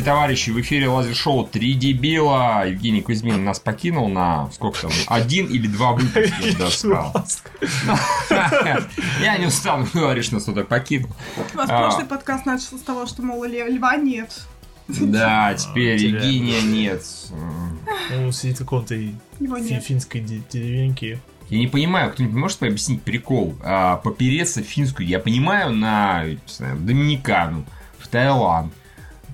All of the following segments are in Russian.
Здравствуйте, товарищи! В эфире Лазер-шоу «Три дебила». Евгений Кузьмин нас покинул на сколько там? Один или два выпуска, я не устал говорить, что кто-то покинул. У вас А. прошлый подкаст начался с того, что, мол, льва нет. Да, теперь. Евгения нет. Он сидит в каком-то финской де- деревеньке. Я не понимаю, кто-нибудь может мне объяснить прикол? А, попереться в финскую, я понимаю, на не знаю, Доминикану, в Таиланд,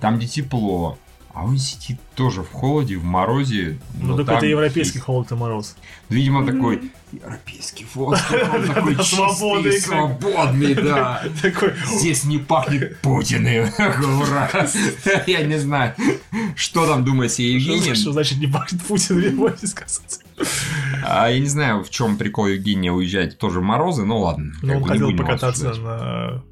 там где тепло, а он сидит тоже в холоде, в морозе. Ну, там это европейский есть- холод и мороз. Видимо, он такой европейский воздух, он такой чистый, свободный, да. Здесь не пахнет Путиным. Ура. Я не знаю, что там думает Евгений. что значит не пахнет Путин, я могу сказать. А, Я не знаю, в чем прикол Евгения уезжать тоже в морозы, но ладно. Но как он хотел покататься на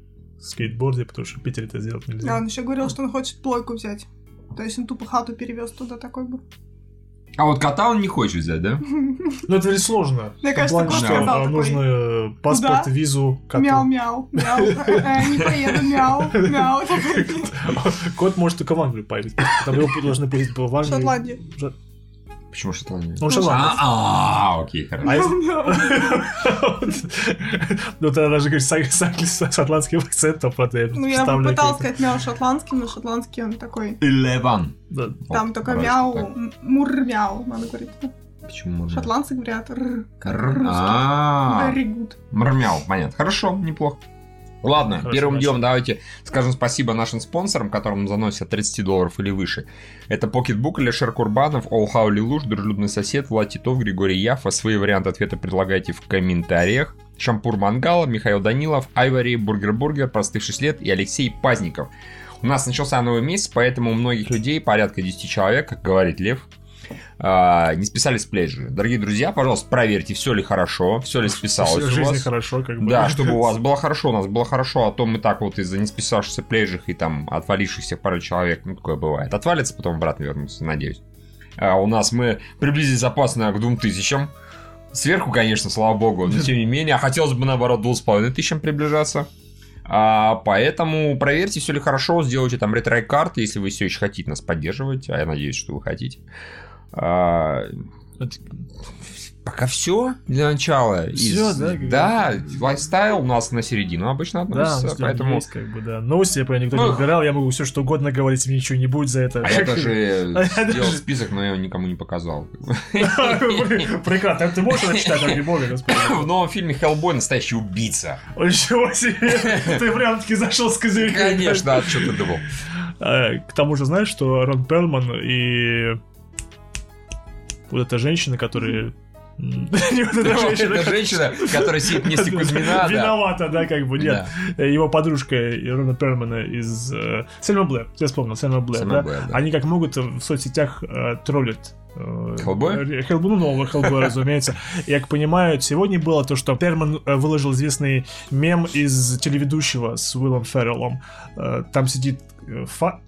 скейтборде, потому что в Питере это сделать нельзя. он еще говорил, что он хочет плойку взять. То есть он тупо хату перевез туда такой бы. А вот кота он не хочет взять, да? Ну, это ведь сложно. Мне кажется, плане, что, а, такой, нужно э, паспорт, «Куда?» визу, коту. Мяу-мяу, мяу. Э, Не поеду, мяу, мяу. Кот может только в Англию поехать. Там его должны В Англию. Шотландии. Почему Шотландия? Он шотландец. А, а, окей, хорошо. А. Ну, тогда даже говорить с, шотландским акцентом, правда, я Ну, я какой-то. сказать мяу шотландским, но шотландский он такой. Eleven. Да. Там только мяу, мур-мяу, надо говорить. Почему можно? Шотландцы говорят р. А, Very good. Мрмял, понятно. Хорошо, неплохо. Ладно, Хорошо, первым делом давайте скажем спасибо нашим спонсорам, которым заносят от 30 долларов или выше. Это Pocketbook, Алишер Курбанов, Олхаули Луж, Дружелюбный сосед, Влад Титов, Григорий Яфа. Свои варианты ответа предлагайте в комментариях. Шампур Мангала, Михаил Данилов, Айвари, Бургер Бургер, Простывший след и Алексей Пазников. У нас начался новый месяц, поэтому у многих людей, порядка 10 человек, как говорит Лев, а, не списались плейджеры. Дорогие друзья, пожалуйста, проверьте, все ли хорошо, все ли списалось Всё в у жизни вас. хорошо, как бы. Да, чтобы у вас было хорошо, у нас было хорошо, а то мы так вот из-за не списавшихся плейджих и там отвалившихся пару человек, ну, такое бывает. Отвалится, потом обратно вернутся, надеюсь. А у нас мы приблизились опасно к двум тысячам. Сверху, конечно, слава богу, но тем не менее, а хотелось бы, наоборот, двум с половиной тысячам приближаться. А, поэтому проверьте, все ли хорошо, сделайте там ретрай-карты, если вы все еще хотите нас поддерживать, а я надеюсь, что вы хотите. А, Пока все для начала. Всё, Из- да. Да, лайфстайл у нас на середину обычно Да, относится, всё поэтому... есть, как бы, да. Новости я понял, никто не Ну, выбирал, я могу все что угодно говорить, мне ничего не будет за это. А я даже А я сделал даже- список, но я его никому не показал. Прекрасно, ты можешь это читать, ради бога, господи. В новом фильме Хеллбой настоящий убийца. Ничего себе, ты прям таки зашел с козырька. Конечно, а что ты думал? А, К тому же, знаешь, что Рон Перлман и вот эта женщина, которая... женщина, которая сидит вместе Кузьмина. Виновата, да, как бы, нет. Его подружка Рона Перлмана из... э, Сельма Блэр, я вспомнил, Сельма Блэр, да? Они как могут в соцсетях э, троллят Хеллбоя? э, Хеллбой, ну, нового Хеллбоя, разумеется. Я как понимаю, сегодня было то, что Перман выложил известный мем из телеведущего с Уиллом Ферреллом. Там сидит фа...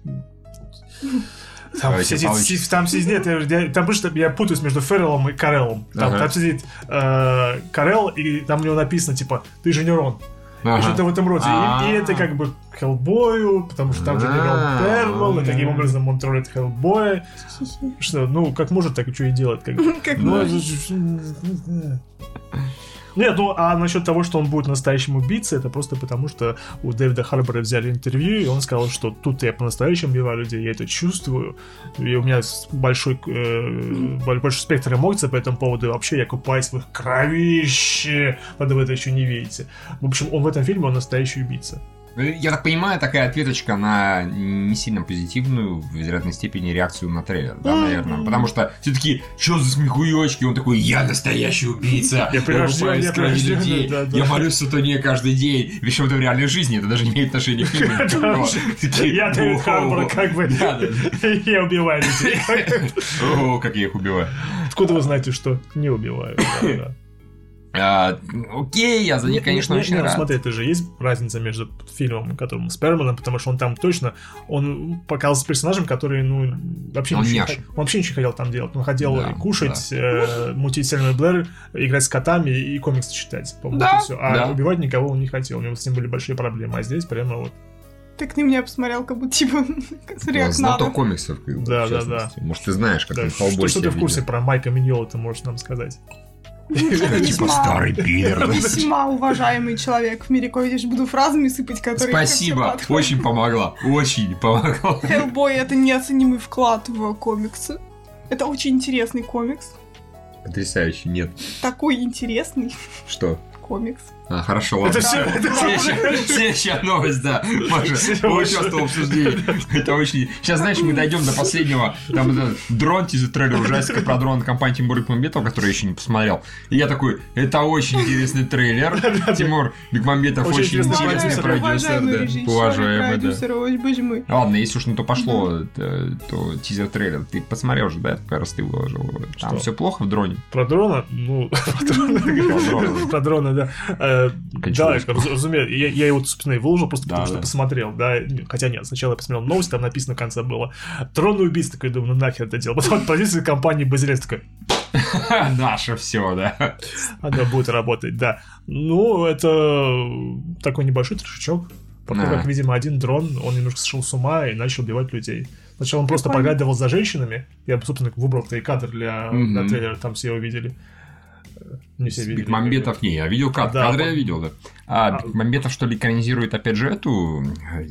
Там сидит, си- там сидит, нет, я, я- там просто я путаюсь между Ферреллом и Кареллом. Там, Ага. там сидит э, Карел, и там у него написано, типа, ты же не Рон. Ага. Что-то в этом роде. И- И, это как бы Хеллбою, потому что там же. Рон Пермал, и таким образом он троллит Хеллбоя. Что, ну, как может, так и что и делать. Как бы. Как Ну, Нет, ну а насчет того, что он будет настоящим убийцей, это просто потому, что у Дэвида Харбора взяли интервью, и он сказал, что тут я по-настоящему убиваю людей, я это чувствую, и у меня большой, э, большой спектр эмоций по этому поводу, и вообще я купаюсь в их кровище, правда, вы это еще не видите. В общем, он в этом фильме, он настоящий убийца. Я так понимаю, такая ответочка на не сильно позитивную, в вероятной степени, реакцию на трейлер, да, наверное. Потому что все таки что за смехуёчки? Он такой, я настоящий убийца, Я купаюсь я прирождённый, людей, да, да. я молюсь сатане каждый день. Причем это в реальной жизни, это даже не имеет отношения к фильму. Я Дэвид «О, Харбор, как бы, я убиваю людей. О, как я их убиваю. Откуда вы знаете, что не убиваю? Да, да. А, Окей, я за них, Нет, конечно, нет, очень нет, ну, рад. смотри, это же есть разница между фильмом, которым с Перманом, потому что он там точно, он показался персонажем, который, ну, вообще, Он ничего, не он вообще ничего не хотел там делать. Он хотел Да, кушать, э, мутить Сельма Блэр, играть с котами и комиксы читать. По-моему, Да, всё. А да. убивать никого он не хотел, у него с ним были большие проблемы. А здесь прямо вот Так ты меня посмотрел, как будто типа Я реак знаток комиксов. Да, в да, частности. Может, ты знаешь, как Да, он что, Хеллбой что ты в курсе ведет. про Майка Миньола, ты можешь нам сказать? Типа Весьма- старый пидор. Весьма уважаемый человек в мире, видишь, буду фразами сыпать, которые... Спасибо, очень помогла, очень помогла. Хеллбой — это неоценимый вклад в комиксы. Это очень интересный комикс. Потрясающе, нет. Такой интересный Что? комикс. А, хорошо, ладно. Это все, это Следующая, новость, да. Маша поучаствовал в обсуждении. Это очень... Сейчас, знаешь, мы дойдем до последнего. Там дрон тизер трейлер ужастика про дрон компании Тимур Бекмамбетова, который я еще не посмотрел. И я такой, это очень интересный трейлер. Тимур Бекмамбетов Очень интересный продюсер. Уважаемый да. да. продюсер, мой. Ладно, если уж на то пошло, то, то тизер трейлер. Ты посмотрел же, да, как раз ты выложил? Там Что? все плохо в дроне. Про дрона? Ну, про дрона. дрона. Про дрона, да. Кончилось. Да, раз- разумеется. Я я его, собственно, и выложил просто Да, потому, что да. посмотрел, да. Хотя нет, сначала я посмотрел новость, там написано в конце было. Тронный убийца, такой, думаю, ну нахер это дело. Потом продюсер компании Базилевс такой, Наше все, да. она будет работать, да. Ну, это такой небольшой трешечок. Потом, как, видимо, один дрон, он немножко сошел с ума и начал убивать людей. Сначала он просто подглядывал за женщинами. Я, собственно, выбрал и кадр для, для трейлера, там все его видели. Не все видели. Бекмамбетов не, я видел кадр, Да, кадры я он- видел, да. А, А. Бекмамбетов, что ли, экранизирует опять же эту э,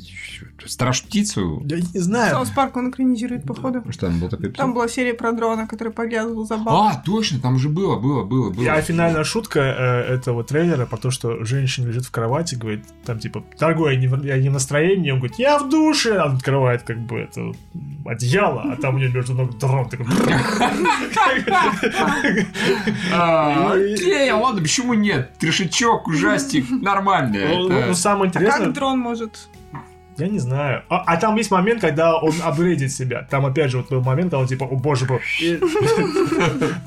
Страж птицу? Я не знаю. South Park он экранизирует, походу. Что там был такой Там была серия про дрона, который подглядывал за бабой. А, точно, там же было, было, было, было. А финальная шутка э, этого трейлера про то, что женщина лежит в кровати, говорит, там типа, дорогой, я не, в, я не в настроении, он говорит, я в душе, он открывает как бы это одеяло, а там у нее между ног дрон такой. Окей, а ладно, почему нет? Трешечок, ужастик, нормально. Ну, ну, самое А как интересное, дрон может? Я не знаю. А, а там есть момент, когда он апгрейдит себя. Там опять же вот был момент, когда он типа, о боже мой.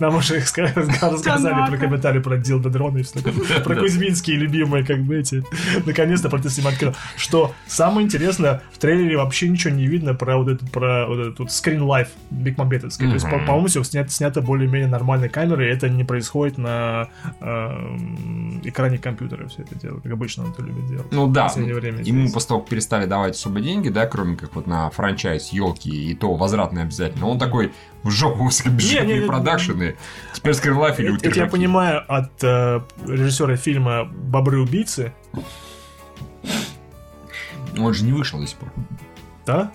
Нам уже ска- рассказали про комментарии про Дилда дрона и все такое. Про Кузьминские любимые, как бы эти. Наконец-то про это открыл. Что самое интересное, в трейлере вообще ничего не видно про вот этот, про вот этот вот скрин лайф бигмамбетовский. То есть, по-моему, все снято, снято более-менее нормальной камерой, и это не происходит на эм, экране компьютера все это дело, как обычно он это любит делать. Ну да, время. ему после того, перестали давать особо деньги, да, кроме как вот на франчайз елки, и то возвратные обязательно, он такой в жопу не, продакшены. Теперь скринлайф или это я понимаю от э, режиссера фильма «Бобры-убийцы», Он же не вышел до сих пор. да?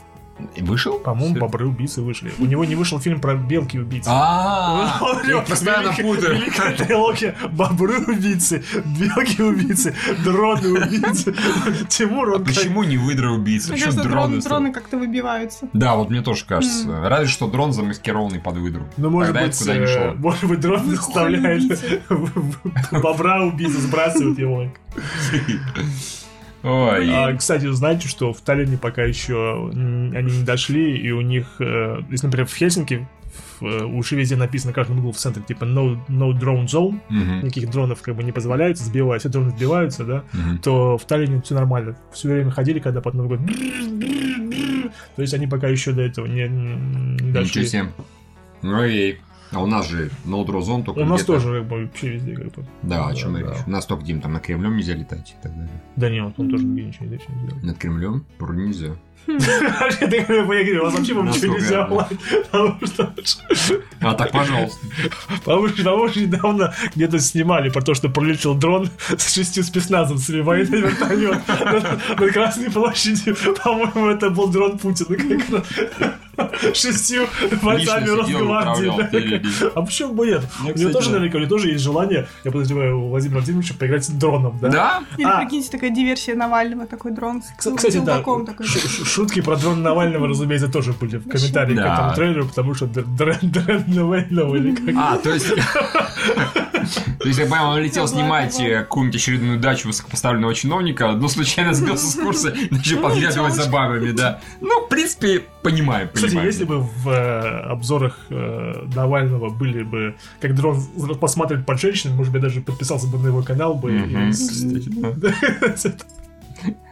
И Вышел? По-моему, «Бобры-убийцы» вышли. У него не вышел фильм про белки-убийцы. А, я постоянно путаю. Великая трилогия «Бобры-убийцы», «Белки-убийцы», «Дроны-убийцы». Тимур, он как- Почему не выдра убийца? Мне Почему кажется, дроны? дрон- дроны как-то выбиваются. Да, вот мне тоже кажется. Разве что дрон замаскированный под выдру. Ну, может быть, куда не э, шло. может быть, дрон заставляет хуй бобра-убийцу, сбрасывает его. Ой. А, кстати, знаете, что в Таллине пока еще они не дошли, и у них, э, если, например, в Хельсинки в, э, уже везде написано, в каждом углу в центре, типа no, no drone zone, Мгм. никаких дронов как бы не позволяется, сбивают, все дроны сбиваются, да, Мгм. то в Таллине все нормально. Все время ходили, когда под Новый год. То есть они пока еще до этого не, не Ничего дошли. себе. Ну и... А у нас же Draw Zone только У нас тоже как бы вообще везде как бы. Да, о чем да. я речь. У нас только Дим там над Кремлем нельзя летать и так далее. Да нет, он тоже нигде ничего нельзя делать. Над Кремлем? Вроде нельзя. Я говорю, у вас вообще вам ничего нельзя потому что А так, пожалуйста. Потому что, потому что недавно где-то снимали про то, что пролетел дрон с шестью спецназовцами, военный вертолет над Красной площадью. По-моему, это был дрон Путина как раз. Шестью бойцами Росгвардии. А почему бы нет? Ну, У него тоже, наверняка, у него тоже есть желание, я подозреваю, у Владимира Владимировича поиграть с дроном, да? Да? Или, А. прикиньте, такая диверсия Навального, такой дрон. с Кс- Кстати, да, шутки про дрон Навального, разумеется, тоже были в комментариях к этому трейлеру, потому что др- дрон Навального или как А, то есть... То есть, я понимаю, он летел снимать э, какую-нибудь очередную дачу высокопоставленного чиновника, но случайно сбился с курса и начал подглядывать за бабами, да. Ну, в принципе, понимаю, Кстати, понимаю. если бы в э, обзорах э, Навального были бы, как дрон посматривает под женщинами, может быть, даже подписался бы на его канал бы. и Мгм. с- Кстати, да.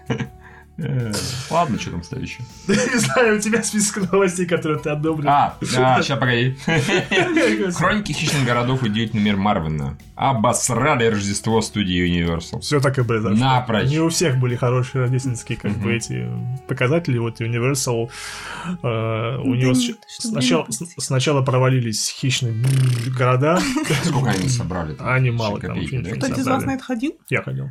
Э, Ладно, что там следующее? Не знаю, у тебя список новостей, которые ты одобрил. А, сейчас погоди. Хроники хищных городов удивительный мир Марвина. Обосрали Рождество студии Universal. Все так и произошло. Напрочь. Не у всех были хорошие рождественские как бы эти показатели. Вот Universal э, у него сначала, провалились хищные города. Сколько они собрали? Они мало там, Кто-то из вас на это ходил? Я ходил.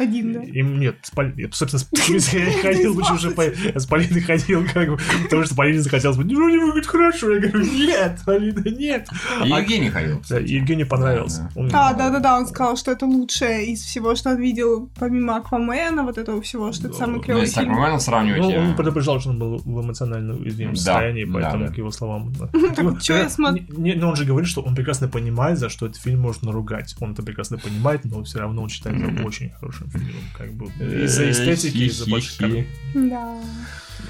Один, да. Им нет, с Пол- я, собственно, с- я ходил, почему же по- я с Полиной ходил, как бы, потому что Полине захотелось бы, ну, не выглядит хорошо. Я говорю, нет, Полина, нет. И А- Евгений ходил. Да, Евгению понравился. А, да-да-да, он сказал, что это лучшее из всего, что он видел, помимо Аквамена, вот этого всего, что это самый Ну, Ну, клевый фильм. нормально сравнивать, Ну, он предупреждал, что он был в эмоционально уязвимом состоянии, поэтому, к его словам... чё я смотрю? Но он же говорит, что он прекрасно понимает, за что этот фильм можно наругать. Он это прекрасно понимает, но все равно он считает Мгм. очень хорошим фильмом. Как бы Э, из-за эстетики, из-за больших. Да.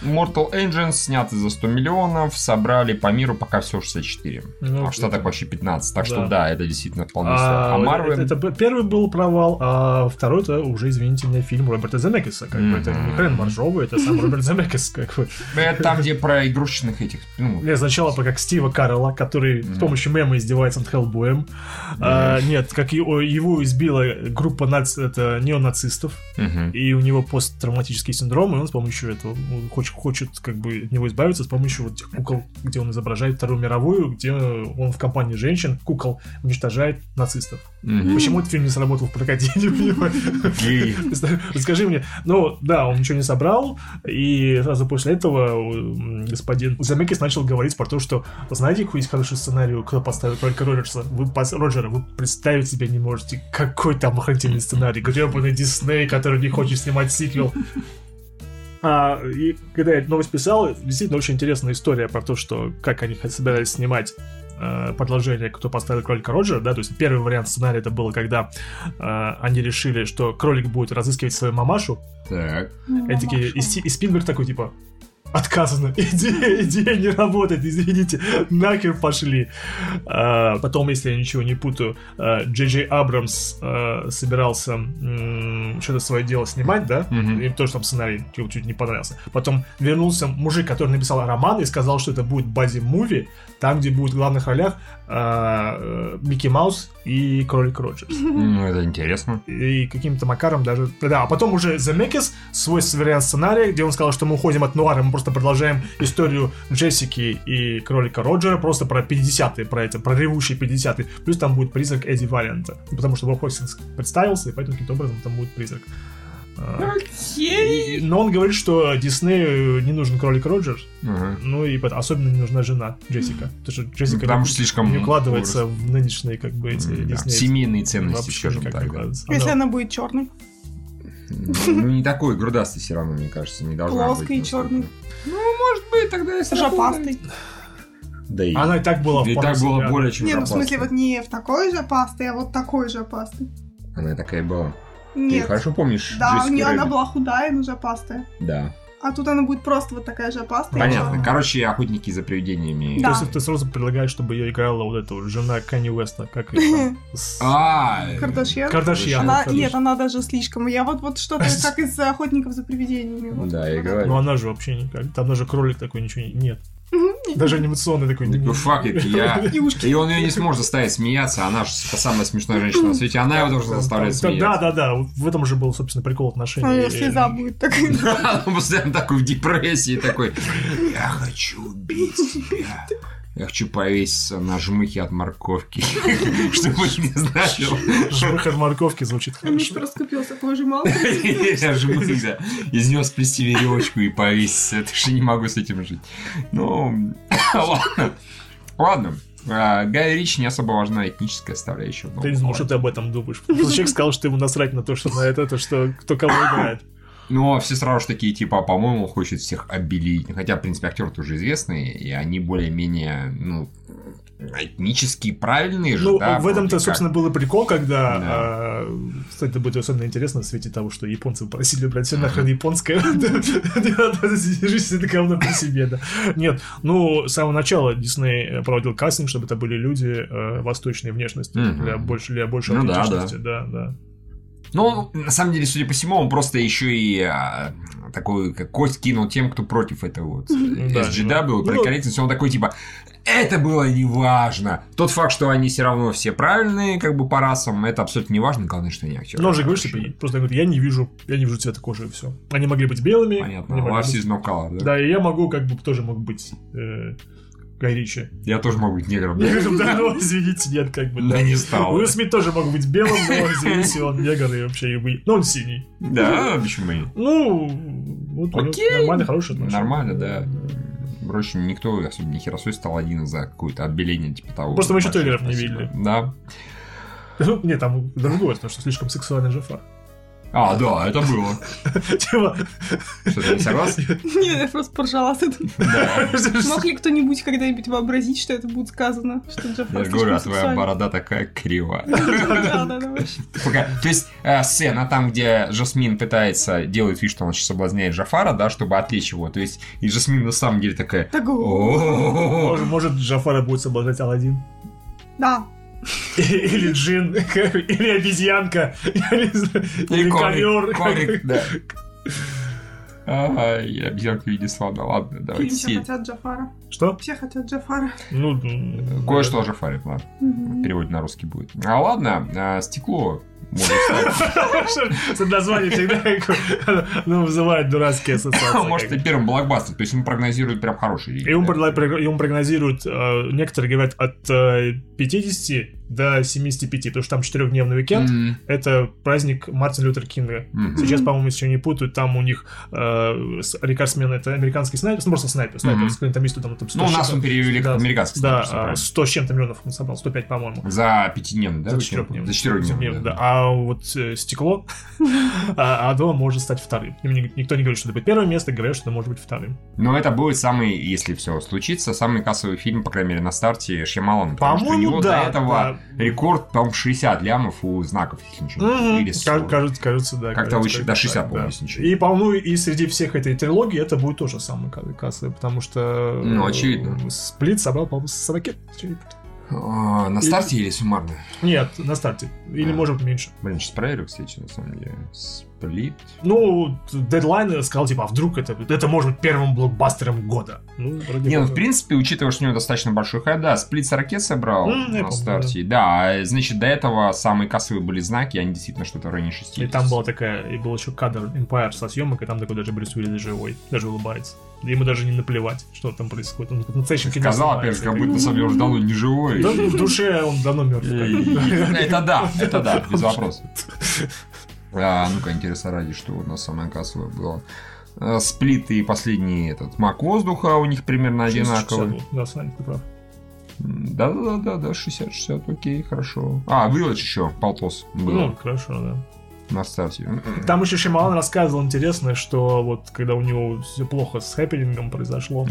Mortal Engines, снятый за 100 миллионов, собрали по миру пока всего 64. Ну, а в Штатах это- вообще 15. Так что Да. да, это действительно вполне А, себе. А Marvel... это, это первый был провал, а второй это уже, извините меня, фильм Роберта Земекиса. Как бы это не. Хрен Маржовый, это сам Роберт Земекис. Как бы. Это там, где про игрушечных этих... Ну, сначала про как Стива Каррелла, который с помощью мема издевается над Хеллбоем. А, нет, как его, его избила группа нац- это, неонацистов, и у него посттравматический синдром, и он с помощью этого ну, хочет, хочет как бы от него избавиться с помощью вот этих кукол, где он изображает Вторую мировую, где он в компании женщин, кукол, уничтожает нацистов. Мгм. Почему этот фильм не сработал в прокате, я не понимаю. Расскажи мне. Ну, да, он ничего не собрал, и сразу после этого м, господин Замекис начал говорить про то, что знаете, какой есть хороший сценарий, кто поставил только Роджерса? Вы, Роджера, вы представить себе не можете, какой там охренительный сценарий. Гребаный Дисней, который не хочет снимать сиквел. А, и когда я эту новость писал, действительно очень интересная история про то, что как они собирались снимать э, продолжение «Кто поставил кролика Роджера», да, то есть первый вариант сценария это было, когда э, они решили, что кролик будет разыскивать свою мамашу, Так. и, такие, и, и Спинберг такой, типа, отказано, идея, идея не работает, извините, нахер пошли. А, потом, если я ничего не путаю, а, Джей Джей Абрамс а, собирался м, что-то свое дело снимать, да, Мгм. и тоже там сценарий чуть, чуть не понравился. Потом вернулся мужик, который написал роман и сказал, что это будет бази-муви, там, где будут в главных ролях а, э, Микки Маус и Кролик Роджерс Ну, это интересно. и каким-то макаром даже... Да, а потом уже Земекис свой вариант сценария, где он сказал, что мы уходим от нуара, мы просто продолжаем историю Джессики и кролика Роджера, просто про 50-е, про это, про ревущие 50-е. Плюс там будет призрак Эдди Валента. Потому что Боб Хостинс представился, и поэтому каким-то образом там будет призрак. И- Но он говорит, что Диснею не нужен кролик Роджер, ну и особенно не нужна жена Джессика. Потому что Джессика Ну, потому не- что слишком не укладывается в нынешние как бы эти М, да. Дисней. Семейные ценности, скажем так. да. Если Она- она будет черной. Ну, не такой грудастый все равно, мне кажется, не должна быть. Плоской и черной. Ну, может быть, тогда и Жопастой. Да и... Она и так была И так было себе. более чем Не, ну в смысле вот не в такой же пастой, а вот такой же пастой. Она такая была. Ты Нет. хорошо помнишь Да, у нее она была худая, но жопастая. Да. А тут она будет просто вот такая жопастая. Понятно. Короче, охотники за привидениями. Да. То есть ты сразу предлагаешь, чтобы ее играла вот эта вот жена Канни Уэста, как ее А, Кардашьян. Кардашьян. Она, нет, она даже слишком. Я вот, вот что-то как из охотников за привидениями. Да, я говорю. Ну она же вообще никак. Там даже кролик такой ничего не- нет. Даже анимационный такой. Такой, нет. фак я... И он ее не сможет заставить смеяться, она же самая смешная женщина на свете, она его должна заставлять смеяться. Да, да, да. В этом же был, собственно, прикол отношений. А её слеза будет такая. Он постоянно такой в депрессии, такой, я хочу убить себя. Я хочу повеситься на жмыхе от морковки, чтобы не значил. Жмых от морковки звучит Миш хорошо. проскупился, пожимал. Я жмых, да. Из него сплести веревочку и повеситься. Это же не могу с этим жить. Ну, ладно. Ладно. А, Гай Рич не особо важна этническая составляющая. в Ты не знал, что ты об этом думаешь. Просто человек сказал, что ему насрать на то, что на это, то, что кто кого играет. Ну, а все сразу же такие, типа, по-моему, хочет всех обелить. Хотя, в принципе, актеры тоже известные, и они более-менее, ну, этнически правильные же, Ну, да, в этом-то, как. собственно, был и прикол, когда... Да. а, Кстати, это будет особенно интересно в свете того, что японцы попросили убрать все нахрен японское. Держись это говно при себе, да. Нет, ну, с самого начала Дисней проводил кастинг, чтобы это были люди э, восточной внешности, для больше- для большей Ну да, аутентичности, да, да. Ну, на самом деле, судя по всему, он просто еще и а, такой как кость кинул тем, кто против этого вот Да, SGW, ну, прикорректность, он такой типа, это было неважно. Тот факт, что они все равно все правильные, как бы по расам, это абсолютно не важно, главное, что они актеры. Но он же говорит, типа, просто говорит, я не вижу, я не вижу цвета кожи и все. Они могли быть белыми. Понятно, быть- is no color, да? Да, и я могу, как бы, тоже мог быть э, Гай Ричи. Я тоже могу быть негром. Говорю, да, ну, извините, нет, как бы, Да не стал. Уилл Смит тоже мог быть белым, но, извините, он негр и вообще, ну, он синий. Да, почему и? Ну, вот нормально, хорошие отношения. Нормально, да. Впрочем, никто, особенно не Херосой, стал один за какое-то обеление типа того. Просто мы еще трейлеров не видели. Да. Ну, Нет, там другое, потому что слишком сексуальный Джафар. А, да, это было. Типа, Что, ты не согласен? Нет, я просто поржала этого. Да. Мог ли кто-нибудь когда-нибудь вообразить, что это будет сказано? Что Джафар Я говорю, а твоя борода такая кривая. Да, да, да, вообще. Пока- То есть э, сцена там, где Жасмин пытается делать вид, что он сейчас соблазняет Джафара, да, чтобы отвлечь его. То есть и Жасмин на самом деле такая. Может, может, Джафара будет соблазнять Алладин? Да. Или Джин, или обезьянка, я знаю, или ковер. комик, да. Ай, обезьянка в виде слона. Ладно, Фильм давайте все хотят Джафара. Что? Все хотят Джафара. Ну, Кое-что о Джафаре, ладно. Переводе на русский будет. А ладно, а, стекло название всегда ну, вызывает дурацкие ассоциации. Может, как и бы. первым блокбастер. То есть ему прогнозируют прям хороший И ему, да. предла- прог- ему прогнозируют, э, некоторые говорят, от э, 50 до 75, потому что там четырехдневный уикенд. М, Это праздник Мартина Лютера Кинга. м. Сейчас, по-моему, если не путают, там у них э, рекордсмен это американский снайпер, ну, просто снайпер, снайпер, Мгм. с Клинтом Иствудом, там 100 Ну, у нас он перевели Да, как американский. Да, снайпер, а, правильно. 100 с чем-то миллионов он собрал, 105, по-моему. За пятидневный, да? За четырехдневный. За четырехдневный, да. А вот э, стекло, а оно может стать вторым. Им Никто не говорит, что это будет первое место, говорят, что это может быть вторым. Но это будет самый, если все случится, самый кассовый фильм, по крайней мере, на старте Шьямалана. По-моему, да, до этого да. Рекорд, по-моему, 60 лямов у знаков, если ничего. Или 40. Кажется, кажется, да. Как-то выше, до 60, так, по-моему, да. если ничего. И, по-моему, и среди всех этой трилогии это будет тоже самый ка- кассовый, потому что... Ну, э, очевидно. Сплит собрал, по-моему, 40 А, на старте или суммарно? Нет, на старте. Или, А. может меньше. Блин, сейчас проверю, кстати, на самом деле. Сплит. Ну, Дедлайн сказал, типа, а вдруг это, это может быть первым блокбастером года. Ну, вроде Не, ну, в принципе, учитывая, что у него достаточно большой хайп, да, Сплит 40 собрал М, я на помню, старте. Да, а, значит, до этого самые кассовые были знаки, они действительно что-то в районе 60. И там была такая, и был еще кадр Empire со съемок, и там такой даже Брюс Уиллис живой, даже улыбается. Ему даже не наплевать, что там происходит. Он в настоящем кино Сказал, опять же, как будто на самом деле уже давно не живой. Да, в душе он давно мертв. Это да, это да, без вопросов. А, ну-ка, интересно ради, что у нас самое кассовое было. А, Сплит и последний этот маг воздуха у них примерно одинаковый. Да, Саня, ты прав. Да-да-да, 60-60, окей, хорошо. А, Village еще, Полтос был Ну, хорошо, да. На старте. Там еще Шималан рассказывал интересное, что вот когда у него все плохо с хэппинингом произошло,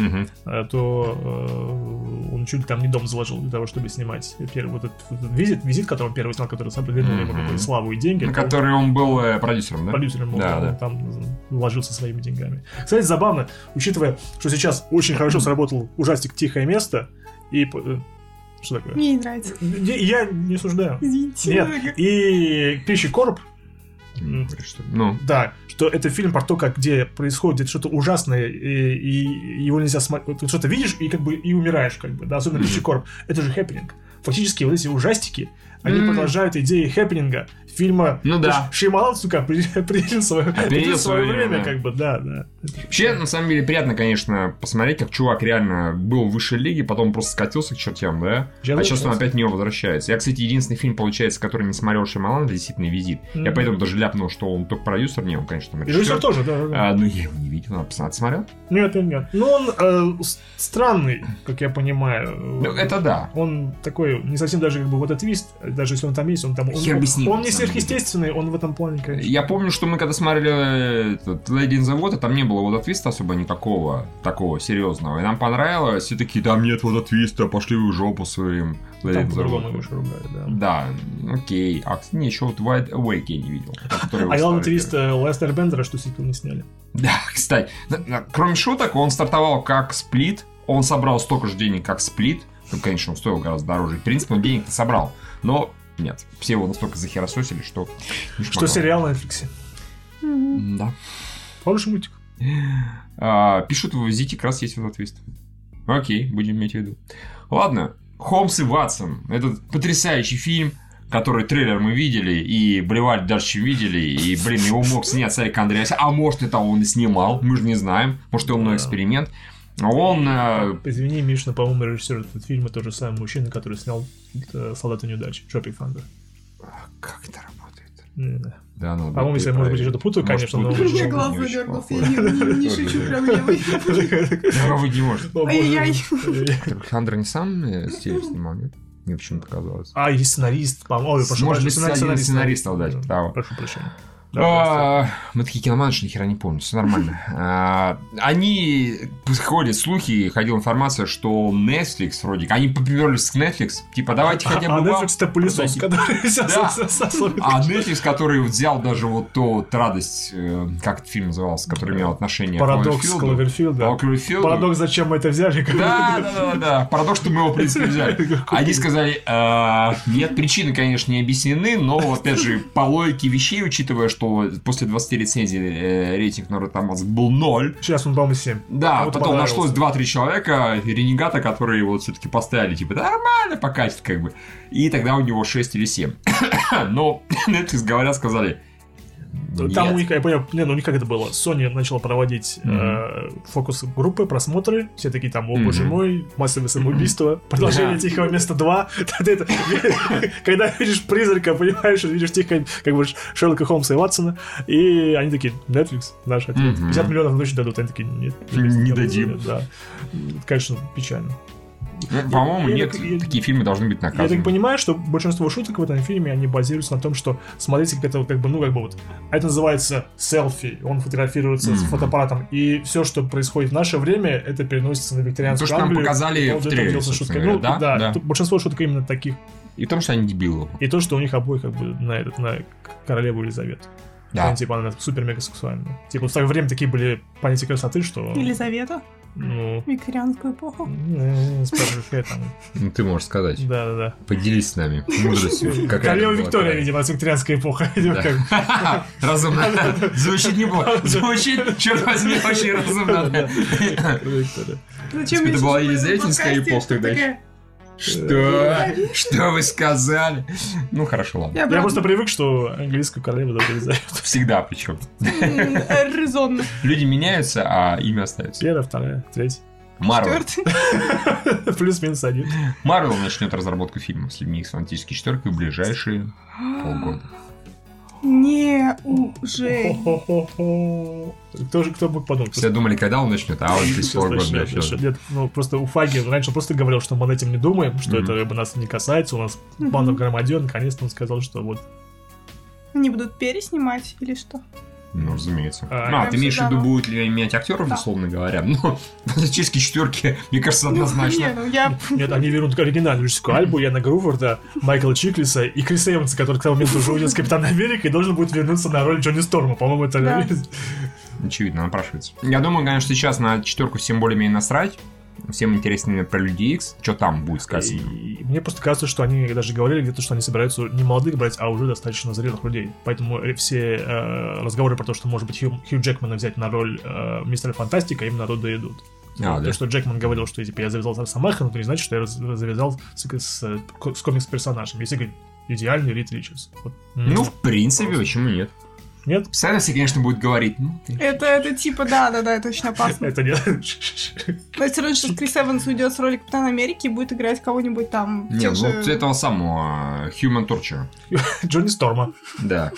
э, то э, он чуть ли там не дом заложил для того, чтобы снимать первый вот этот, визит, визит, который он первый снял, который сам вернул ему какую-то славу и деньги. На который он был э, продюсером, да? продюсером был, Да, он да. там вложился своими деньгами. Кстати, забавно, учитывая, что сейчас очень хорошо сработал ужастик «Тихое место», и... Что такое? Мне не нравится. Я я не осуждаю. Извините. Нет, и «Пищи короб», М, говорит, что- Ну, Да, что это фильм про то, как где происходит что-то ужасное, и, и его нельзя смотреть. Ты что-то видишь и как бы и умираешь, как бы, да, особенно mm Корп. Это же Happening. Фактически вот эти ужастики, они Мгм. продолжают идеи Happening а фильма. Ну да. Шьямалан, сука, определил свое, определил свое время, время. как бы, да, да. Вообще, на самом деле, приятно, конечно, посмотреть, как чувак реально был в высшей лиге, потом просто скатился к чертям, да? Сейчас а сейчас он опять в него возвращается. Я, кстати, единственный фильм, получается, который не смотрел Шьямалан, это действительно «Визит». Я Мгм. поэтому даже ляпнул, что он только продюсер, не, он, конечно, там режиссер режиссер. тоже, да, да. А, ну, я его не видел, надо посмотреть. Смотрел? Нет, нет, нет. Ну, он э, странный, как я понимаю. Ну, это да. Он такой, не совсем даже как бы вот этот твист, даже если он там есть, он там... Он, ним, он на не сверхъестественный, он в этом плане, конечно. Я помню, что мы когда смотрели э, этот Lady in the Water, там не было вот твиста особо никакого такого серьезного. И нам понравилось, все такие, там нет вот твиста, пошли вы в жопу своим. Lady Там по-другому Water». больше ругают, да. Да, окей. А, кстати, еще вот Wide Awake я не видел. А главный твист Лестер Бендера, что сиквел не сняли. Да, кстати. Кроме шуток, он стартовал как сплит. Он собрал столько же денег, как сплит. Ну, конечно, он стоил гораздо дороже. В принципе, он денег-то собрал. Но нет, все его настолько захерососили, что... Что сериал на Netflix. Да. Хороший мультик. А, Пишут, в Зите как раз есть вот твист. Окей, будем иметь в виду. Ладно, Холмс и Ватсон. Этот потрясающий фильм, который трейлер мы видели, и блевали дальше, чем видели, и, блин, его мог снять Сарик Андреас, а может, это он и снимал, мы же не знаем, может, он Да. эксперимент. Он... э, Извини, Миш, но, по-моему, режиссер этого фильма тот же самый мужчина, который снял э, «Солдаты неудачи», Tropic Thunder. Как это работает? Не знаю. Да, ну, По-моему, если я, может быть, что-то путаю, конечно, но... путаю. У меня не глаз очень задергался, похоже. я не, шучу, прям. Да, вроде не может. О, боже. Ай-яй. Александр не сам э, стиль снимал, нет? Мне почему-то казалось. А, есть сценарист, по-моему. Ой, прошу Может быть, прощения, один из сценаристов, да, типа того. Прошу прощения. А, Мы такие киноманши, ни хера не помню, все нормально. А, Они, ходят слухи, ходила информация, что Netflix вроде, они поперлись к Netflix, типа давайте А хотя а бы вам Netflix это пылесос, который. А Netflix, который взял даже вот ту радость, э, как этот фильм назывался, который имел отношение Парадокс к Кловерфилда. Кловерфилду. Кловерфилду. Парадокс, зачем мы это взяли? Да, да, да, да. Парадокс, что мы его, в принципе, взяли. Они сказали, «А, нет, причины, конечно, не объяснены, но, опять же, по логике вещей, учитывая, что после 20 рецензий э, рейтинг на Tomatoes был 0, Сейчас он, по-моему, 7. да, Кому-то потом нашлось 2-3 человека, ренегата, которые вот все-таки поставили, типа, да, нормально, покатит, как бы. И тогда у него 6 или 7. Но Netflix, говорят, сказали, Там нет. у них, я понял, не, ну у них как это было, Sony начала проводить э, фокус-группы, просмотры, все такие там, о боже мой, массовое самоубийство, продолжение Да. Тихого места 2. Ты это- Когда видишь призрака, понимаешь, что видишь тихо, как бы Шерлока Холмса и Ватсона, и они такие, Netflix, наш ответ. Мгм. 50 миллионов ночи дадут, они такие, нет. Не дадим. Да. Конечно, печально. Ну, По-моему, Я нет, я- такие фильмы должны быть Я наказаны. так понимаю, что большинство шуток в этом фильме, они базируются на том, что, смотрите, как это вот как бы, ну, как бы вот, а это называется селфи, он фотографируется с Мгм. фотоаппаратом, и все, что происходит в наше время, это переносится на викторианскую То, что нам Англию, показали в трейлере. Ну, да? да, Да. большинство шуток именно таких. И в том, что они дебилы. И то, что у них обоих как бы на этот, на королеву Елизавету. Да. Она, типа, она супер-мега сексуальная. Типа, в свое время такие были понятия красоты, что... Елизавета, Ну... викторианскую эпоху. спрашиваю, какая там... Ну, ты можешь сказать. Да-да-да. Поделись с нами мудростью. какая Королева Виктория, видимо, викторианская эпоха. Да. как- Разумно. Звучит неплохо. Звучит, черт возьми, очень разумно. да. Зачем Это была елизаветинская эпоха тогда такая, Что? Что вы сказали? Ну, хорошо, ладно. Я Я правда- просто привык, что английскую королеву зовут Елизавета. Всегда причем. Резонно. Люди меняются, а имя остается. Первая, вторая, третья. Марвел. Плюс-минус один. Марвел начнет разработку фильмов с людьми Икс Фантастической четверкой в ближайшие полгода. Не уже. Хо-хо-хо-хо. Кто же, кто бы подумал? Все думали, когда он начнет, а он через полгода. всё. Нет, ну просто у Фаги раньше просто говорил, что мы над этим не думаем, что это бы, нас не касается, у нас Мгм. банда громаден, наконец-то он сказал, что вот Они будут переснимать или что? Ну, разумеется. А, А, прям ты имеешь в виду, ну. будут ли менять актеров, Да. условно говоря? Ну, фантастические четверки, мне кажется, Не, однозначно. ну я... Нет, они вернут оригинальную режиссерскую Альбу, Яна Груфорда, Майкла Чиклиса и Криса Эванса, который к тому моменту уже уйдет с Капитана Америка и должен будет вернуться на роль Джонни Сторма. По-моему, это... Да. Очевидно, напрашивается. Я думаю, конечно, сейчас на четверку всем более-менее насрать. Всем интересно именно про Люди Икс. Что там будет сказано? И мне просто кажется, что они даже говорили где-то, что они собираются не молодых брать, а уже достаточно зрелых людей. Поэтому э, все э, разговоры про то, что, может быть, Хью, Хью Джекмана взять на роль э, мистера Фантастика, именно оттуда идут. А, то, да. что Джекман говорил, что типа, я завязал с но это не значит, что я завязал с, с, с комикс-персонажем. Если говорить, идеальный Рид Ричардс. Вот. Ну, в принципе, Просто. почему нет? Нет? Все, конечно, будут говорить, ну, ты- Это, это типа, да, да, да, это очень опасно. Это не... Но все равно, что Крис Эванс уйдет с роли Капитана Америки и будет играть кого-нибудь там. не, тех ну, же- вот этого самого Human Torture. Джонни Сторма. Да.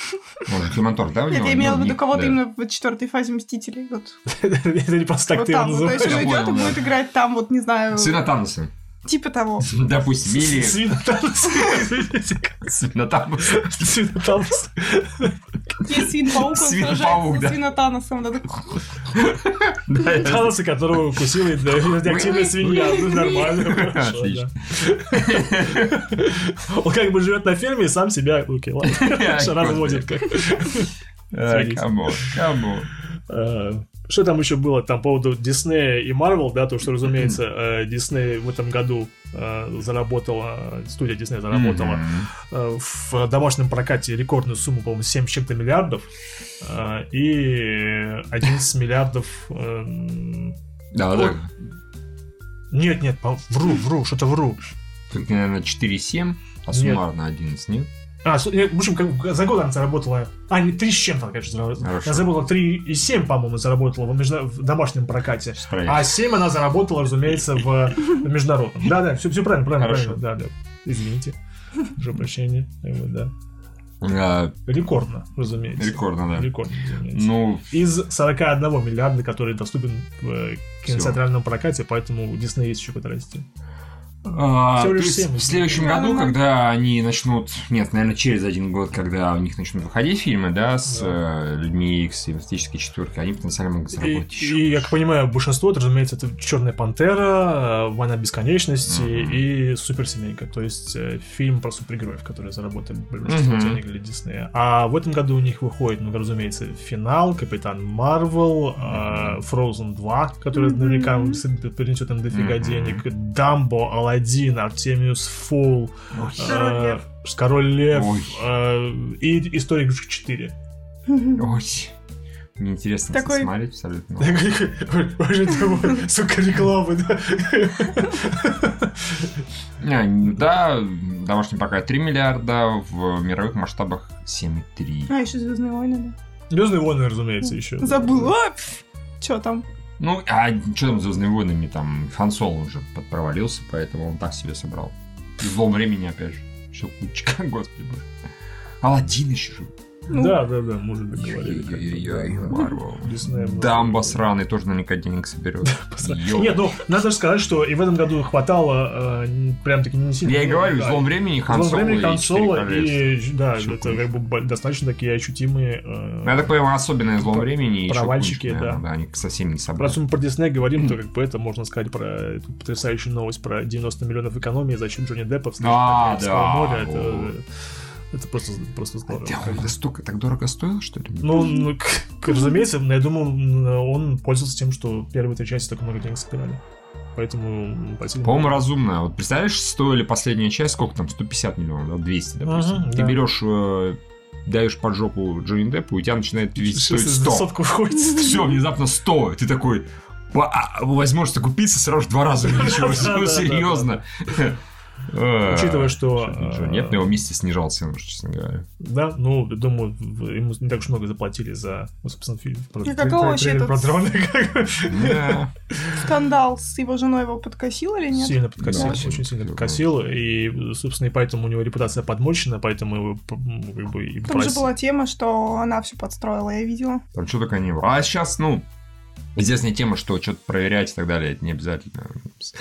Он же Human Torture, да? у Нет, него? я имела в виду кого-то именно в четвертой фазе Мстителей. Это не просто так вот ты его там. вот. То есть называешь. он Я уйдет и будет играть там, вот, не знаю, Сына Таноса. Типа того. Допустим, или Таноса. Свина Танос. Есть свин-паук, он сражается да. с свинотаносом. Таноса, которого укусила радиоактивная свинья. Ну, нормально. хорошо, Отлично. Он как бы живет на ферме и сам себя, окей, ладно, разводит как. Come on, come on. Э, Что там еще было там по поводу Диснея и Марвел, да, то, что, разумеется, э, Дисней в этом году э, заработала, студия Дисней заработала э, в домашнем прокате рекордную сумму, по-моему, 7 с чем-то миллиардов э, и 11 миллиардов... э, Да, да. Нет, нет, вру, вру, что-то вру. Тут, наверное, 4,7, а Нет. суммарно 11, нет? А, э, в общем, как- за год она заработала... А, не 3 с чем-то, конечно, заработала. Хорошо. Она заработала 3,7, по-моему, заработала в, между- в домашнем прокате. Проверим. А 7 она заработала, разумеется, в международном. Да-да, все, все правильно, правильно, Хорошо. правильно. Да, да. Извините. Прошу прощения. Э, вот, Да. А, Рекордно, разумеется. рекордно, да. Рекордно, разумеется. Ну, Из 41 миллиарда, который доступен в э, кинотеатральном прокате, поэтому у Диснея есть еще куда расти. А, Всего то лишь есть семь. в следующем Да, году, да, да. когда они начнут, нет, наверное, через один год, когда у них начнут выходить фильмы, да, с Да. э, людьми X и Фантастической четверкой, они потенциально могут И, заработать еще. и, я как понимаю, большинство, это, разумеется, это Черная пантера, э, Война бесконечности Мгм. и Суперсемейка. То есть э, фильм про супергероев, которые заработали большинство Мгм. денег для Диснея. А в этом году у них выходит, ну, разумеется, финал, Капитан Марвел, э, Frozen 2, который Мгм. наверняка принесет им дофига Мгм. денег, Дамбо, Алладин, Артемиус Фол, Ой. Король э, Лев. Король Лев Ой. э, и История игрушек 4. Ой. Мне интересно Такой- смотреть абсолютно. Уже такой, сука, рекламы, да? Да, домашний прокат 3 миллиарда, в мировых масштабах 7,3. А, еще Звездные войны, Звездные войны, разумеется, еще. да. Забыла. Че там? Ну, а что там с Звездными войнами? Там Хан уже под- провалился, поэтому он так себе собрал. В злом времени, опять же. Все кучка, господи боже. Алладин еще же. Ну. Да, да, да. Ой-ой-ой, Да, да. Марвел. Дамба сраный тоже наверняка денег соберет. Нет, ну, надо же сказать, что и в этом году хватало э, прям таки не сильно. Я и говорю, в злом времени Хан В Соло времени Хан и Соло да, это как бы достаточно такие ощутимые... Я так понимаю, особенное злом времени и ещё провальчики, куча, наверное, да. да. Они совсем не собрали. Раз мы про Дисней говорим, то как бы это можно сказать про эту потрясающую новость про 90 миллионов экономии за счет Джонни Деппа в «Снежном А, Королевстве да. моря». Это, просто, просто здорово. Он настолько так дорого стоил, что ли? Ну, ну, к- разумеется, я думаю, он пользовался тем, что первые три части так много денег собирали. Поэтому платили По-моему, разумно. Вот представляешь, стоили последняя часть, сколько там, 150 миллионов, да, 200, допустим. Мгм, Ты да. берешь, э, даешь под жопу Джонни Деппу, и у тебя начинает стоить Сейчас 100. сотку входит. Все, внезапно 100. Ты такой, «Ба- а, возможность купиться сразу в два раза увеличилась. Серьезно. Э, Учитывая, что, Ничего, Нет, на его месте снижал цену, честно говоря. Да, ну, думаю, ему не так уж много заплатили за, ну, собственно, фильм. Про, И каково вообще этот-. Скандал с его женой его подкосил или нет? Сильно подкосил, очень сильно подкосил. и, собственно, и поэтому у него репутация подмочена, поэтому его, ну, как бы, и Там же была тема, что она все подстроила, я видела. Там что только не было. А сейчас, ну, известная тема, что что-то проверять и так далее, это не обязательно.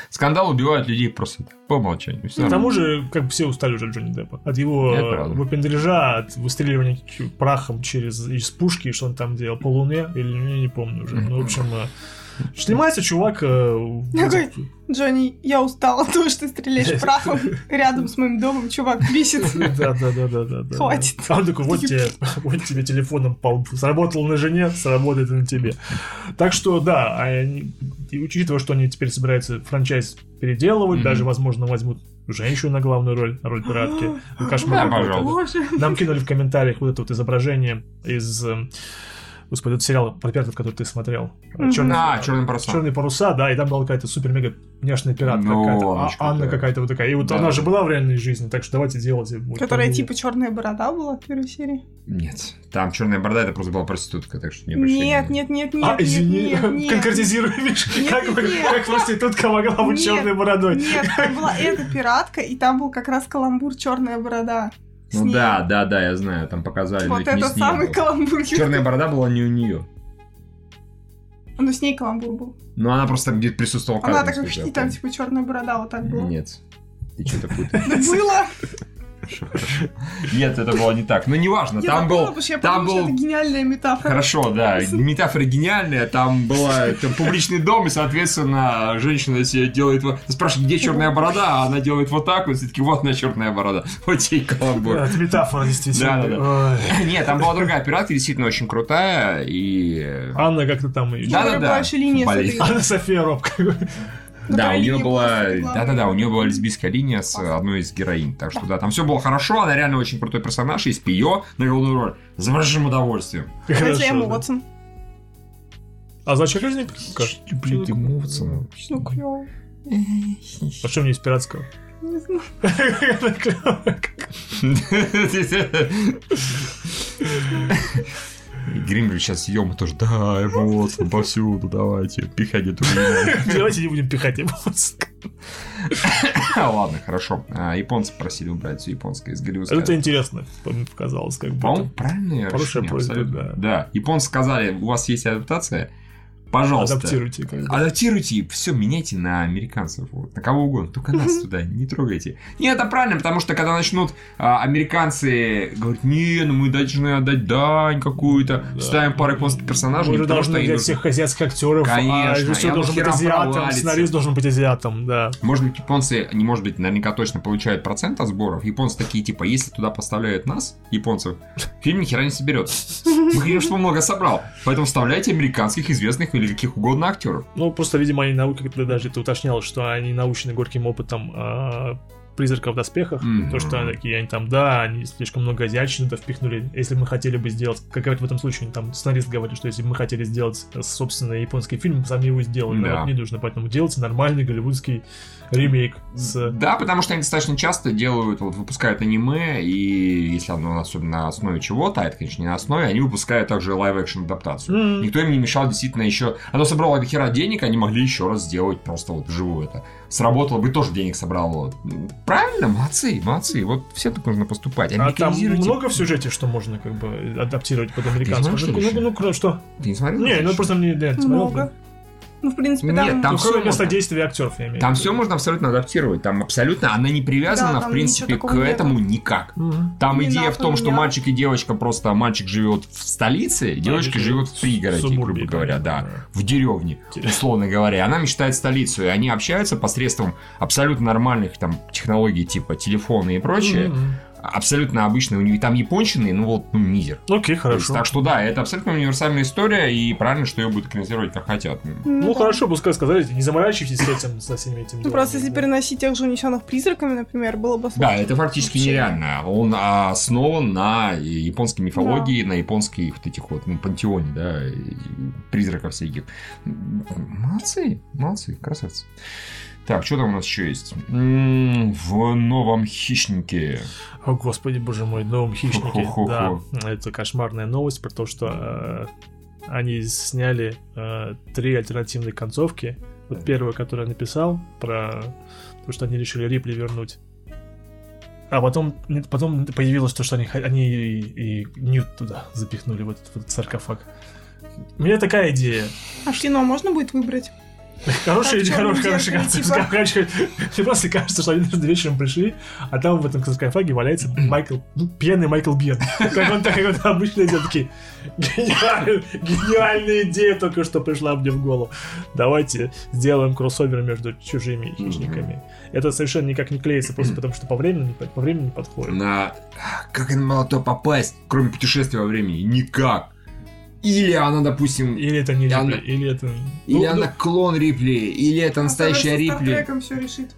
Скандал убивают людей просто по умолчанию. Всё К тому же, как бы все устали уже от Джонни Деппа. От его выпендреляжа, от выстреливания прахом через из пушки, что он там делал, по луне, или ну, я не помню уже. Ну, в общем, э, снимается чувак... э, Какой? Джонни, я устала от того, что ты стреляешь прахом рядом с моим домом, чувак бесит. Да, да, да, да, да. Хватит. А он такой, вот тебе, вот тебе телефоном по лбу. Сработал на жене, сработает и на тебе. Так что, да, а они- и учитывая, что они теперь собираются франчайз переделывать, Мгм. даже, возможно, возьмут женщину на главную роль, на роль пиратки. Кошмар. Нам кинули в комментариях вот это вот изображение из... Господи, этот сериал про пиратов, который ты смотрел. Мгм. Черный, А, черные паруса. Черные паруса, да, и там была какая-то супер-мега няшная пират Ну, какая-то. А- Анна какая-то вот такая. И вот Да. она же была в реальной жизни, так что давайте делать. Которая типа черная борода была в первой серии. Нет, там черная борода, это просто была проститутка, так что не Нет, нет, нет, нет, а, извини, конкретизируй, как, проститутка могла быть черной бородой? Нет, там была эта пиратка, и там был как раз каламбур черная борода. Ну ней. да, да, да, я знаю, там показали, Вот это самый каламбур. Черная борода была не у нее. Ну, с ней каламбур был. Но она просто где-то присутствовала Она и я там типа черная борода вот так была. Нет, ты что-то путаешь. Было. Нет, это было не так. Ну, неважно, там запомнила, был... Там был... это гениальная метафора. Хорошо, да, метафора гениальная, там была там публичный дом, и, соответственно, женщина себе делает вот... Ты спрашиваешь, где черная борода, а она делает вот так вот, все таки вот она черная борода. Вот тебе каламбур. Это метафора, действительно. Да-да-да. Ой. Нет, там была другая операция, действительно очень крутая, и... Анна как-то там. Да, да, да. смотри. Анна София Робко. Да, у нее была, да-да-да, у нее была лесбийская линия с одной из героинь, так что да, там все было хорошо, она реально очень крутой персонаж, и Пио на головную роль с большим удовольствием. Хорошо. Уотсон. А зачем? Как? Люблю ты Мовцена. Ну, клево. А что мне из пиратского? Не знаю. И Гримбридж сейчас съем тоже, да, эмоции повсюду, давайте, пихайте турнир. Давайте не будем пихать его. Ладно, хорошо. А, Японцы просили убрать все японское из голливудской. Это интересно, показалось, как По-моему, будто. правильное Хорошая просьба, да. Да, японцы сказали, у вас есть адаптация, пожалуйста. Адаптируйте. бы. Адаптируйте, все меняйте на американцев, вот, на кого угодно, только нас туда не трогайте. Не, это правильно, потому что когда начнут а, американцы говорить, не, ну мы должны отдать дань какую-то, Да. ставим пару японских персонажей, Мы не же что должны взять нужно- всех азиатских актеров, Конечно, а режиссер должен быть азиатом, провалится. сценарист должен быть азиатом, да. Может быть, японцы, не может быть, наверняка точно получают процент от сборов. Японцы такие, типа, если туда поставляют нас, японцев, фильм ни хера не соберет. Мы чтобы он много собрал. Поэтому вставляйте американских, известных или каких угодно актеров. Ну, просто, видимо, они науки, как ты даже это уточнял, что они научены горьким опытом а, призрака в доспехах. Мгм. То, что такие, они там, да, они слишком много азиатчины туда впихнули. Если мы хотели бы сделать, как говорят в этом случае, там сценарист говорит, что если бы мы хотели сделать э, собственный японский фильм, сами его сделали. Да. Нам это не нужно, поэтому делайте нормальный голливудский ремейк с... Да, потому что они достаточно часто делают, вот выпускают аниме, и если оно особенно на основе чего-то, а это, конечно, не на основе, они выпускают также live-action адаптацию. М. Никто им не мешал действительно еще... Оно собрало до хера денег, они могли еще раз сделать просто вот вживую это. Сработало бы, тоже денег собрало. Правильно, молодцы, молодцы. Вот все так нужно поступать. А там Американизируйте. много в сюжете, что можно как бы адаптировать под американскую. знаешь, Ну, что ну, ну, ну, что? Ты не смотрел? Не, ну просто не да, смотрел, Много. Ну, в принципе, Нет, там... там Ну, кроме всё места можно. действия актеров, я имею Там в виду. все можно абсолютно адаптировать. Там абсолютно она не привязана, Да, в там принципе, к этому никак. Мгм. Там Ни идея в том, то, что на- мальчик и девочка просто мальчик живет в столице, девочка живет живет в пригороде, субурбии, грубо говоря, да, да. в деревне, условно говоря. Она мечтает столицу, и они общаются посредством абсолютно нормальных там технологий типа телефона и прочее. Мгм. Абсолютно обычные у них там япончины, ну вот, ну, мизер. Окей, То есть, хорошо. так что да, это абсолютно универсальная история, и правильно, что ее будут экранизировать как хотят. Ну да. хорошо, пускай сказали, не заморачивайтесь с этим, со всеми этими Ну, просто если переносить тех же унесенных призраками, например, было бы Да, сложно. это фактически Вообще. нереально. Он основан на японской мифологии, на японской вот этих вот ну, пантеоне, да, призраков всяких. Молодцы, молодцы, красавцы. Так, что там у нас еще есть? М, В новом хищнике. О, господи, боже мой, новом хищнике. Да, это кошмарная новость про то, что э, они сняли э, три альтернативные концовки. Вот первую, которую я написал, про то, что они решили Рипли вернуть. А потом, потом появилось то, что они, они и, и Ньют туда запихнули, в этот, в этот саркофаг. У меня такая идея. А кино можно будет выбрать? Хорошая Как идея, чёрный хорошая, хорошая зеркало, концепция. типа. Короче, Мне просто кажется, что они даже вечером пришли, а там в этом саркофаге валяется Майкл, ну, пьяный Майкл Бьен. Как он так, как он обычно такие, «Гениаль- гениальная идея только что пришла мне в голову. Давайте сделаем кроссовер между чужими хищниками. Это совершенно никак не клеится, просто потому что по времени, по времени не подходит. На... Как она могла туда попасть, кроме путешествия во времени? Никак. Или она, допустим... Или это не Рипли, она- или это... Или Ну, она клон Рипли, или это настоящая Рипли. Стартреком все решит.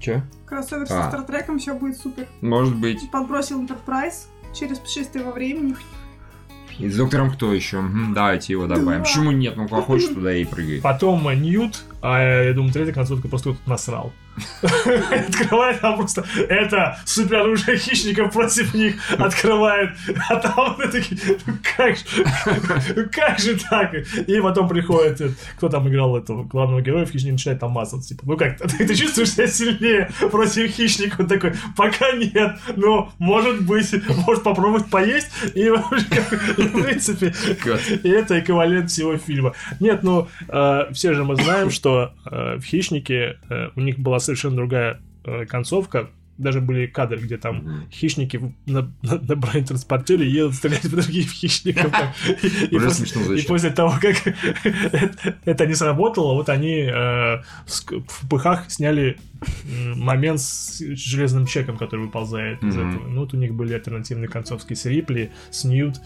Че? Кроссовер А. со Стартреком все будет супер. Может быть. Подбросил Enterprise через путешествие во времени. И с доктором кто еще? Мгм, давайте его добавим. Да. Почему нет? Ну, кто хочет, туда и прыгает. Потом Ньют, а я думаю, третья концовка просто кто-то насрал. Открывает там просто это супер оружие хищников против них открывает, а там вот такие, «Ну как же, как же так? И потом приходит, кто там играл этого главного героя в хищнике, начинает там мазаться, типа, ну как, ты, ты чувствуешь себя сильнее против хищника? Он такой, пока нет, но может быть, может попробовать поесть, и в принципе, и это эквивалент всего фильма. Нет, ну, э, все же мы знаем, что э, в «Хищнике» э, у них была совершенно другая э, концовка. даже были кадры, где там хищники на, на, на бронетранспортере едут стрелять в других хищников. И- после- того, как это- не сработало, вот они э, в пыхах сняли момент с железным чеком, который выползает из Мгм. этого. Ну, вот у них были альтернативные концовки с Рипли, с Ньют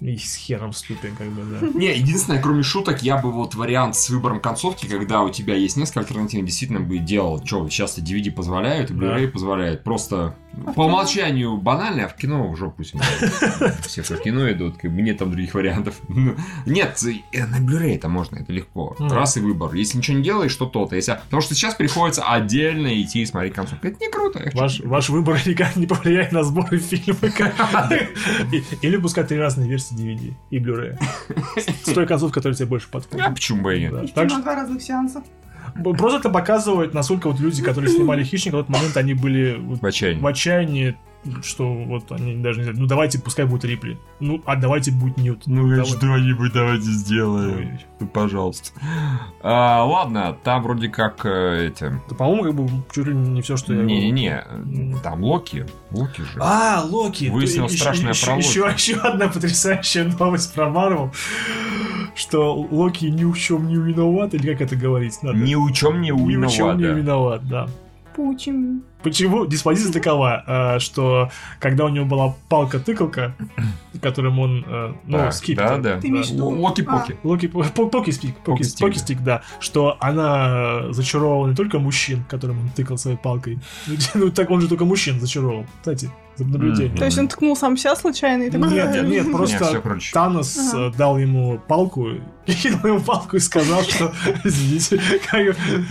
и с хером ступен, как бы, да. Не, единственное, кроме шуток, я бы вот вариант с выбором концовки, когда у тебя есть несколько альтернатив, действительно бы делал. Что, сейчас DVD позволяют, и Да. Blu-ray позволяет. Просто по умолчанию банально, а в кино в жопу себе. Все в кино идут, нет там других вариантов. Ну, Нет, э, на Blu-ray это можно, это легко. Мгм. Раз и выбор. Если ничего не делаешь, то то-то. Если... Потому что сейчас приходится отдельно идти и смотреть концовку. Это не круто. Ваш, ваш выбор никак не повлияет на сборы фильма. Или пускать три разные версии DVD и Blu-ray. С той концовкой, которая тебе больше А подходит. почему бы и нет? На два разных сеанса. Просто это показывает, насколько вот люди, которые снимали «Хищника», в тот момент они были вот В отчаянии. в отчаянии, что вот они даже не знают, ну давайте, пускай будет Рипли. Ну, а давайте будет Ньют. Ну, Давай. что-нибудь давайте сделаем. Ой. Ну, Пожалуйста. А, ладно, там вроде как э, эти... Да, по-моему, как бы чуть ли не все, что я... Не-не-не, там Локи. Локи же. А, Локи. Выяснилось Еще- страшное еще, про Локи. Еще, еще одна потрясающая новость про Марвел, что Локи ни в чем не виноват, или как это говорить надо? Ни в чем не Ни в чем виноват. не виноват, да. Почему? Почему? Диспозиция такова, э, что когда у него была палка-тыкалка, которым он, э, ну, Так, скипетр, да, да. Ты имеешь в виду- Локи-поки. Локи, по- по- покистик, покис- Покистик, покистик, да, что она э, зачаровывала не только мужчин, которым он тыкал своей палкой, ну так он же только мужчин зачаровывал, кстати, за наблюдение. Мгм. То есть он ткнул сам себя случайно и такой... Нет, нет, нет, Нет, просто круче. Танос Ага. э, дал ему палку, кинул ему палку и сказал, что извините,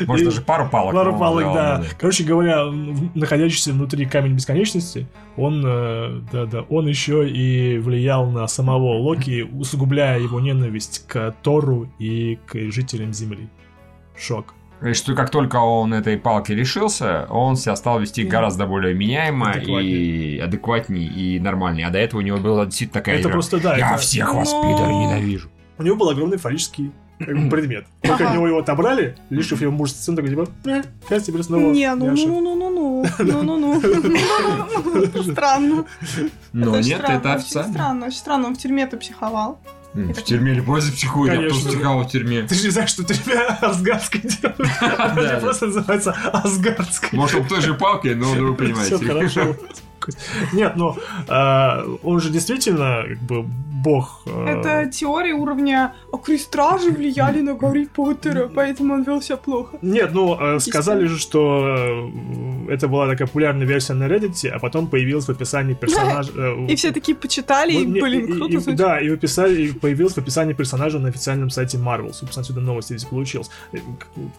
Может, даже пару палок. Пару палок, да. Короче говоря, находящийся внутри камень бесконечности, он, э, да, да, он еще и влиял на самого Локи, усугубляя его ненависть к Тору и к жителям Земли. Шок. И что как только он этой палки лишился, он себя стал вести гораздо более меняемо Адекватнее. и адекватнее и нормальнее. А до этого у него была действительно такая это игра. просто, да, Я это- всех вас, Но- ненавижу. у него был огромный фаллический как бы, предмет. Только Ага. от него его отобрали, лишив его мужества, он такой, типа, э, сейчас тебе снова Не, ну, Яша». ну, ну, ну, ну, ну, ну, ну, Странно. Но нет, это официально. Странно, очень странно, он в тюрьме-то психовал. В тюрьме или после психует, а кто Конечно. психовал в тюрьме. Ты же не знаешь, что делают. Да, Она просто называется Асгардской. Может, он той же палкой, но ну, вы понимаете. Все хорошо. Нет, ну, э, он же действительно, как бы, бог. э, Это теория уровня «А крестражи влияли на Гарри Поттера, поэтому он вел себя плохо». Нет, ну, э, сказали же, что э, это была такая популярная версия на Reddit, а потом появилась в описании персонажа... э, И все такие почитали, и, вот не- блин, и- и- круто звучит. Да, и описали, и появилась в описании персонажа на официальном сайте Marvel. Собственно, отсюда новость здесь получилась. Э,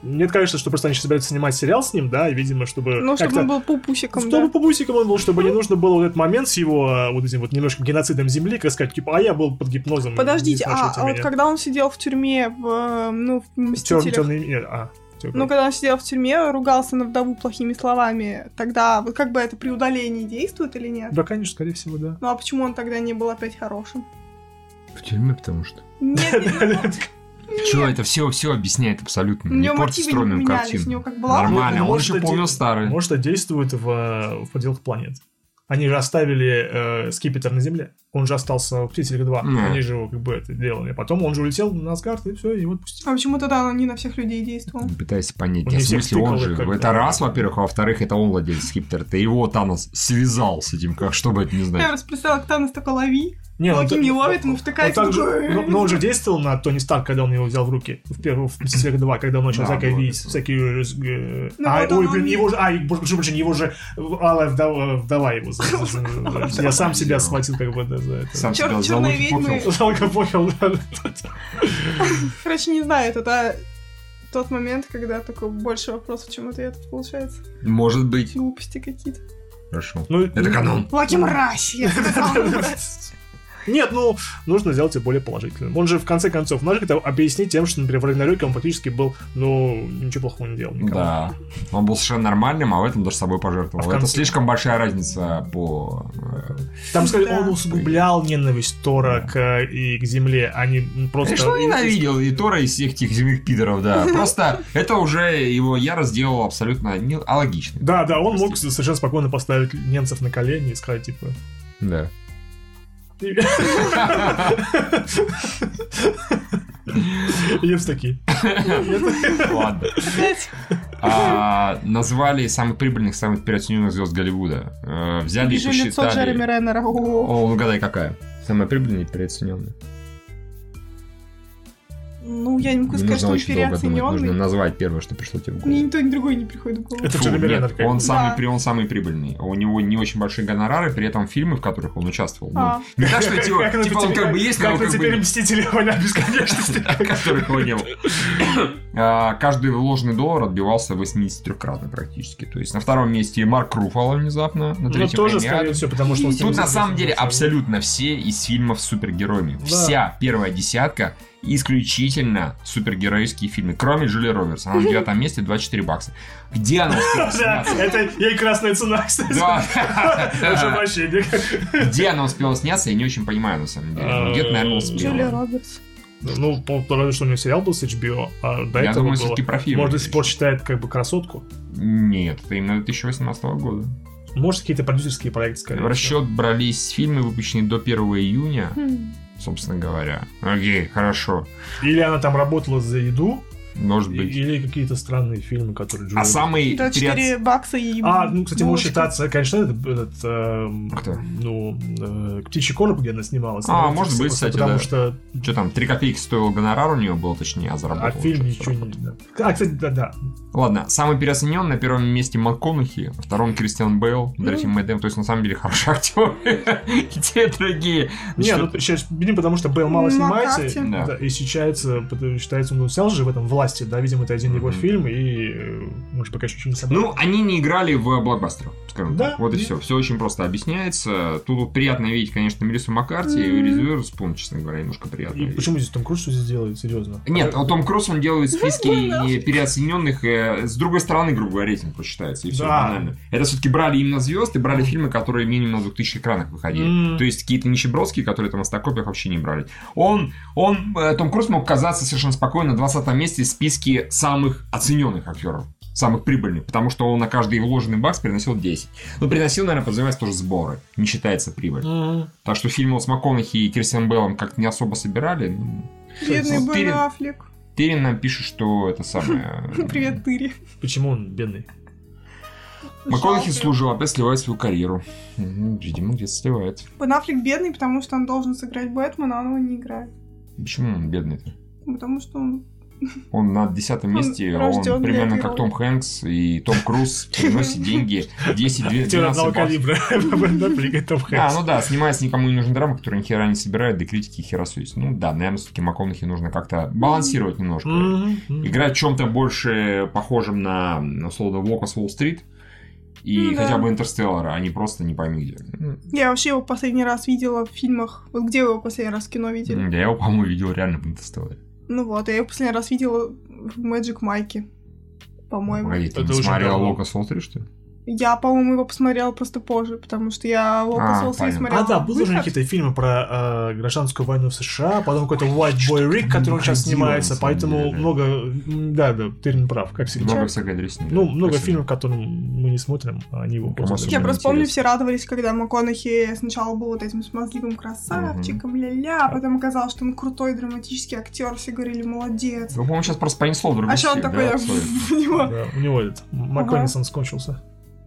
Мне кажется, что просто они сейчас собираются снимать сериал с ним, да, и, видимо, чтобы... Ну, чтобы он был пупусиком, Чтобы да. по бусикам он был, чтобы не нужно было вот этот момент с его э, вот этим вот немножко геноцидом земли, как сказать, типа, а я был под гипнозом. Подождите, а, а вот меня». когда он сидел в тюрьме, в, э, ну, в «Мстителях», тёмный мир, а, всё, ну, когда он сидел в тюрьме, ругался на вдову плохими словами, тогда вот как бы это при удалении действует или нет? Да, конечно, скорее всего, да. Ну, а почему он тогда не был опять хорошим? В тюрьме, потому что. Нет, нет, Че, это все, все объясняет абсолютно. у Не него порти мотивы не стройную поменялись, картину. у него как была... Нормально, он еще помнил старый. Может, это действует в, э, в поделках планет. Они же оставили э, скипетр на Земле. Он же остался в Птителях 2. Мгм. Они же его как бы это делали. Потом он же улетел на Асгард, и все, и его отпустили. А почему тогда он не на всех людей действовал? Пытаюсь понять, Он в смысле он же, как это раз, во-первых, а во-вторых, это он владелец Скиптера, это его Танос связал с этим, как, чтобы это не Я знать. просто представила, как Танос такой лови, Не, Локи он- не ловит, ему он втыкает. также- такой, но, но он же действовал на Тони Старк, когда он его взял в руки. В первом в Мстителях 2, когда он начал Да, всякое видеть, всякие... э, Ну а, ой, он- блин, он- его же... А, и, прошу прощения, его же алая вдова, вдова его. за- за- за- Я сам себя схватил как бы да, за это. Сам себя за да. Короче, не знаю, это та- тот момент, когда только больше вопросов, чем ответов получается. Может быть. Глупости какие-то. Хорошо. Ну, Это канон. Лаки мразь! я сказала, мразь. Нет, ну, нужно сделать это более положительным. Он же, в конце концов, может это объяснить тем, что, например, в Рагнароке он фактически был, ну, ничего плохого не делал. никому. Да. Он был совершенно нормальным, а в этом даже собой пожертвовал. А в Это конце- слишком большая разница по... э, Там, сказать, Да. он усугублял ненависть Тора к, и к земле, а не просто... Конечно, он ненавидел и Тора, и всех этих земных пидоров, да. Просто это уже его ярость сделал абсолютно не... Да, да, он мог совершенно спокойно поставить немцев на колени и сказать, типа... Да. Немцы такие. Ладно. А, назвали самых прибыльных, самых переоцененных звезд Голливуда. Э, Взяли и Вижу лицо Джереми посчитали... Реннера. О, О, ну угадай, какая? Самая прибыльная и переоцененная. Ну, я не могу сказать, что нужно он думать, нужно переоцененный. назвать первое, что пришло тебе в Мне голову. ни то, ни другой не приходит в голову. Это Фу, нет, он самый, Да. при- он самый прибыльный. У него не очень большие гонорары, при этом фильмы, в которых он участвовал. ну, А. не так, что типа, типа он теперь- как бы есть, но Как теперь Мстители война бесконечности. которых его не было. А, Каждый вложенный доллар отбивался 83-кратно практически. То есть на втором месте Марк Руфало внезапно, на Ну, третьем тоже, скорее всего, потому что он Тут на самом деле абсолютно все из фильмов с супергероями. Вся первая десятка исключительно супергеройские фильмы, кроме Джули Робертс. Она на девятом месте 24 бакса. Где она успела сняться? это ей красная цена, кстати. Где она успела сняться, я не очень понимаю, на самом деле. Ну, Где-то, наверное, Джулия успела. Робертс. Ну, по- потому что у нее сериал был с HBO, а до Я этого думаю, было... про фильм Может, до сих пор считает как бы красотку. Нет, это именно 2018 года. Может, какие-то продюсерские проекты, скорее В расчет брались фильмы, выпущенные до 1 июня, Хм. Собственно говоря. Окей, хорошо. Или она там работала за еду, Может быть. или какие-то странные фильмы, которые... А самый... 24 бакса и А, ну, кстати, может считаться, конечно, этот, этот, эм, Кто? ну, э, «Птичий короб», где она снималась. А, Ну, может быть, просто кстати, Потому да. что Что там, 3 копейки стоил гонорар у нее был, точнее, а а заработал. фильм уже ничего 40. не... да. А, кстати, да-да. Ладно, самый переоцененный на первом месте МакКонахи, на втором Кристиан Бейл, на третьем Ну. Мэтт. То есть, на самом деле, хорошие актеры. И те, другие. Не, ну сейчас, потому что Бейл мало Ну, снимается. Да. да, и считается, потому- считается, он снял же в этом «Власти», да, видимо, это один его фильм, и, э, может, пока еще ничего не собрал. Ну, они не играли в блокбастерах, скажем Да. так. Вот и все. Все очень просто объясняется. Тут вот приятно видеть, конечно, Мелиссу Маккарти и. Риз Уизерспун, честно говоря, немножко приятно. и видеть. почему здесь Том Круз что здесь делает, серьезно? Нет, А, Том Круз, он делает списки и переоцененных. э, С другой стороны, грубо говоря, рейтинг посчитается, и все Да. банально. Это все-таки брали именно звезд и брали фильмы, которые минимум на 2000 экранах выходили. М. То есть какие-то нищебродские, которые там на стокопиях вообще не брали. Он, он, э, Том Круз мог казаться совершенно спокойно на 20 месте в списке самых оцененных актеров. Самых прибыльных, потому что он на каждый вложенный бакс приносил 10. Ну, приносил, наверное, подразумевается тоже сборы. Не считается прибыль. М. Так что фильмы с МакКонахи и Кирстиан Беллом как-то не особо собирали. Ну, Бедный Вот Бен Тырин. Аффлек. Терин нам пишет, что это самое... Привет, Тыри. Почему он бедный? МакКонахи служил, опять сливает свою карьеру. Видимо, где-то сливает. Бен Аффлек бедный, потому что он должен сыграть Бэтмена, а он его не играет. Почему он бедный-то? Потому что он... Он на десятом Он месте, он, рождён для примерно как. Том Хэнкс и Том Круз приносит деньги 10-12 Актер одного баксов. калибра. А, ну да, снимается никому не нужна драма, которая ни хера не собирает, да критики хера. Ну да, наверное, все-таки МакКонахи нужно как-то балансировать немножко. Играть в чем-то больше похожим на, условно, Walk Street и Ну да. хотя бы Интерстеллара, а не просто не пойми где. Ну, Я вообще его последний раз видела в фильмах. Вот где вы его последний раз в кино видели? Я его, по-моему, видел реально в Интерстелларе. Ну вот, я его последний раз видела в Magic Майке. По-моему. Погоди, ты Это не очень смотрел давно. Walk of Wall Street, что ли? Я, по-моему, его посмотрела просто позже, потому что я Волка А, понятно. смотрела. А, да, были же выход. какие-то фильмы про э, гражданскую войну в США, потом какой-то White Boy Rick, который он сейчас снимается, поэтому деле, много... Да, да, ты не прав, как всегда. Много всякой дресни. Ну, много фильмов, которые мы не смотрим, а они его Ну, просто... Я просто помню, все радовались, когда МакКонахи сначала был вот этим смазливым красавчиком, ля-ля, а потом оказалось, что он крутой драматический актер, все говорили, молодец. Ну, по-моему, сейчас просто понесло в другую А что он такой, у него, Да, у него этот, МакКоннисон скончился.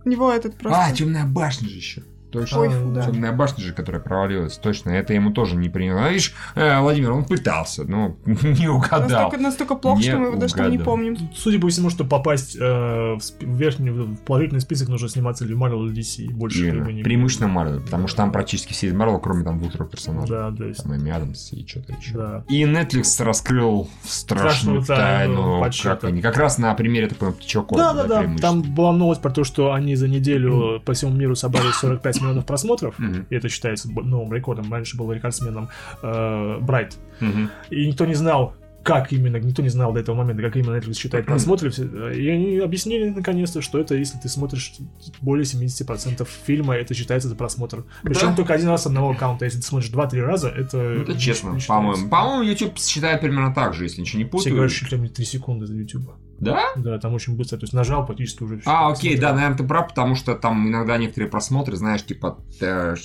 Него этот просто... А, темная башня же еще. Точно. Ой, фу, да. Темная башня же, которая провалилась, точно. Это ему тоже не приняло. А видишь, э, Владимир, он пытался, но не угадал. Настолько, настолько плохо, Не что мы его даже там не помним. Судя по всему, чтобы попасть э, в, в верхний, в положительный список, нужно сниматься или в Marvel, или DC. Больше Именно. не... Преимущественно Марвел, потому что там практически все из Марвел, кроме там двух-трех персонажей. Да, то есть... Там Эми Адамс и что-то еще. Да. И Netflix раскрыл страшную, Страшную тайну тайну. Как они, как раз на примере, по-моему, птичьего Да, да, да. Там была новость про то, что они за неделю по всему миру собрали 45 15 миллионов просмотров, Мгм. и это считается новым рекордом. Раньше был рекордсменом э, Брайт. Мгм. И никто не знал, как именно, никто не знал до этого момента, как именно Netflix считает просмотры. Все- И они объяснили наконец-то, что это если ты смотришь более 70% фильма, это считается за просмотр. Причем Да. только один раз одного аккаунта. Если ты смотришь 2-3 раза, это... Ну, это честно, по-моему. По-моему, YouTube считает примерно так же, если ничего не Все путаю. говорят, чуть ли не 3 секунды за YouTube. Да? Да, там очень быстро. То есть нажал, практически уже А, окей, посмотрел. да, наверное, ты прав, потому что там иногда некоторые просмотры, знаешь, типа, э,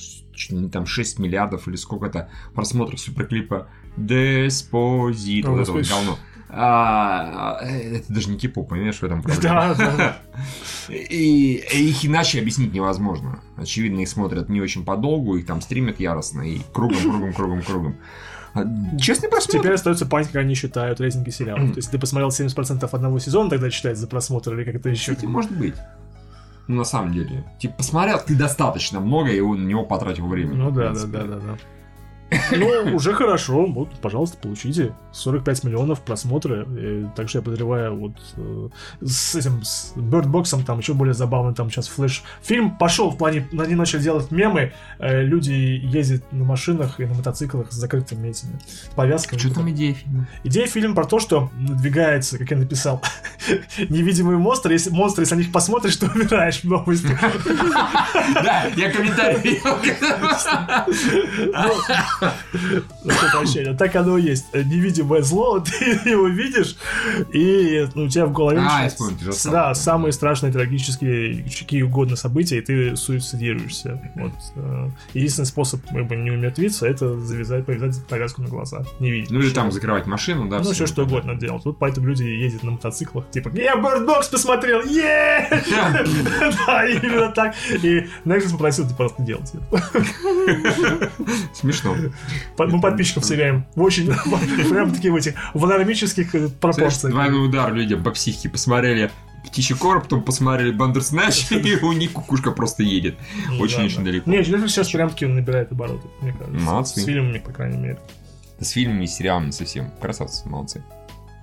там 6 миллиардов или сколько-то просмотров суперклипа Деспозит, вот это вот говно. А, э, это даже не кипоп, понимаешь, в этом проблема. Да, да, и их иначе объяснить невозможно. Очевидно, их смотрят не очень подолгу, их там стримят яростно и кругом, кругом, кругом, кругом. А, Честный просмотр. Теперь остается понять, как они считают рейтинги сериалов. То есть, ты посмотрел 70% одного сезона, тогда считается за просмотр или как-то еще. Может быть. Ну, на самом деле. Типа, посмотрел ты достаточно много, и он на него потратил время. Ну да, да, да, да, да. Ну, уже хорошо. Вот, пожалуйста, получите 45 миллионов просмотра. Э, Так что я подозреваю, вот э, с этим с Bird Box'ом там еще более забавно, там сейчас флеш. Фильм пошел в плане, они начали делать мемы, э, люди ездят на машинах и на мотоциклах с закрытыми этими повязками. Что там идея фильма? Идея фильма про то, что надвигается, как я написал, невидимый монстр. Если монстр, если на них посмотришь, то умираешь в новости. Да, я комментарий ощущение. Так оно и есть. Невидимое зло, ты его видишь, и ну, у тебя в голове... А, Да, самые страшные, трагические, какие угодно события, и ты суицидируешься. Вот. э, Единственный способ не умертвиться, это завязать, повязать повязку на глаза. Не видеть. Ну или там закрывать машину, да. Ну, все что угодно делать. Вот поэтому люди ездят на мотоциклах. Типа, я Box посмотрел, е Да, именно так. И Nexus попросил, ты просто делать это. Смешно. Мы подписчиков теряем очень, прям такие в этих, в анатомических э, пропорциях. Двойной удар людям по психике. Посмотрели Птичий короб, потом посмотрели Бандерснэч, и у них кукушка просто едет. Очень-очень да, да. далеко. Не, Netflix сейчас прям таки набирает обороты, мне кажется. Молодцы. С фильмами, по крайней мере. С фильмами и сериалами совсем. Красавцы, молодцы.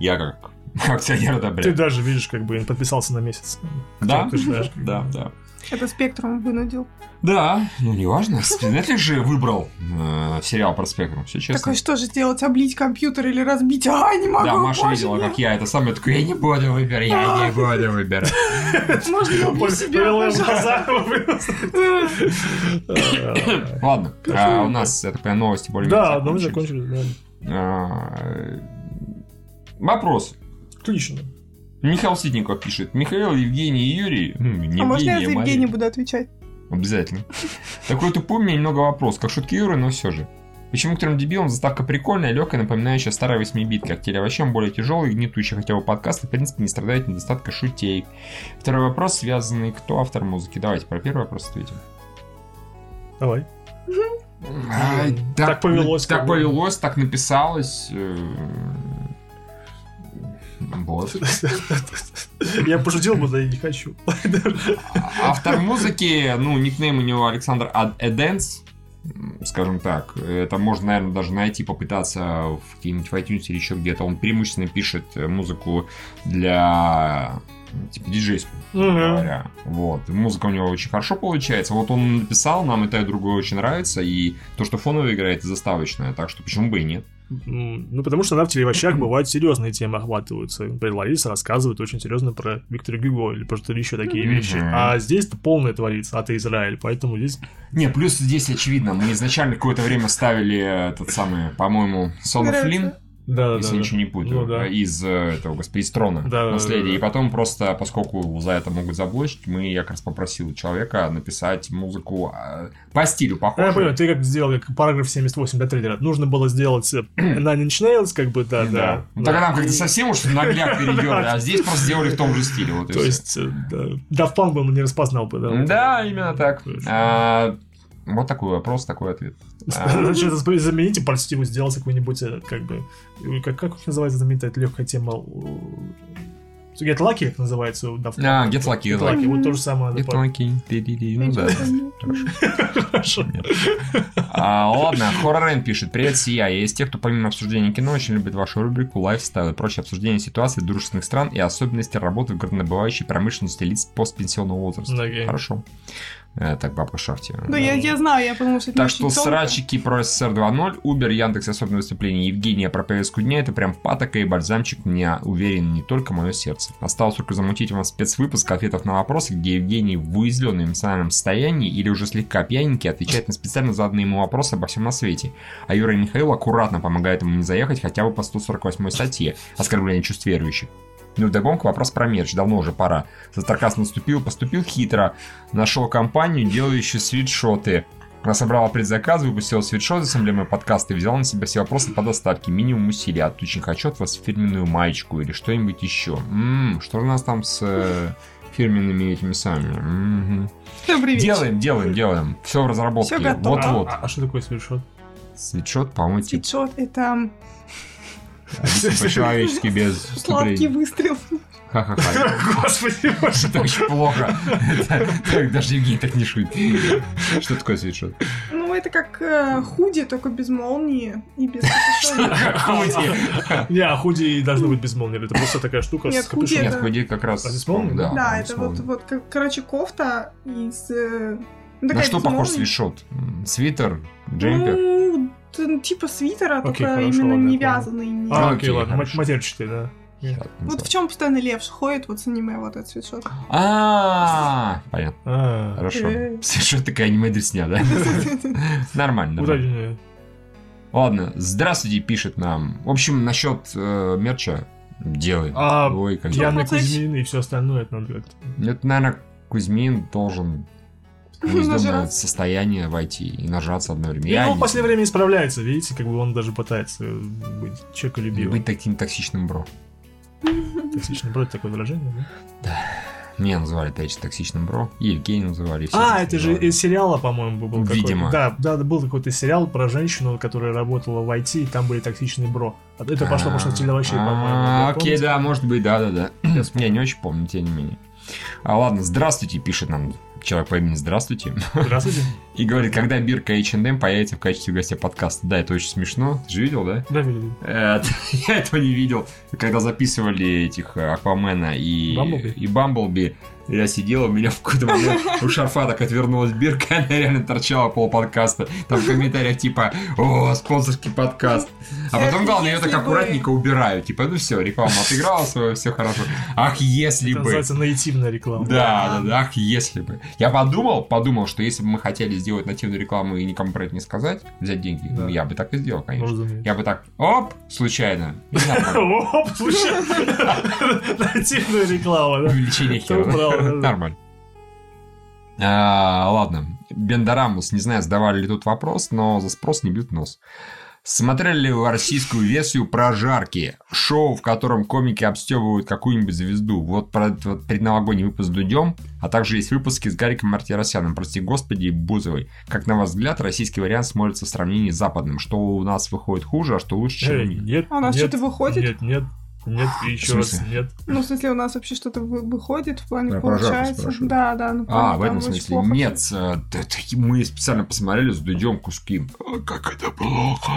Я как акционер Ты одобряю. даже, видишь, как бы подписался на месяц. Да? Ты. Да, да. Это спектрум вынудил. Да, ну неважно. Netflix же выбрал э, сериал про спектрум, все честно. Такой, что же делать? Облить компьютер или разбить? А, не могу. Да, Маша видела, как я это самое такое, я не буду выбирать, я не буду выбирать. Можно я убью себя. Ладно, а, у нас, я так понимаю, новости более-менее Да, ну мы закончились. закончили, да. А, Вопрос. Отлично. Михаил Ситников пишет. Михаил, Евгений и Юрий. м, не А можно я Евгений, за а Мария. Евгения буду отвечать? Обязательно. Такой тупой, у меня немного вопрос. Как шутки Юры, но все же. Почему некоторым дебилам заставка прикольная, легкая, напоминающая старый 8-бит, как телеовощам более тяжелый и гнетущий, хотя бы подкасты, в принципе, не страдают недостатка шутей. Второй вопрос, связанный, кто автор музыки. Давайте про первый вопрос ответим. Давай. А, Так повелось, Так как бы. повелось, так написалось. Вот. Я пошутил бы, да и не хочу. Автор музыки, ну, никнейм у него Александр Эденс, скажем так. Это можно, наверное, даже найти, попытаться в какие-нибудь в iTunes или еще где-то. Он преимущественно пишет э, музыку для типа диджейскую, Мгм. говоря. Вот. Музыка у него очень хорошо получается. Вот он написал, нам и то, и другое очень нравится. И то, что фоновое играет, заставочное. Так что почему бы и нет? Ну, потому что на в телевощах бывают серьезные темы охватываются. Например, Лариса рассказывает очень серьезно про Виктора Гюго или просто еще такие вещи. А здесь-то полное творится, а ты Израиль, поэтому здесь... Не, плюс здесь очевидно, мы изначально какое-то время ставили этот самый, по-моему, Сон Нравится. Флинн, Да, если да, ничего не путаю, Ну да. из э, этого, господи, из трона Да, да, наследия. да, да. И потом просто, поскольку за это могут заблочить, мы, я как раз попросил человека написать музыку э, по стилю Ну, похожую. я понял, ты как сделал как параграф 78 для трейлера. Нужно было сделать э, Nine Nails, как бы, да, да. Ну, тогда да. нам как-то совсем уж нагляд передерли, а здесь просто сделали в том же стиле. Вот То есть, э, да, Daft Punk бы он не распознал бы, да. Да, именно так. Есть- Вот такой вопрос, такой ответ. А, это замените, его сделать какой-нибудь, э, как бы, э, как, как называется знаменитая легкая тема? Get Lucky, это называется у Daft Punk. А, Get Lucky, Get Lucky. Вот то же самое. Get lucky. Ну да. Хорошо. А, ладно, Хоррорен пишет. Привет, Сия. Я из тех, кто помимо обсуждения кино очень любит вашу рубрику лайфстайл и прочее обсуждение ситуаций дружественных стран и особенностей работы в горнодобывающей промышленности лиц постпенсионного возраста. Хорошо. Э, так, бабка Шафти. Да, я, я знаю, я потому что это Так что тонко. срачики про СССР 2.0, Убер, Яндекс особенное выступление Евгения про повестку дня, это прям патока и бальзамчик, мне уверен, не только мое сердце. Осталось только замутить вам спецвыпуск ответов на вопросы, где Евгений в уязвленном эмоциональном состоянии или уже слегка пьяненький отвечает на специально заданные ему вопросы обо всем на свете. А Юра и Михаил аккуратно помогает ему не заехать хотя бы по 148 статье «Оскорбление чувств верующих». Ну, вдогонку вопрос про мерч. Давно уже пора. Састаркас наступил, поступил хитро. Нашел компанию, делающую свитшоты. Собрала предзаказ, выпустила свитшоты с эмблемой подкаста и взяла на себя все вопросы по доставке. Минимум усилий. А тут очень хочу от вас фирменную маечку или что-нибудь еще. М-м, что у нас там с э, фирменными этими самыми? Вечер. Делаем, делаем, делаем. Все в разработке. Всё готово. Вот-вот. А, а что такое свитшот? Свитшот, по-моему, Свитшот — это по-человечески без сладкий выстрел. Ха-ха-ха. Господи, боже Это очень плохо. Даже Евгений так не шутит. Что такое свитшот? Ну, это как э, худи, только без молнии и без. Худи. Не, а худи должно быть без молнии. Это просто такая штука с капюшоном. Нет, худи как раз... А здесь молния? Да, он это вот, короче, кофта из... э, На такая что похож свитшот? Свитер? Джемпер? Ну, типа свитера, Окей, только хорошо, именно ладно, не вязаный. не- А, Окей, окей, ладно, хорошо. матерчатый, да. Щас Вот в чем постоянно лев ходит, вот с аниме вот этот свитшот. А, понятно. А, Хорошо. Э. Свитшот такая аниме-дресня, да? Нормально. Ладно, здравствуйте, пишет нам. В общем, насчет э, мерча делаем. А, Ой, как я- Яна? Кузьмин и все остальное, это надо как-то. Это, наверное, Кузьмин должен в уязвленное Нажраться. состояние войти и нажаться одновременно. Я он в не последнее время исправляется, видите, как бы он даже пытается быть человеколюбивым. Быть таким токсичным бро. Токсичный брод такое выражение, да? Меня называли, опять же, токсичным бро. И Евгений называли. А, это же из сериала, по-моему, был какой-то. Видимо. Да, да, да, был какой-то сериал про женщину, которая работала в IT, и там были токсичные бро. А Это пошло, пошло в телеовощей, по-моему. А, да, Окей, да, может быть, да-да-да. Я не очень помню, тем не менее. А ладно, здравствуйте, пишет нам человек по имени Здравствуйте. Здравствуйте. И говорит, когда бирка H&M появится в качестве гостя подкаста. Да, это очень смешно. Ты же видел, да? Да, видели. Э, Я этого не видел. Когда записывали этих э, Аквамена и Бамблби? и Бамблби, я сидел, у меня в какой-то момент у шарфа так отвернулась бирка, она реально торчала пол подкаста. Там в комментариях типа, о, спонсорский подкаст. А потом, главное, я ее так аккуратненько убираю. Типа, ну все, реклама отыграла свое, все хорошо. Ах, если Это бы. называется наитивная реклама. Да, да, да, ах, если бы. Я подумал, подумал, что если бы мы хотели сделать нативную рекламу и никому про это не сказать, взять деньги, ну, я бы так и сделал, конечно. Я бы так, оп, случайно. Оп, слушай, нативная реклама, да? Увеличение хера. Нормально. А, ладно. Бендарамус, не знаю, задавали ли тут вопрос, но за спрос не бьют нос. Смотрели ли вы российскую версию прожарки? Шоу, в котором комики обстебывают какую-нибудь звезду. Вот про этот вот предновогодний выпуск с Дудем, а также есть выпуски с Гариком Мартиросяном, прости господи, и Бузовой. Как на ваш взгляд, российский вариант смотрится в сравнении с западным? Что у нас выходит хуже, а что лучше, чем них? Нет, А у нас нет, что-то выходит? Нет, нет, нет, и еще раз нет. Ну, в смысле, у нас вообще что-то вы- выходит в плане Да, жарку получается. Да, да, ну А, в этом смысле. Нет, э, мы специально посмотрели с Дудем куски. А, как это плохо.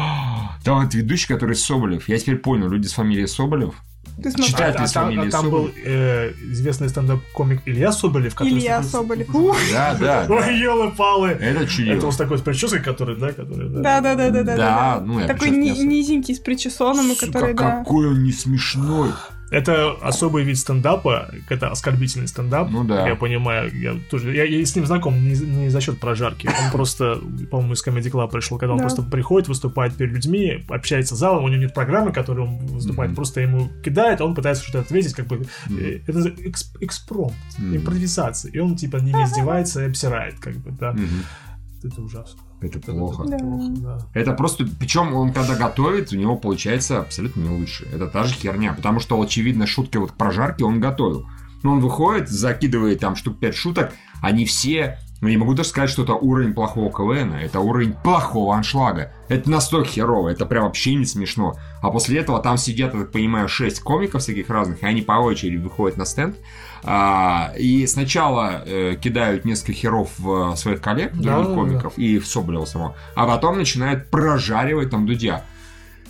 Там этот ведущий, который Соболев. Я теперь понял, люди с фамилией Соболев. Ты смотри, Читать а, там, а там был э, известный стендап-комик Илья Соболев, который... Илья Соболев. Да, да. Ой, елы-палы! Это Это чудило. он с такой с прической, который, да, который... Да, да, да, да, да. Да, ну я Такой низенький с причесоном, который, да. какой он не смешной. Это особый вид стендапа, это оскорбительный стендап. Ну да. Я понимаю, я тоже. Я, я с ним знаком не, не за счет прожарки. Он просто, по-моему, из Comedy Club пришел, когда он Да. просто приходит, выступает перед людьми, общается с залом, у него нет программы, которой он выступает, Мгм. просто ему кидает, а он пытается что-то ответить, как бы. Э, Это экс- экспромт, Мгм. импровизация. И он типа ними издевается и обсирает, как бы, да. Мгм. Это ужасно. Это Это плохо. Да. плохо, да. Это просто, причем он когда готовит, у него получается абсолютно не лучше. Это та же херня, потому что, очевидно, шутки вот к прожарке он готовил. Но он выходит, закидывает там штук 5 шуток, они все... Ну, не могу даже сказать, что это уровень плохого КВН, это уровень плохого аншлага. Это настолько херово, это прям вообще не смешно. А после этого там сидят, я так понимаю, 6 комиков всяких разных, и они по очереди выходят на стенд. А, и сначала э, кидают несколько херов в э, своих коллег, других Да, да, да. комиков, и в Соболева самого. А потом начинают прожаривать там Дудя.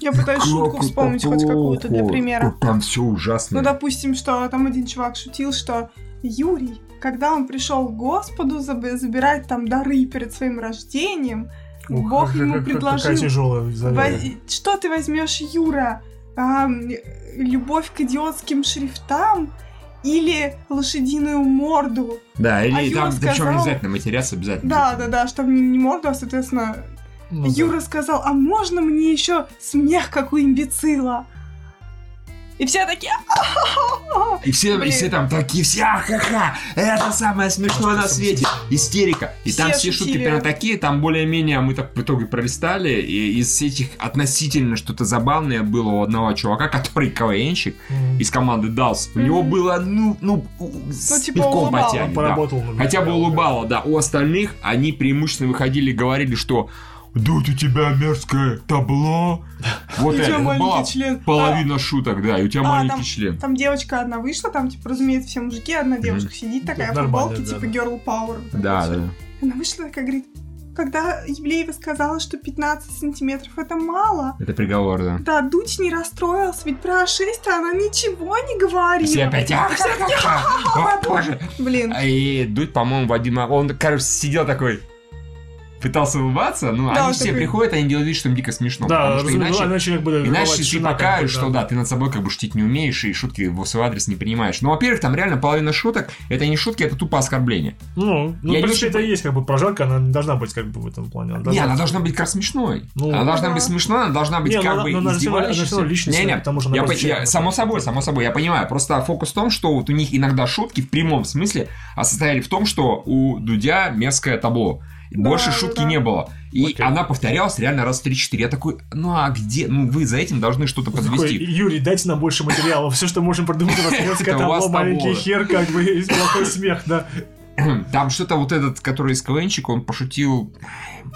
Я пытаюсь шутку Как вспомнить это хоть какую-то для плохо. примера. Там все ужасно. Ну, допустим, что там один чувак шутил, что Юрий, когда он пришел к Господу заб- забирать там дары перед своим рождением, Ух, Бог как- ему как- предложил... Какая тяжелая. Воз- Что ты возьмешь, Юра? Ам, любовь к идиотским шрифтам или лошадиную морду? Да, или А Юра там, причем сказал- обязательно матерятся, обязательно. Да, да, да, чтобы не, не морду, а, соответственно, Ну да. Юра сказал, а можно мне еще смех, как у имбецила? И все такие. И все, и все там такие, все, ха-ха, это самое смешное на свете, истерика. И там Все все шутки шутили. прям такие, там более-менее мы так в итоге пролистали, и из этих относительно что-то забавное было у одного чувака, который КВНщик М. из команды Далс. У него Мгм. было, ну, ну, с типа, пивком потянет, да. Хотя бы улыбало, да. У остальных они преимущественно выходили и говорили, что Тут у тебя мерзкое табло. Вот И у тебя это маленький была член. половина шуток, да, и у тебя А, маленький там- член. Там девочка одна вышла, там, типа, разумеется, все мужики, одна девушка сидит такая в футболке, да, типа, да. girl power. Да, да. Она вышла такая, говорит, когда Евлеева сказала, что 15 сантиметров это мало, Это приговор, да. да, Дудь не расстроился, ведь про А6 она ничего не говорила. Все опять, «Ах, о боже. Блин, И Дудь, по-моему, в один он, короче, сидел такой, пытался улыбаться, ну, Да, они он все такой- приходят, они делают вид, что им дико смешно. Да, потому что иначе, иначе как бы... иначе ты бы, что да, ты над собой как бы шутить не умеешь, и шутки в свой адрес не принимаешь. Ну, во-первых, там реально половина шуток, это не шутки, это тупо оскорбление. Ну, ну, Я в принципе, это и есть как бы прожарка, она не должна быть как бы в этом плане. Не, она должна быть как смешной. Ну, она должна да. быть смешной, она должна быть Не, ну, как она- бы но она она издевающейся. Не, не, потому что она я, я- само собой, само собой, я понимаю. Просто фокус в том, что вот у них иногда шутки в прямом смысле состояли в том, что у Дудя мерзкое табло. Да, Больше да, шутки да. не было. И Окей. она повторялась реально раз в 3-4. Я такой, ну а где? Ну вы за этим должны что-то Такой, подвести. Юрий, дайте нам больше материала. Все, что можем придумать, у вас маленький хер, как бы, и плохой смех, да. Там что-то вот этот, который из КВНчик, он пошутил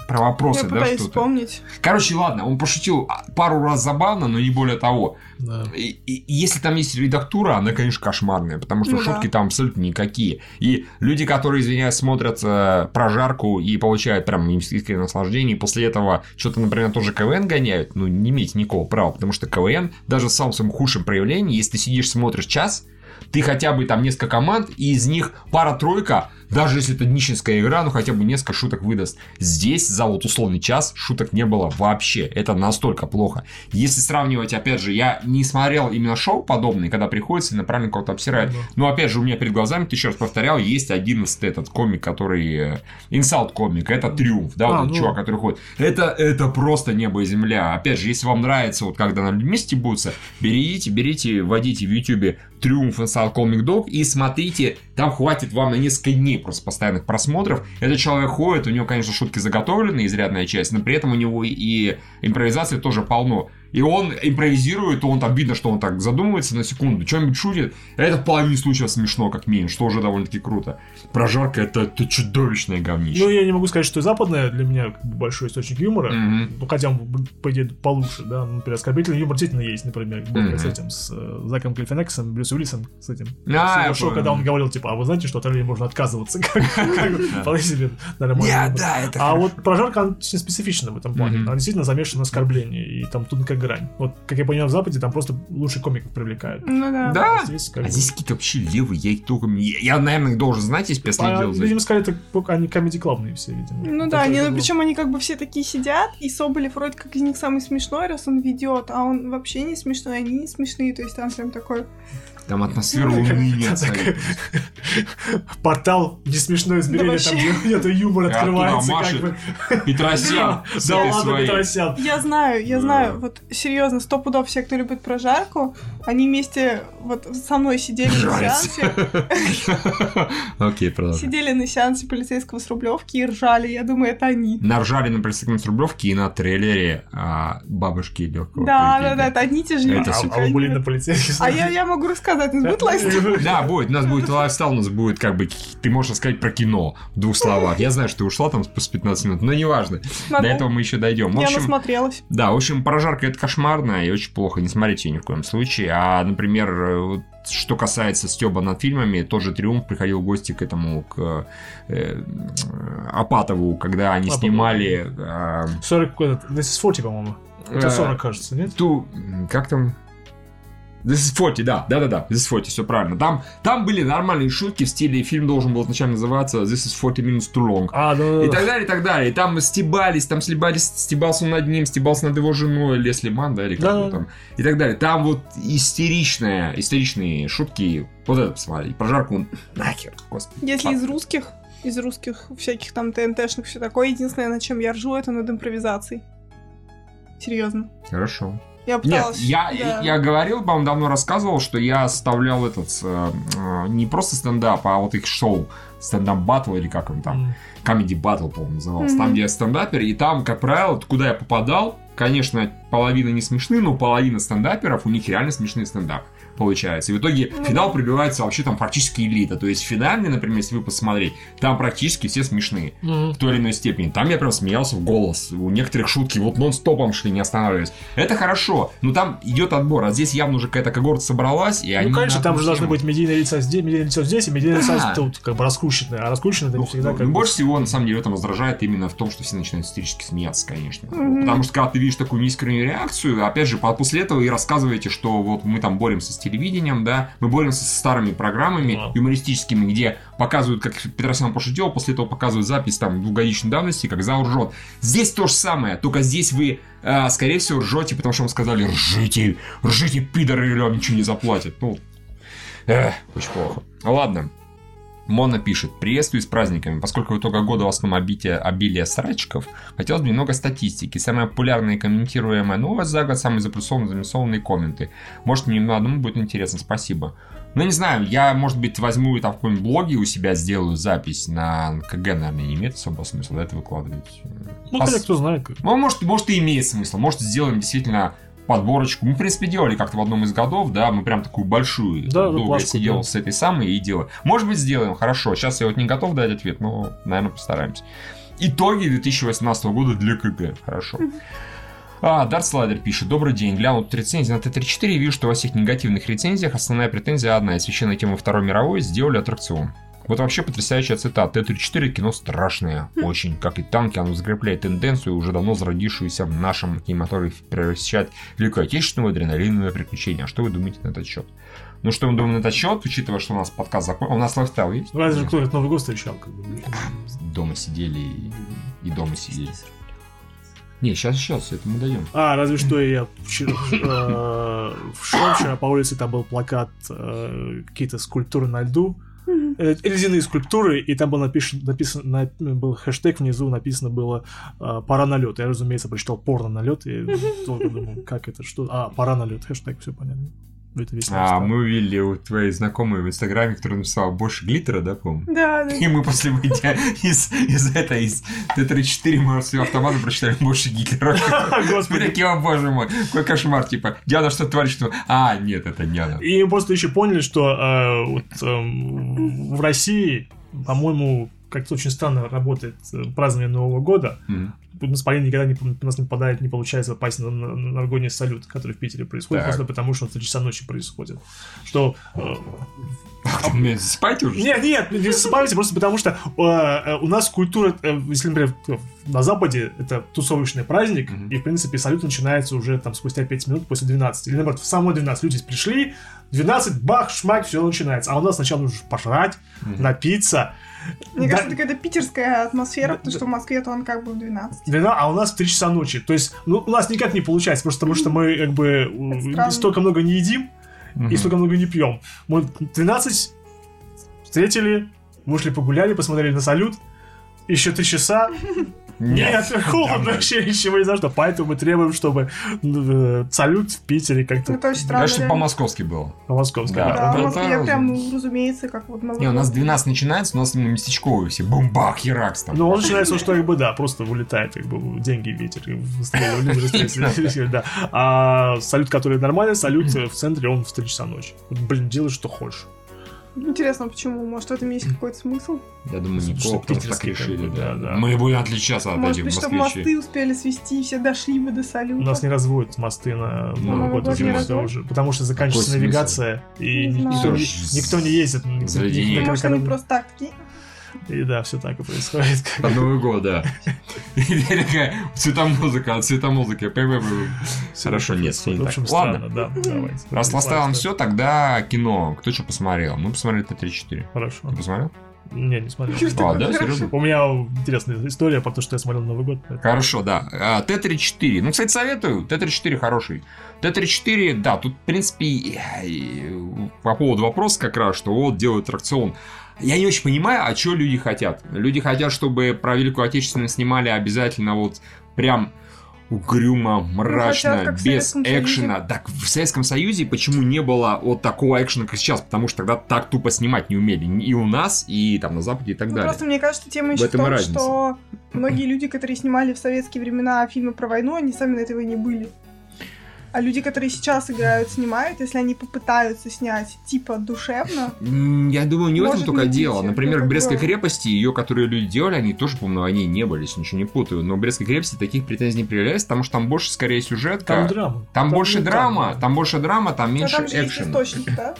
про вопросы, я да, пытаюсь что-то. вспомнить. Короче, ладно, он пошутил пару раз забавно, но не более того. Да. И, и если там есть редактура, она, конечно, кошмарная, потому что Ну да. шутки там абсолютно никакие. И люди, которые, извиняюсь, смотрят э, прожарку и получают прям искреннее наслаждение, и после этого что-то, например, тоже КВН гоняют, ну, не имеете никакого права, потому что КВН, даже в самом своем худшем проявлении, если ты сидишь, смотришь час, ты хотя бы там несколько команд, и из них пара-тройка, даже если это нищенская игра, ну хотя бы несколько шуток выдаст. Здесь за вот условный час шуток не было вообще. Это настолько плохо. Если сравнивать, опять же, я не смотрел именно шоу подобные, когда приходится и направленно кого-то обсирают. Да. Но опять же, у меня перед глазами, ты еще раз повторял, есть 11 этот комик, который... Инсалт комик, это Триумф, да, А, вот этот ну. чувак, который ходит. Это, это просто небо и земля. Опять же, если вам нравится, вот когда на людьми стебутся, берите, берите, вводите в Ютубе Триумф Инсалт Комик Дог и смотрите, там хватит вам на несколько дней просто постоянных просмотров. Этот человек ходит, у него, конечно, шутки заготовлены, изрядная часть, но при этом у него и импровизации тоже полно. И он импровизирует, он там видно, что он так задумывается на секунду, что-нибудь шутит. Это в половине случаев смешно, как минимум, что уже довольно-таки круто. Прожарка это, это чудовищное говнище. Ну, я не могу сказать, что и западная для меня большой источник юмора. Мгм. Ну, хотя он, по идее, получше, да. Ну, Например, оскорбительный юмор действительно есть, например, Мгм. с этим, с э, Заком Клиффенексом, Брюс Уиллисом, с этим. А, шоу, когда он говорил, типа, а вы знаете, что от оленя можно отказываться? Вполне себе нормально. А вот прожарка, она специфична в этом плане. Она действительно замешана на оскорблении, и там тут как грань. Вот, как я понял, в Западе там просто лучше комиков привлекают. Ну да. Да, А здесь как а бы- здесь какие-то вообще левые, я их только... Я, я, наверное, их должен знать, если я следил за видимо, сказали, это они комедий-клабные все, видимо. Ну Так да, они, ну, причем они как бы все такие сидят, и Соболев вроде как из них самый смешной, раз он ведет, а он вообще не смешной, они не смешные, то есть там прям такой... Там атмосфера уныния царит. Портал не смешное измерение, там где где-то юмор И открывается, как бы. Петросян Да ладно. Петросян. Я знаю, я знаю, вот серьезно, сто пудов все, кто любит прожарку, они вместе вот со мной сидели на сеансе, Окей, продолжай. сидели на сеансе полицейского с Рублевки и ржали, я думаю, это они. Наржали на полицейском с Рублевки и на трейлере а, бабушки легкого Да, да, да, это одни те же люди. А а вы были на полицейских? А я, я могу рассказать, из будет lifestyle? Да, будет. У нас будет lifestyle, у нас будет как бы, ты можешь сказать про кино в двух словах. Я знаю, что ты ушла там с 15 минут, но неважно. До этого мы еще дойдем. В Я общем, насмотрелась. да, в общем, прожарка это кошмарно и очень плохо. Не смотрите ее ни в коем случае. А, например, э, что касается стёба над фильмами, тоже Триумф приходил в гости к этому, к э, Апатову, когда они Апатову. снимали... э, 40, этот, This is 40, по-моему. Это э, 40, кажется, нет? Ту, как там? This is 40, да, да, да, да, This is 40, все правильно. Там, там были нормальные шутки в стиле, фильм должен был изначально называться This is 40 minutes too long. А, да, И так далее, и так далее. И там стебались, там слебались, стебался над ним, стебался над его женой, Лесли Ман, да, или как Да. там. И так далее. Там вот истеричная, истеричные шутки. Вот это посмотри. Прожарку нахер, господи. Если из русских, из русских всяких там ТНТшных все такое, единственное, над чем я ржу, это над импровизацией. Серьезно. Хорошо. Я Нет, пыталась. я, да. я говорил, по-моему, давно рассказывал, что я оставлял этот, э, э, не просто стендап, а вот их шоу, стендап батл или как он там. Comedy Battle, по-моему, назывался. Мгм. Там, где я стендапер, и там, как правило, куда я попадал, конечно, половина не смешны, но половина стендаперов, у них реально смешные стендапы получается. И в итоге Ну финал прибивается вообще там практически элита. То есть финальный, например, если вы посмотреть, там практически все смешные в той или иной степени. Там я прям смеялся в голос. У некоторых шутки вот нон-стопом шли, не останавливаясь. Это хорошо, но там идет отбор. А здесь явно уже какая-то когорта собралась, и они... Ну, конечно, там же должны быть медийные лица здесь, медийное лицо здесь, и медийное Да. лицо тут как бы раскрученное. А раскрученное это Ну, не всегда ну, как бы... больше всего, на самом деле, в этом раздражает именно в том, что все начинают истерически смеяться, конечно. Потому что, когда ты видишь такую неискреннюю реакцию, опять же, по- после этого и рассказываете, что вот мы там боремся с телевидением, да, мы боремся со старыми программами Да. юмористическими, где показывают, как Петросян пошутил, после этого показывают запись там двухгодичной давности, как зал ржет. Здесь то же самое, только здесь вы, а, скорее всего, ржете, потому что вам сказали, ржите, ржите, пидоры, или вам ничего не заплатят. Ну, эх, очень плохо. Ладно. Мона пишет, приветствую с праздниками. Поскольку в итоге года в основном обитие, обилие срачков, хотелось бы немного статистики. Самая популярная и комментируемая новость за год, самые заплюсованные, замесованные комменты. Может, мне на одному будет интересно, спасибо. Ну, не знаю, я, может быть, возьму там в каком-нибудь блоге у себя сделаю запись на КГ, наверное, не имеет особого смысла да, это выкладывать. Ну, Пос- хотя кто знает. как. ну, может, может и имеет смысл. Может, сделаем действительно подборочку. Мы, в принципе, делали как-то в одном из годов, да, мы прям такую большую. Да, да, долго я плашку, сидел да. с этой самой и делал. Может быть, сделаем, хорошо. Сейчас я вот не готов дать ответ, но, наверное, постараемся. Итоги 2018 года для КГ. Хорошо. А, Дарт Слайдер пишет. Добрый день. Глянул тут рецензии на Т-34 и вижу, что во всех негативных рецензиях основная претензия одна. Из священной темы Второй мировой сделали аттракцион. Вот вообще потрясающая цитата. Т-34 кино страшное. Очень. Как и танки, оно закрепляет тенденцию, уже давно зародившуюся в нашем кинематографе превращать Великую Отечественную в адреналиновое приключение. А что вы думаете на этот счет? Ну, что мы думаем на этот счет, учитывая, что у нас подкаст закончился. У нас лайфстайл есть? Разве же кто этот Новый год встречал? Как бы. Дома сидели и, и дома сидели. Не, сейчас, сейчас, это мы даем. А, разве что я вчера, э, шел вчера по улице, там был плакат, э, какие-то скульптуры на льду, Ледяные скульптуры, и там был написан, написан, на- был хэштег внизу, написано было э, «Пора на лед». Я, разумеется, прочитал «Порно на лед», и долго думал, как это, что... А, «Пора на лед», хэштег, все понятно. Это весь А, мы увидели у твоей знакомой в Инстаграме, которая написала больше глиттера, да, по-моему? Да, да. И мы после выйдя из, из этой, из Т-34 мы с автомата прочитали больше гитлера. Мы Господи. такие, о боже мой, какой кошмар, типа, Диана что творит, что... А, нет, это не она. И мы просто еще поняли, что э, вот, эм, в России, по-моему, как-то очень странно работает э, празднование Нового года. У нас парень никогда не, у нас не попадает, не получается попасть на, на, на салют, который в Питере происходит, Так. просто потому что он в 3 часа ночи происходит. Что... э, меня спать уже? нет, нет, не засыпайте, просто потому что э, э, у нас культура, э, если, например, на Западе это тусовочный праздник, Мгм. и, в принципе, салют начинается уже там спустя 5 минут после 12. Или, наоборот, в самое 12 люди пришли, 12, бах, шмак, все начинается. А у нас сначала нужно пожрать, Мгм. напиться. Мне Да- кажется, это какая-то питерская атмосфера, Да, потому да. что в Москве-то он как бы в 12. Вина, а у нас в 3 часа ночи. То есть, ну, у нас никак не получается, просто потому что мы, как бы, столько много не едим и столько много не пьем. Мы 12 встретили, вышли погуляли, посмотрели на салют, еще 3 часа. Нет, холодно вообще, ничего не за что. Поэтому мы требуем, чтобы э, салют в Питере как-то Это очень странно. Да, чтобы по-московски было. по-московски. Да. Да, в это- Москве прям, ну, разумеется, как вот Новый Не, у нас год. 12 начинается, у нас именно местечковые все. Бум-бах, херакс там. Ну, он начинается, что как бы, да, просто вылетает, как бы, деньги в ветер, да. А салют, который нормальный, салют э, в центре, он в 3 часа ночи. Вот, Блин, делай, что хочешь. Интересно, почему? Может, в этом есть какой-то смысл? Я думаю, потому что так решили, да. да. Мы будем отличаться от Может этих быть, чтобы мосты успели свести, все дошли бы до У салюта. нас не разводят мосты на Ну, Новый год, уже, год не разводят? уже, потому что заканчивается Какой смысл? навигация, и Не никто, не- никто не ездит. никто- Может, они просто так такие. И да, все так и происходит. Под Новый год, да. И такая цветомузыка, цветомузыка. Хорошо, нет, всё не В общем, так. Ладно. странно, да, давайте. Раз оставим все, тогда кино. Кто что посмотрел? Мы посмотрели Т-34. Хорошо. Ты посмотрел? Не, не смотрел. А, да, серьезно? У меня интересная история, потому что я смотрел Новый год. поэтому- Хорошо, да. А, Т-34. Ну, кстати, советую. Т-34 хороший. Т-34, да, тут, в принципе, по поводу вопроса как раз, что вот делают аттракцион. Я не очень понимаю, а что люди хотят. Люди хотят, чтобы про Великую Отечественную снимали обязательно вот прям угрюмо, мрачно, хотят, в без Советском Союзе. экшена. Так в Советском Союзе почему не было вот такого экшена, как сейчас? Потому что тогда так тупо снимать не умели. И у нас, и там на Западе, и так Ну, далее. просто мне кажется, тема В еще в этом и том, разница. что многие люди, которые снимали в советские времена фильмы про войну, они сами на этой войне были. А люди, которые сейчас играют, снимают, если они попытаются снять типа душевно, Я думаю, не в этом только дело. Например, в Брестской крепости, ее, которые люди делали, они тоже, по-моему, войне не были, если ничего не путаю. Но в Брестской крепости таких претензий не проявляется, потому что там больше, скорее, сюжетка. Там драма. Там больше не драма, там. там больше драма, там меньше там же есть экшена. источник, да?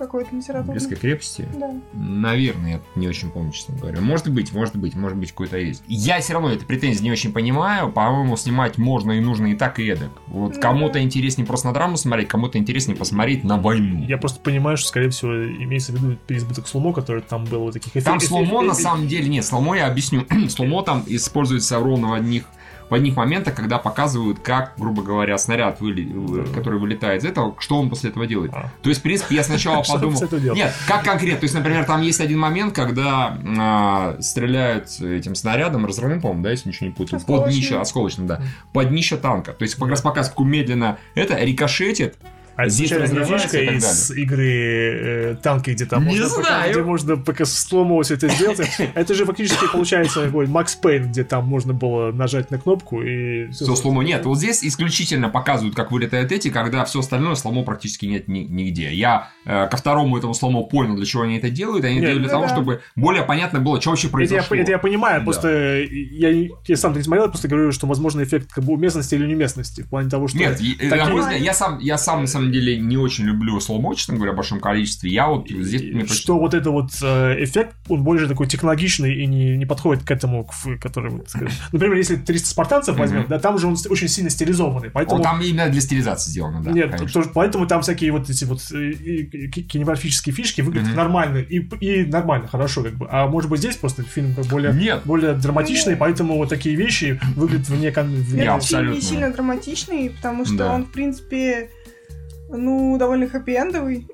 Какой-то литературный. Брестской крепости? Да. Наверное, я не очень помню, честно говоря. Может быть, может быть, может быть, какой-то есть. Я все равно этой претензии не очень понимаю. По-моему, снимать можно и нужно и так, и эдак. Вот Ну кому-то да. интереснее просто на драму смотреть, кому-то интереснее посмотреть на войну. Я просто понимаю, что, скорее всего, имеется в виду переизбыток сломо, который там был вот таких Там эффе- сломо на самом деле нет. Сломо я объясню. сломо там используется ровно в одних в одних моментах, когда показывают, как, грубо говоря, снаряд, выли- Да. который вылетает из этого, что он после этого делает. А. То есть, в принципе, я сначала подумал... Нет, как конкретно? То есть, например, там есть один момент, когда а, стреляют этим снарядом, разрывным, по-моему, да, если ничего не путаю, под днище, осколочным, да, под днище танка. То есть, как раз показывают, как медленно это рикошетит, А Здесь так из игры э, танки, где там можно, пока- где можно пока сломо все это сделать. Это же фактически получается такой Макс Пейн, где там можно было нажать на кнопку и все сломо. Нет, вот здесь исключительно показывают, как вылетают эти, когда все остальное сломо практически нет ни- нигде. Я э, ко второму этому сломо понял, для чего они это делают. Они Нет, делают для ну того, да. чтобы более понятно было, что вообще Это я, произошло. это я понимаю, Да. просто я, я сам не смотрел, я просто говорю, что возможно эффект как бы уместности или неуместности, в плане того, что... Нет, такие- взгляд, я сам, я сам на самом деле не очень люблю сломо, честно говоря, в большом количестве. Я вот здесь мне почти- что вот это вот э, эффект, он больше такой технологичный и не, не подходит к этому, к, который, вот, например, если 300 спартанцев возьмем, Мгм. да, там же он очень сильно стилизованный, поэтому... Вот там именно для стилизации сделано, да. Нет, конечно. тоже- поэтому там всякие вот эти вот э, и- и кинематографические фишки выглядят Мгм. нормально и, и нормально, хорошо, как бы. А может быть здесь просто фильм как более, Нет. более драматичный, поэтому вот такие вещи выглядят вне... кон- вне- Я Этот фильм не абсолютно. сильно драматичный, потому что Да. он, в принципе, ну, довольно хэппи-эндовый.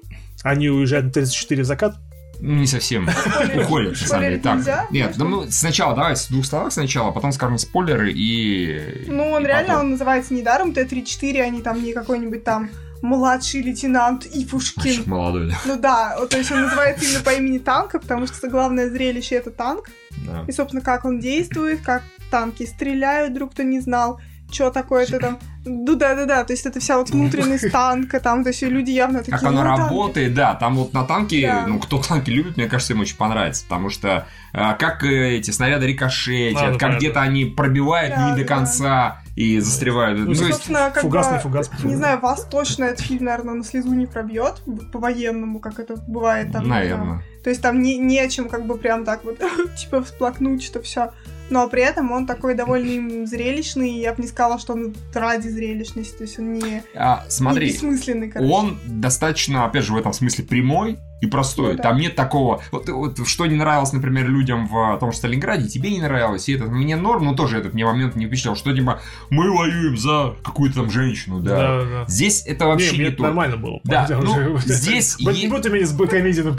Они уезжают на 34 в закат. Ну, Не совсем. Уходят, на самом деле. Так, нельзя, нет, ну, сначала, давайте в двух словах сначала, а потом скажем спойлеры и... Ну, он и реально, потом. он называется недаром Т-34, а не там не какой-нибудь там младший лейтенант Ивушкин. Мальчик молодой, да. Ну да, то есть он называется именно по имени танка, потому что главное зрелище это танк. Да. И, собственно, как он действует, как танки стреляют, вдруг кто не знал, что такое-то там. Ну да, да, да, то есть это вся вот внутренность танка, там, то есть люди явно такие. Как оно «Ну, танки». работает, да, там вот на танке, Да. ну, кто танки любит, мне кажется, им очень понравится, потому что э, как э, эти снаряды рикошетят, А, ну, как где-то они пробивают Да, не до да. конца и застревают. Ну, Ну, то есть, Собственно, как фугасный бы, фугас. не знаю, вас точно этот фильм, наверное, на слезу не пробьет по-военному, как это бывает там. наверное. То есть там не, не о чем как бы прям так вот, типа, всплакнуть, что все. Но при этом он такой довольно зрелищный, и я бы не сказала, что он ради зрелищности, то есть он не, А, не смотри, бессмысленный, короче. он достаточно, опять же, в этом смысле прямой и простой. Ну да. Там нет такого... Вот, вот что не нравилось, например, людям в том же Сталинграде, тебе не нравилось, и это мне норм, но тоже этот мне момент не впечатлял, что типа мы воюем за какую-то там женщину, да. Да, да. Здесь это вообще Не, не, мне то. нормально было. Да, ну, здесь Вот е- Не будь меня с бэткомедианом.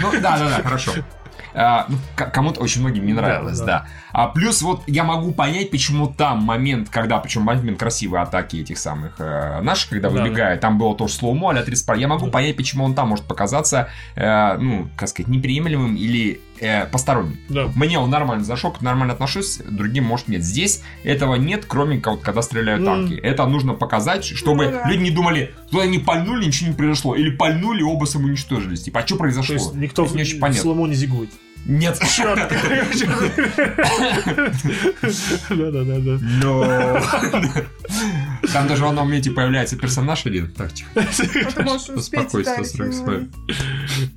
Ну, да, да, да, хорошо. А, ну, кому-то очень многим не нравилось, Да, да. да. А плюс вот я могу понять, почему там момент, когда, причем момент красивой атаки этих самых э, наших, когда Да, выбегает, там было тоже слоумо, а 30 Я могу Да. понять, почему он там может показаться, э, ну, как сказать, неприемлемым или э, посторонним. Да. Мне он нормально зашел, нормально отношусь, другим, может, нет. Здесь этого нет, кроме как вот, когда стреляют М. танки. Это нужно показать, чтобы Ну да. люди не думали, туда не пальнули, ничего не произошло. Или пальнули, оба самоуничтожились. Типа, а что То произошло? есть никто Это не очень в понятно. сломо не зигует. Нет. Черт. Да-да-да. Но... Там даже в одном моменте появляется персонаж один. Так, тихо. Успокойся, да,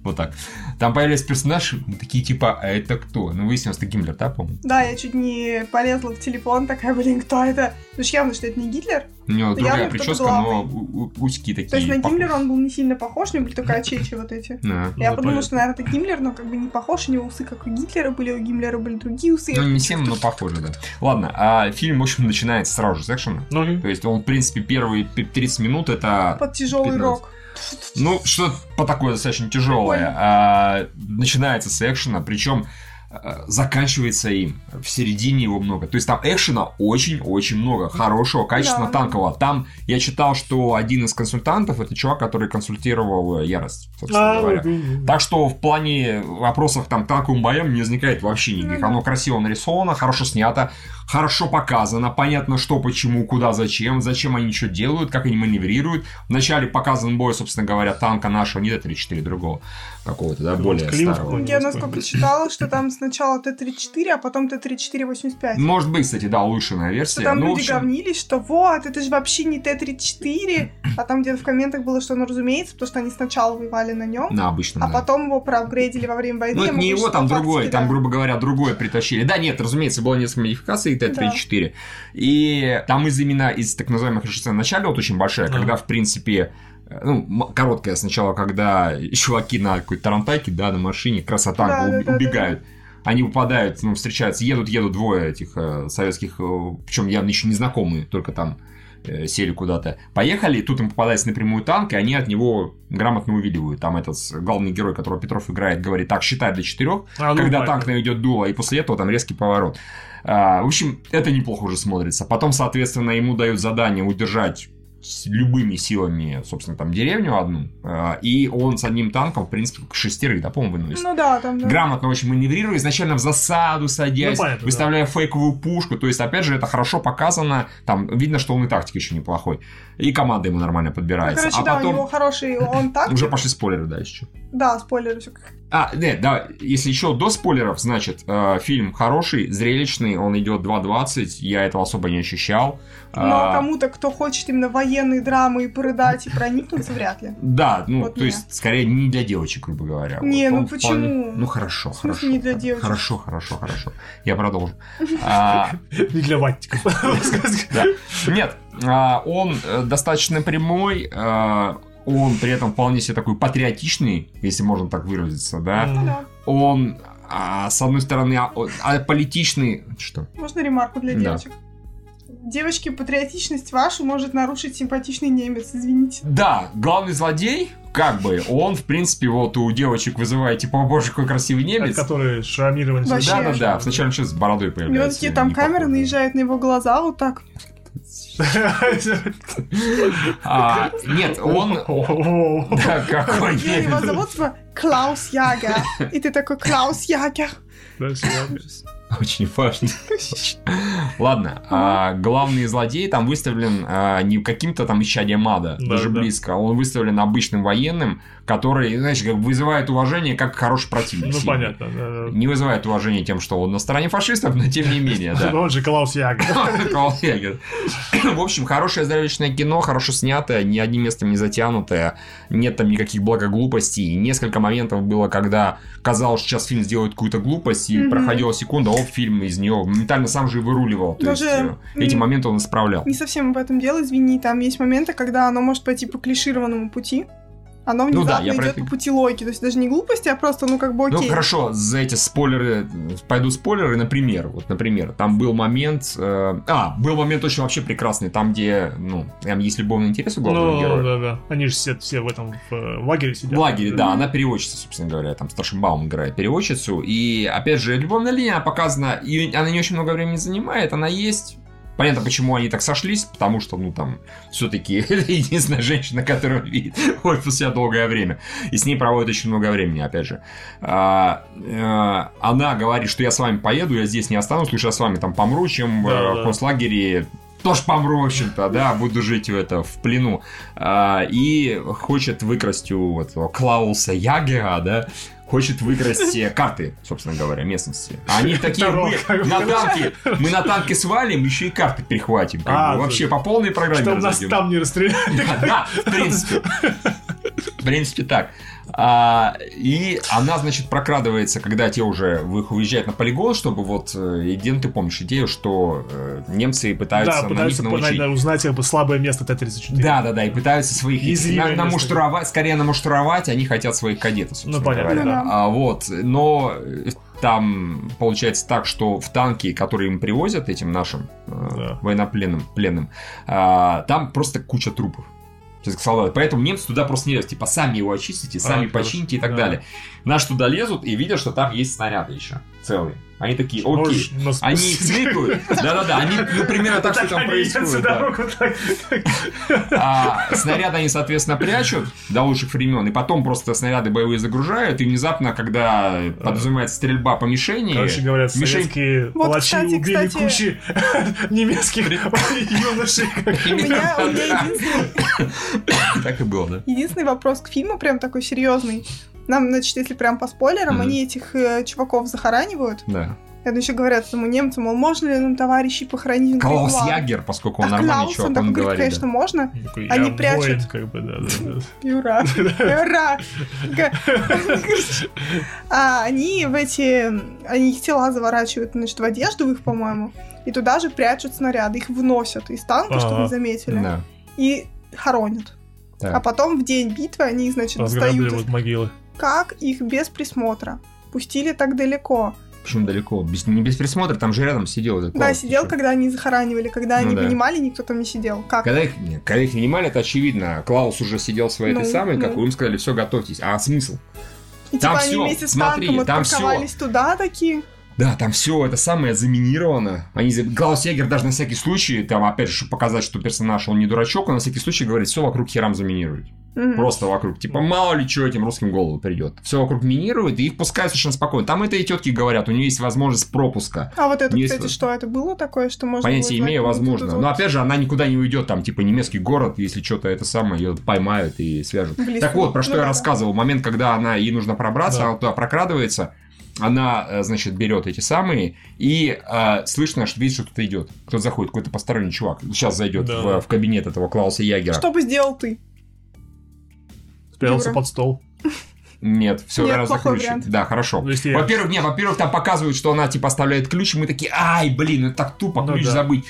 Вот так. Там появились персонажи, мы такие типа, а это кто? Ну, выяснилось, это Гиммлер, да, по-моему? Да, я чуть не полезла в телефон, такая, блин, кто это? Ну, ж явно, что это не Гитлер. У него другая прическа, но усики такие. То есть на. Гиммлера он был не сильно похож, у него были только очечи вот эти. Да. Я Ну, подумала, понятно. что, наверное, это Гиммлер, но как бы не похож, у него усы как у Гитлера были, у Гиммлера были другие усы. Ну, не всем, но похоже, да. Ладно, а фильм, в общем, начинается сразу же с экшена. Ну. То есть он, в принципе, первые пи- 30 минут это... Под тяжелый 15. рок. Ну, что-то по такое достаточно тяжелое. А, начинается с экшена, причем заканчивается им. В середине его много. То есть там экшена очень-очень много. Хорошего, качественного, Да. танкового. Там я читал, что один из консультантов это чувак, который консультировал э, Ярость, собственно А, говоря. окей. Так что в плане вопросов там танковым боем не возникает вообще никаких. Ну да. Оно красиво нарисовано, хорошо снято, хорошо показано, понятно что, почему, куда, зачем, зачем они что делают, как они маневрируют. Вначале показан бой, собственно говоря, танка нашего, не Т-34, другого какого-то, да, более старого. Я насколько читала, что там сначала Т-34, а потом Т-34-85. Может быть, кстати, да, улучшенная Что версия. там Ну, люди общем, говнились, что вот, это же вообще не Т-34, а там где-то в комментах было, что оно разумеется, потому что они сначала воевали на нем, на обычном, а да. потом его проапгрейдили во время войны. Ну, это не его, там другой, фактически, там, да. грубо говоря, другое притащили. Да, нет, разумеется, было несколько модификаций Т-34. И там из именно из так называемых режиссеров начале вот очень большая, Да. когда, в принципе, э, ну, короткая сначала, когда чуваки на какой-то тарантайке, да, на машине, красота, Да, да, уби- да, да, убегают. Они выпадают, ну, встречаются, едут, едут двое этих э, советских, причем явно еще незнакомые, только там э, сели куда-то. Поехали, тут им попадается напрямую танк, и они от него грамотно увиливают. Там этот главный герой, которого Петров играет, говорит, так, считай до четырех, А, ну, когда понятно. танк наведет дуло, и после этого там резкий поворот. А, в общем, это неплохо уже смотрится. Потом, соответственно, ему дают задание удержать любыми силами, собственно, там деревню одну, а, и он с одним танком, в принципе, к шестерых, да, по-моему, выносит. Ну да, там, да. Грамотно очень маневрируя, изначально в засаду садясь, Ну, понятно, выставляя фейковую пушку. То есть, опять же, это хорошо показано. Там видно, что он и тактик еще неплохой. И команда ему нормально Ну, подбирается. короче, а да, у потом него хороший, он так. уже пошли спойлеры, да, еще. Да, спойлеры все как. А, нет, да, если еще до спойлеров, значит, э, фильм хороший, зрелищный, он идет 2.20, я этого особо не ощущал. Но А, кому-то, кто хочет именно военные драмы и порыдать и проникнуться, вряд ли. Да, ну, Вот то не. есть, скорее, не для девочек, грубо говоря. Не, Вот ну он почему? Ну, хорошо, В смысле хорошо. не для девочек? Хорошо, хорошо, хорошо. Я продолжу. А, Не для ваттиков. Да. Нет, а, он э, достаточно прямой, а, он при этом вполне себе такой патриотичный, если можно так выразиться, да. Да. Он, а, с одной стороны, а- а политичный... Что? Можно ремарку для Да. девочек? Девочки, патриотичность вашу может нарушить симпатичный немец, извините. Да, главный злодей, как бы, он, в принципе, вот у девочек вызывает, типа, о боже, какой красивый немец. Который шрамирован. Да, да, да. Сначала сейчас с бородой У него появляется. такие там камеры похоже. наезжают на его глаза вот так. А, нет, он... Да, какой его зовут типа Клаус Ягер. И ты такой Клаус Ягер. Очень важно. Ладно, а главный злодей там выставлен а, не каким-то там исчадием ада, Да, даже да. близко. Он выставлен обычным военным, который, знаешь, как вызывает уважение как хороший противник. Ну, сильный. понятно. да, да. Не вызывает уважения тем, что он на стороне фашистов, но тем не менее, да. Он же Клаус Яг. Клаус Ягер. В общем, хорошее зрелищное кино, хорошо снятое, ни одним местом не затянутое, нет там никаких благоглупостей. Несколько моментов было, когда казалось, что сейчас фильм сделает какую-то глупость, и проходила секунда, оп, фильм из нее моментально сам же и выруливал. То есть, э, эти моменты он исправлял. Не совсем об этом дело, извини. Там есть моменты, когда оно может пойти по клишированному пути. Оно Ну да, внезапно я про идет это- по пути логики. То есть даже не глупости, а просто, ну, как бы Ну окей. хорошо, за эти спойлеры, пойду спойлеры, например, вот, например, там был момент, э, а, был момент очень вообще прекрасный, там, где, ну, там есть любовный интерес у главного Ну, героя. да, да. Они же все, все в этом в, э, в лагере сидят. В лагере, да, она переводчица, собственно говоря, там Старшинбаум играет переводчицу, и, опять же, любовная линия она показана, и она не очень много времени занимает, она есть, Понятно, почему они так сошлись, потому что, ну, там, все-таки это единственная женщина, которую он видит ой, спустя долгое время. И с ней проводит очень много времени, опять же. А, э, она говорит, что я с вами поеду, я здесь не останусь, лучше я с вами там помру, чем э, Да, в концлагере тоже помру, в общем-то, да, буду жить в, это, в плену. А, и хочет выкрасть у этого Клауса Ягера, да, хочет выкрасть карты, собственно говоря, местности. А Они такие, мы на танке, мы на танке свалим, еще и карты перехватим. А. Вообще по полной программе Чтобы нас там не расстреляли. Да, в принципе. В принципе, так. А, и она, значит, прокрадывается, когда те уже вы- уезжают на полигон, чтобы вот, э, Един, ты помнишь идею, что э, немцы пытаются, Да, на пытаются них понять, научить. да, узнать как бы слабое место Т-34. Да, да, да, и пытаются своих на- намуштровать, скорее намуштровать, они хотят своих кадетов, Ну, понятно, говоря. да. А, вот, но э, там получается так, что в танки, которые им привозят, этим нашим э, Да. военнопленным, пленным, а, там просто куча трупов. Сейчас солдаты. Поэтому немцы туда просто не лезут. Типа, сами его очистите, сами А, почините и так да. далее. Наши туда лезут и видят, что там есть снаряды еще целые. Они такие, окей. Они их тыкают. Да-да-да, они, ну, примерно так, что там происходит. А снаряды они, соответственно, прячут до лучших времен, и потом просто снаряды боевые загружают, и внезапно, когда подразумевается стрельба по мишени, Короче говоря, советские палачи убили кучи немецких юношей. У меня, у меня единственный, так и было, да? единственный вопрос к фильму, прям такой серьезный. Нам, значит, если прям по спойлерам, Мгм. они этих э, чуваков захоранивают. Да. Это еще говорят этому немцу, мол, можно ли нам товарищей похоронить? Клаус. Ягер, поскольку он А нормальный Клаус, чувак, он говорит, говорит, конечно, да. можно. Такой, Они я прячут. воин, как бы, да, да, да. Ура! Ура! А они в эти... Они их тела заворачивают, значит, в одежду их, по-моему, и туда же прячут снаряды. Их вносят из танка, чтобы заметили, и хоронят. А потом в день битвы они, значит, достают Разграбливают могилы. Как их без присмотра? Пустили так далеко. Почему далеко? Без- не без присмотра, там же рядом сидел этот да, сидел, еще. когда они захоранивали. Когда Ну они да. вынимали, никто там не сидел. Как? Когда их, не, когда их нанимали, это очевидно. Клаус уже сидел своей этой Ну, самой, как ну. им сказали, все, готовьтесь. А смысл? И там типа они всё, вместе с смотри, танком там отпарковались туда такие. Да, там все это самое заминировано. Они, Ягер даже на всякий случай, там опять же, чтобы показать, что персонаж, он не дурачок, он на всякий случай говорит, все вокруг херам заминируют. Мгм. Просто вокруг. Типа, мало ли что этим русским голову придет. Все вокруг минируют, и их пускают совершенно спокойно. Там это и тетки говорят, у нее есть возможность пропуска. А вот это, Есть кстати, что это было такое, что можно Понятия имею, вот возможно. Но опять же, она никуда не уйдет, там, типа, немецкий город, если что-то это самое, ее поймают и свяжут. лесу. Так вот, про что Ну я да. рассказывал. Момент, когда она ей нужно пробраться, Да. она туда прокрадывается, она, э, значит, берет эти самые, и э, слышно, что видит, что кто-то идет. Кто-то заходит, какой-то посторонний чувак. Сейчас зайдет Да. в, в кабинет этого Клауса Ягера. Что бы сделал ты? Спрятался Юра. под стол. Нет, все Нет, гораздо круче. вариант. Да, хорошо. Ну, если Во-первых, не, во-первых, там показывают, что она типа оставляет ключ, и мы такие, ай, блин, это так тупо, Ну ключ да. забыть.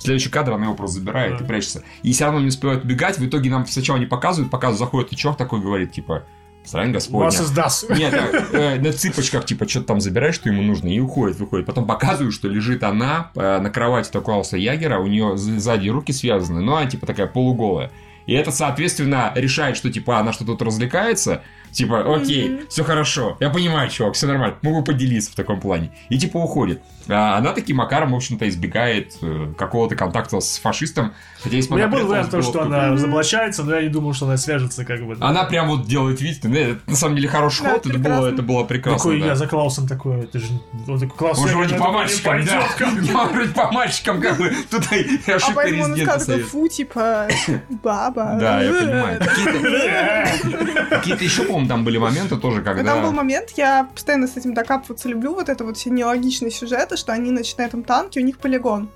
Следующий кадр она его просто забирает Да. и прячется. И все равно не успевают убегать. В итоге нам сначала не показывают, показывают, заходит и чувак такой говорит, типа, Срань Господня. Вас издаст. Нет, так, э, на цыпочках, типа, что-то там забираешь, что ему нужно, и уходит, выходит. Потом показывают, что лежит она э, на кровати такого Клауса Ягера, у нее сзади руки связаны, но она, типа, такая полуголая. И это, соответственно, решает, что, типа, она что тут развлекается, типа, окей, Мгм. все хорошо, я понимаю, чувак, все нормально, могу поделиться в таком плане. И, типа, уходит. А она таким макаром, в общем-то, избегает э, какого-то контакта с фашистом. Хотя, если У меня был вариант было что она разоблачается, но я не думал, что она свяжется как бы. Она прям вот делает вид, ну, это на самом деле хороший Да, ход, это было, прекрасно. это было прекрасно. Такой, да. я за Клаусом такой, это же... Он такой, Клаус, Он же вроде по мальчикам, да. пойдет, как бы». Он вроде по мальчикам, как бы, тут и А ошибка поэтому он совет. фу, типа, баба. Да, я понимаю. Какие-то какие-то еще, по-моему, там были моменты тоже, Но Там был когда... момент, я постоянно с этим докапываться люблю, вот это вот все нелогичные сюжеты, что они, значит, на этом танке, у них полигон.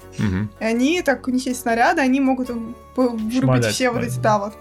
И они, так, у них есть снаряды, они могут вырубить Шмалять, все вот да. эти, да, вот.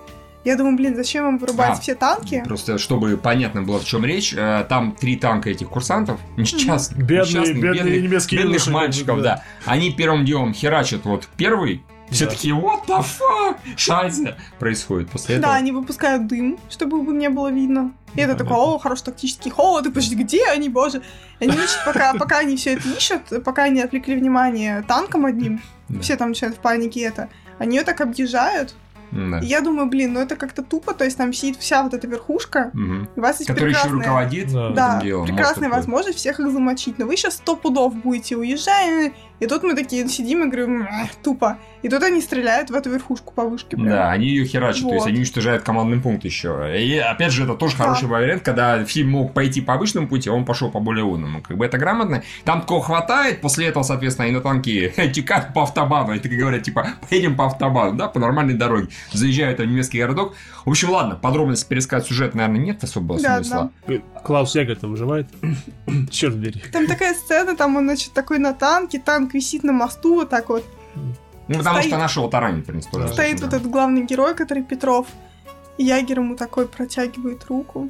Я думаю, блин, зачем им вырубать А, все танки? Просто, чтобы понятно было, о чем речь, э, там три танка этих курсантов, несчастных, Бедные, несчастных, бедные бедных, немецкие бедных юноши, мальчиков, да. Они первым делом херачат вот первый, все Да. такие, what the fuck, шайзе, происходит после этого. Да, они выпускают дым, чтобы им не было видно. И это такой, о, хороший тактический холод, и подожди, где они, боже? Они ищут, пока, пока они все это ищут, пока они отвлекли внимание танком одним, Да. все там начинают в панике это, они ее так объезжают. Да. И я думаю, блин, ну это как-то тупо, то есть там сидит вся вот эта верхушка, и у вас есть Который еще прекрасная... руководит Да. Да, делом. прекрасная Может, возможность всех их замочить. Но вы сейчас сто пудов будете уезжать, и тут мы такие сидим и говорим, «Эх, тупо. И тут они стреляют в эту верхушку по вышке. прям. Да, они ее херачат, то есть Вот. они уничтожают командный пункт еще. И опять же, это тоже Да. хороший вариант, когда фильм мог пойти по обычному пути, а он пошел по более умному. Как бы это грамотно. Там такого хватает, после этого, соответственно, они на танке текают по автобану. И так говорят, типа, поедем по автобану, да, по нормальной дороге. Заезжают в немецкий городок. В общем, ладно, подробности пересказать сюжет, наверное, нет особого Да, смысла. Клаус Ягер-то выживает. Черт бери. Там такая сцена, там он, значит, такой на танке, танк висит на мосту, вот так вот. Ну, потому Стоит- что нашего таранит, в принципе, тоже. Стоит да. вот этот главный герой, который Петров. И Ягер ему такой протягивает руку.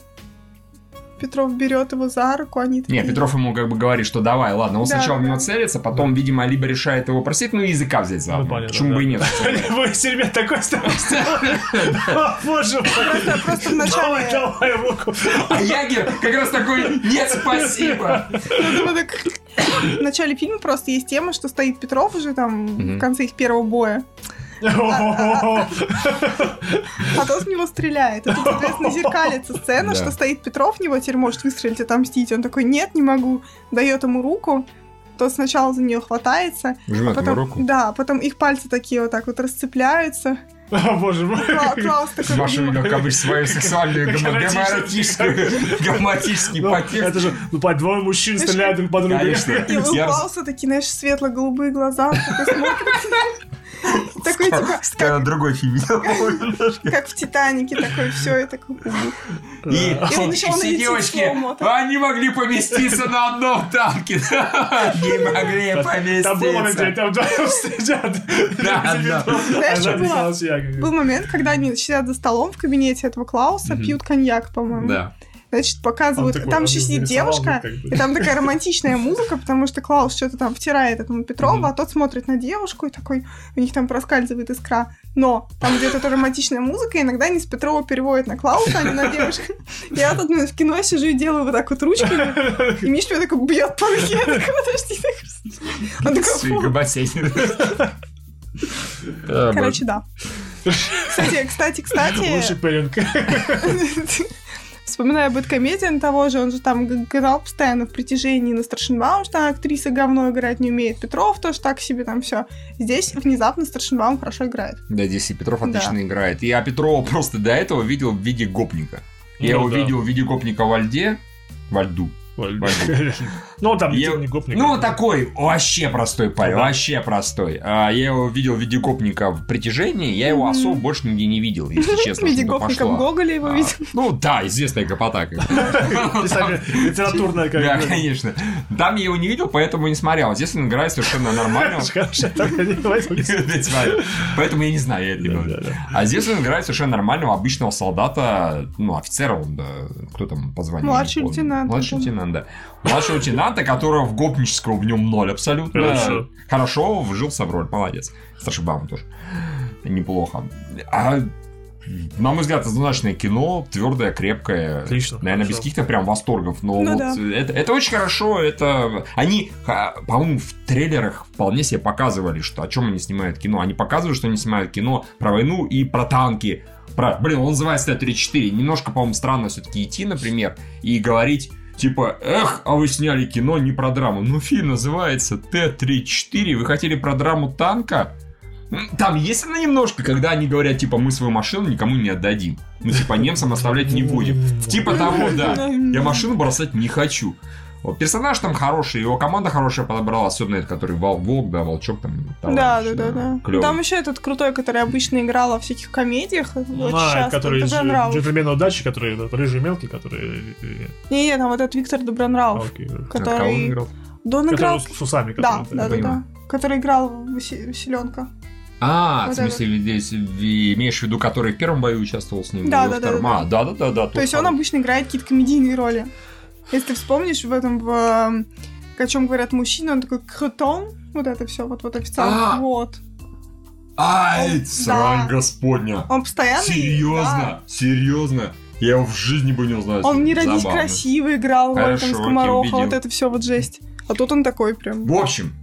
Петров берет его за руку, они Не, такие- Петров ему как бы говорит, что давай, ладно. Он Да, сначала в да. него целится, потом, видимо, либо решает его простить, ну и языка взять за Ну, понятно, Почему да. бы и нет? Вы себе такой ставите. О, Боже мой. Просто, вначале... Давай, давай руку. А Ягер как раз такой, нет, спасибо. Ну, В начале фильма просто есть тема, что стоит Петров уже там в конце их первого боя, а тот в него стреляет. И тут, соответственно, зеркалится сцена, что стоит Петров в него, теперь может выстрелить, отомстить. Он такой, нет, не могу. Дает ему руку, тот сначала за нее хватается, Жмет потом, руку. да, потом их пальцы такие вот так вот расцепляются. О, Боже мой. Кла- Клаус такой, Маша видел, как обычно, свою сексуальную гомо- Гомоэротическую. Ну, пакет. Это же, ну, по двое мужчин стреляют друг по другу. Конечно. И у Клауса такие, знаешь, светло-голубые глаза, такой типа, другой фильм как в Титанике, такой, все, и такой, И, все девочки, они могли поместиться на одном танке. Не могли Там где поместиться. там вдвоем сидят. Да, да. Знаешь, что сзади было? Был момент, когда они сидят за столом в кабинете этого Клауса, пьют коньяк, по-моему. Да. Значит, показывают. Такой, там еще сидит девушка, как бы. и там такая романтичная музыка, потому что Клаус что-то там втирает этому Петрову, а тот смотрит на девушку и такой, у них там проскальзывает искра. Но там где-то эта романтичная музыка, иногда они с Петрова переводят на Клауса, а не на девушку. Я тут ну, в кино сижу и делаю вот так вот ручками, и Миш меня такой бьет по руке. Я такая, подожди. так». Он такой, Короче, да. Кстати, кстати, кстати, Лучший пэринг. Вспоминая Бэткомедиан того же, он же там играл постоянно в притяжении на Старшинбаум, что актриса говно играть не умеет. Петров тоже так себе там все. Здесь внезапно Старшинбаум хорошо играет. Да, здесь и Петров Да. отлично играет. Я Петрова просто до этого видел в виде гопника. Я Ну его да. видел в виде гопника во льде, во льду. Ну, там Я- не гопник. Ну, такой вообще простой парень, Да. вообще простой. А, я его видел в виде гопника в притяжении, я его особо больше нигде не видел, если честно. В виде чтобы гопника пошло. в Гоголе его А, видел. Ну да, известная. Писали литературная как Да, конечно. Там я его не видел, поэтому не смотрел. Здесь он играет совершенно нормально. Поэтому я не знаю, я это говорю. А здесь он играет совершенно нормального обычного солдата, ну, офицера он, да, кто там позвонил? Младший лейтенант, Младший лейтенант, да. Младшего лейтенанта, которого в гопнического в нем ноль абсолютно. Хорошо. Хорошо, вжился в роль, молодец. Старший Баум тоже. Неплохо. А на мой взгляд, однозначное кино, твердое, крепкое. Отлично, Наверное, без хорошо. каких-то прям восторгов. Но Ну вот да. это, это очень хорошо. Это они, ха, по-моему, в трейлерах вполне себе показывали, что о чем они снимают кино. Они показывают, что они снимают кино про войну и про танки. Про, блин, он называется Т-34. Немножко, по-моему, странно все-таки идти, например, и говорить. Типа, эх, а вы сняли кино не про драму. Ну, фильм называется Т-34. Вы хотели про драму танка? Там есть она немножко, когда они говорят, типа, мы свою машину никому не отдадим. Ну, типа, немцам оставлять не будем. Типа того, да. Я машину бросать не хочу. Вот, персонаж там хороший, его команда хорошая подобрала, особенно этот, который Вол- Волк, да, Волчок там. Да, товарищ, да, да, да. клёвый. Там еще этот крутой, который обычно играл во всяких комедиях. очень А, часто. который из Добронравов. джентльмена удачи, который этот рыжий мелкий, который... Не, не, там вот этот Виктор а, Добронравов, окей. А он который... играл? Да он Который играл... с усами. Да, который- да, да, да. Который играл в Василенка. А, Вот в смысле, здесь ви- имеешь в виду, который в первом бою участвовал с ним? Да, да, да, втором? да, А, да, да, да, да. То есть он обычно играет какие-то комедийные роли. Если ты вспомнишь в этом, в, о чем говорят мужчины, он такой крутон, вот это все, вот, вот официант, А! вот. Ай, Да. срань господня. Он постоянно... Серьезно, серьезно. Я его в жизни бы не узнал. да. Он не родись красиво играл, Хорошо, там окей, Скомороха, вот это все вот жесть. А тут он такой прям. В общем,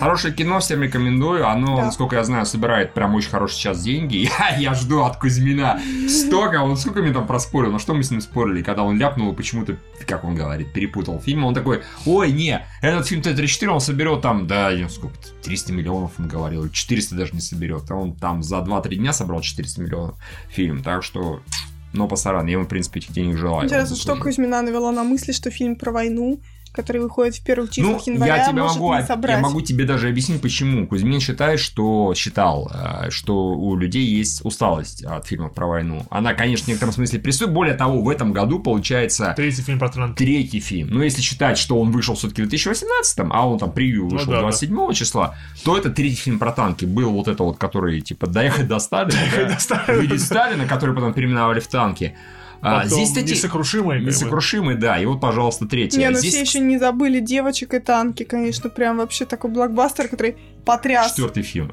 хорошее кино, всем рекомендую. Оно, Да. насколько я знаю, собирает прям очень хороший сейчас деньги. Я, я жду от Кузьмина столько. Он сколько мне там проспорил? На что мы с ним спорили? Когда он ляпнул и почему-то, как он говорит, перепутал фильм. Он такой, ой, не, этот фильм Т-34, он соберет там, да, сколько, 300 миллионов, он говорил, 400 даже не соберет. А он там за 2-3 дня собрал 400 миллионов фильм. Так что, но пасаран, я ему, в принципе, этих денег желаю. Интересно, что. Кузьмина навела на мысли, что фильм про войну, который выходит в первых Ну, числах января, я тебе может могу, не я собрать. могу тебе даже объяснить, почему. Кузьмин считает, что считал, э, что у людей есть усталость от фильмов про войну. Она, конечно, в некотором смысле присутствует. Более того, в этом году получается Третий фильм про танки. третий фильм. Но если считать, что он вышел все-таки в 2018, а он там превью Ну вышел да, да. 27 числа, то это третий фильм про танки. Был вот это вот, который типа «Доехать до Сталина», да, до Сталина. Сталина, который потом переименовали в танки. А, Потом здесь, кстати, бы. несокрушимый, да. И вот, пожалуйста, третья. Не, ну здесь все еще не забыли девочек и танки, конечно, прям вообще такой блокбастер, который потряс четвертый фильм.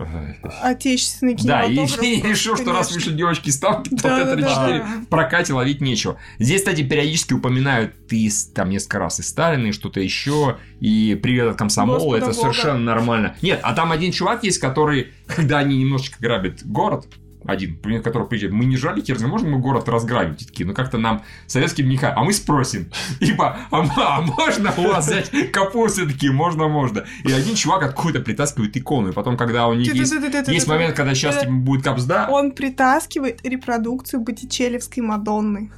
отечественный Да, и кинематограф. решил, что раз вышли девочки из танки, то Да, это да, да. решили в прокате ловить нечего. Здесь, кстати, периодически упоминают и с- там несколько раз и Сталина, и что-то еще, и привет от комсомола, Господа это Бога. совершенно нормально. Нет, а там один чувак есть, который, когда они немножечко грабят город, один, пример, который приезжает, мы не жали хер, можем мы город разграбить? И такие, ну как-то нам советским не ха- а мы спросим, типа, а, а можно у вас взять капусты? Такие, можно, можно. И один чувак откуда-то притаскивает икону, и потом, когда у них есть, есть момент, когда сейчас Это- типа, будет капсда, Он притаскивает репродукцию Боттичелевской Мадонны.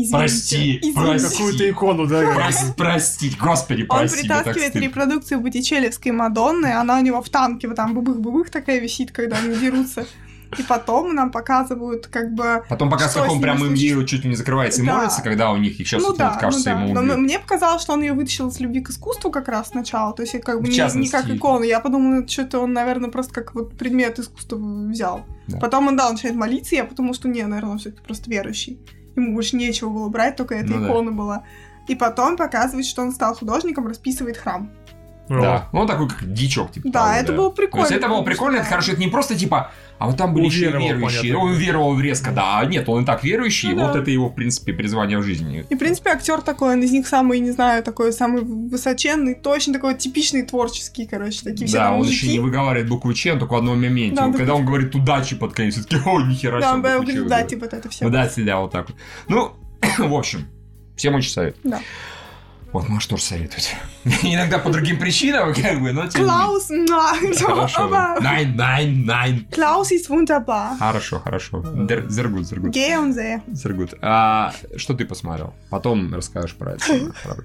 Извините, Прости, извините. прости. Какую-то икону, да. Прос- простить, господи, Он прости, так притаскивает репродукцию Боттичелевской Мадонны, она у него в танке вот там бубых-бубых такая висит, когда они дерутся. И потом нам показывают как бы... Потом пока что как с он прям им ею чуть ли не закрывается и Да. молится, когда у них сейчас ну да, кажется, ну да. ему убьют. мне показалось, что он ее вытащил из любви к искусству как раз сначала. То есть как бы не, как икону. Я подумала, что-то он, наверное, просто как вот предмет искусства взял. Да. Потом он, да, он начинает молиться, я подумала, что не, наверное, он все-таки просто верующий. Ему больше нечего было брать, только эта Ну да. икона была. И потом показывает, что он стал художником, расписывает храм. Да, ну он такой как дичок, типа. Да, того, это было прикольно. То есть это было прикольно, это да. хорошо, это не просто типа, а вот там были еще верующие, понятно. он веровал резко, да, а нет, он и так верующий, Ну вот да. это его, в принципе, призвание в жизни. И, в принципе, актер такой, он из них самый, не знаю, такой самый высоченный, точно такой типичный творческий, короче, такие все Да, он мужики. еще не выговаривает букву Ч, он только в одном моменте. Да, да. когда он говорит удачи под конец, все таки о, нихера Да, себе он букву Ч говорит, да, выговаривает». типа вот это все. Да, да, вот так вот. Ну, в общем, всем очень советую. Да. Вот можешь тоже советовать. Иногда по другим причинам, как бы, но тем. Клаус, на, Хорошо. Найн, найн, найн. Клаус ist wunderbar. Хорошо, хорошо. Зергут, зергут. Gehe und sehe. Зергут. А что ты посмотрел? Потом расскажешь про это, про.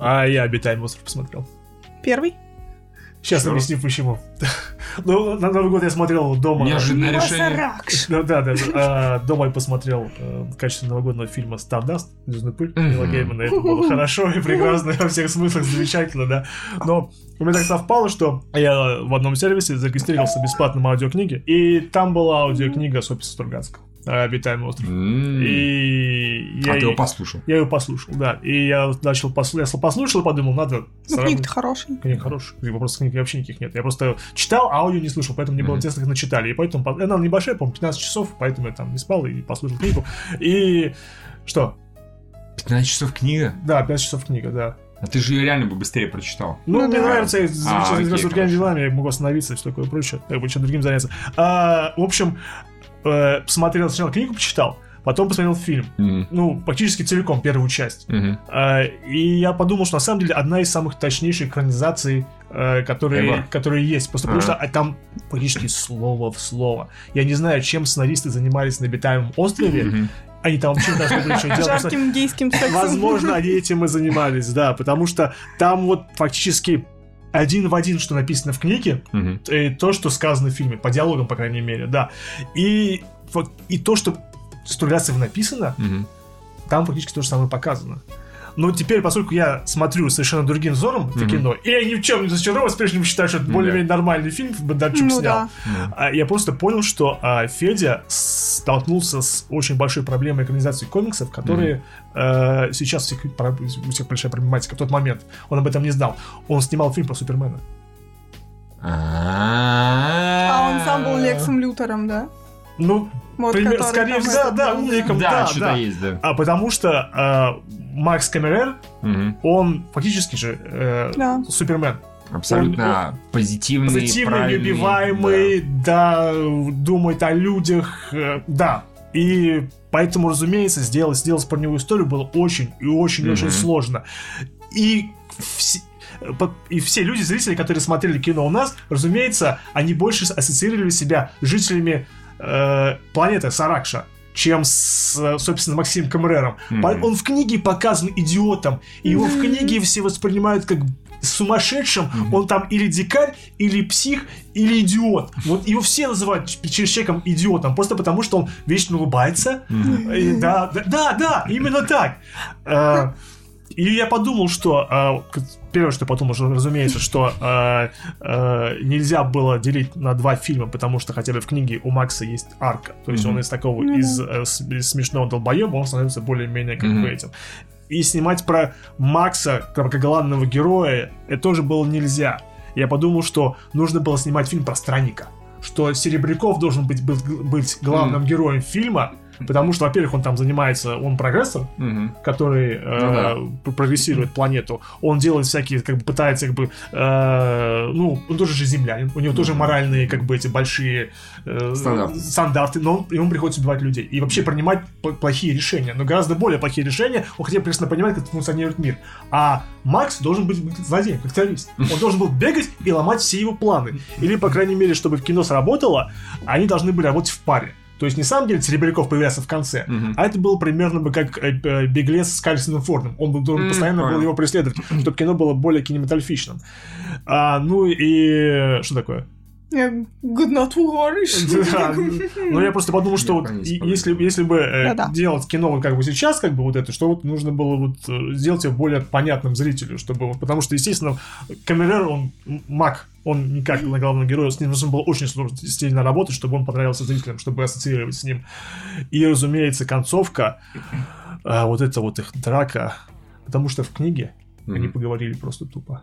А я обитаемый остров посмотрел. Первый? Сейчас объясню почему. Ну, на Новый год я смотрел дома. Неожиданное решение. Масаракш. Да, да, да. А, Дома я посмотрел э, в качестве новогоднего фильма «Стардаст», «Звездный пыль» Нила. Геймана. Это было хорошо и прекрасно, во всех смыслах замечательно, да. Но у меня так совпало, что я в одном сервисе зарегистрировался бесплатным аудиокниги, и там была аудиокнига Сописа Стругацкого «Обитаемый остров». М. И А я, ты его послушал? я ее послушал, да. И я начал послушать, я послушал и подумал, надо Ну, сравнить. книга-то хорошая. Книг хороших. Книг, просто книг вообще никаких нет. Я просто читал, а аудио не слышал, поэтому мне было Мгм. интересно, как начитали. И поэтому, по- она небольшая, по-моему, 15 часов, поэтому я там не спал и послушал книгу. И что? 15 часов книга? Да, 15 часов книга, да. А ты же ее реально бы быстрее прочитал. Ну, Ну мне да. нравится, я А, занимаюсь окей, другими хорошо. делами, я могу остановиться и все такое прочее, как бы чем другим заняться. А, в общем, э, посмотрел сначала книгу, почитал, потом посмотрел фильм. Мгм. Ну, практически целиком, первую часть. Мгм. А, И я подумал, что на самом деле одна из самых точнейших экранизаций, э, которые, Ever. которые есть. Просто потому Ага. что а, там практически слово в слово. Я не знаю, чем сценаристы занимались на обитаемом острове. Мгм. Они там вообще должны были ничего делать. Жарким гейским сексом. Возможно, они этим и занимались, да. Потому что там вот фактически один в один, что написано в книге, Мгм. и то, что сказано в фильме, по диалогам, по крайней мере, да. И вот и то, что Стругацев написано, Мгм. там фактически то же самое показано. Но теперь, поскольку я смотрю совершенно другим взором это Мгм. кино, и я ни в чем не разочарован, по-прежнему считаю, что это более-менее нормальный фильм Бондарчук Ну снял. да. А Я просто понял, что а, Федя столкнулся с очень большой проблемой экранизации комиксов, которые э, сейчас у всех, у всех большая проблематика. В тот момент он об этом не знал. Он снимал фильм про Супермена. А он сам был Лексом Лютером, да? Ну, Вот, пример- скорее всего, да, да, умником, Да, да, да. есть, да. А потому что Макс Камерер, Мгм. он фактически же э, Да. Супермен. Абсолютно позитивный, Позитивный, правильный, любиваемый, да. думает о людях, э, да. И поэтому, разумеется, сделать, сделать парневую историю было очень и очень и очень сложно. И все, и все люди, зрители, которые смотрели кино у нас, разумеется, они больше ассоциировали себя жителями э, планеты Саракша, чем с, собственно, Максимом Камерером. Мгм. По- Он в книге показан идиотом, и его в книге все воспринимают как сумасшедшим, он там или дикарь, или псих, или идиот. Вот его все называют через человеком идиотом, просто потому что он вечно улыбается. Мгм. И да, да, да, да, именно так. И я подумал, что а, первое, что я подумал, что, разумеется, что а, а, нельзя было делить на два фильма, потому что хотя бы в книге у Макса есть арка. То есть Мгм. он из такого, Ну из, э, из смешного долбоеба, он становится более-менее как бы Мгм. этим. И снимать про Макса, как главного героя, это тоже было нельзя. Я подумал, что нужно было снимать фильм про странника. Что Серебряков должен быть, быть, быть главным героем фильма, потому что, во-первых, он там занимается, он прогрессор, Мгм. который э, п- прогрессирует планету, он делает всякие, как бы пытается, как бы, э, ну, он тоже же землянин, у него тоже моральные, как бы, эти большие э, Стандарты. стандарты, но ему приходится убивать людей и вообще принимать плохие решения, но гораздо более плохие решения, он хотя бы прекрасно понимает, как функционирует мир. А Макс должен быть злодеем, как террорист. Он должен был бегать и ломать все его планы. Или, по крайней мере, чтобы в кино сработало, они должны были работать в паре. То есть, не сам деле Серебряков появлялся в конце, Мгм. а это было примерно бы как э, э, беглец с Карлисоном Фордом. Он был, должен М, постоянно был понял. его преследовать, чтобы кино было более кинематографичным. А, ну и что такое? Я годноту говоришь. Да, Ну я просто подумал, что вот если, если бы э, делать кино вот как бы сейчас, как бы вот это, что вот нужно было вот э, сделать его более понятным зрителю, чтобы вот- потому что, естественно, Камерер, он маг, он никак на главного героя, с ним нужно было очень сложно стильно работать, чтобы он понравился зрителям, чтобы ассоциировать с ним. И, разумеется, концовка, вот это вот их драка, потому что в книге они поговорили просто тупо.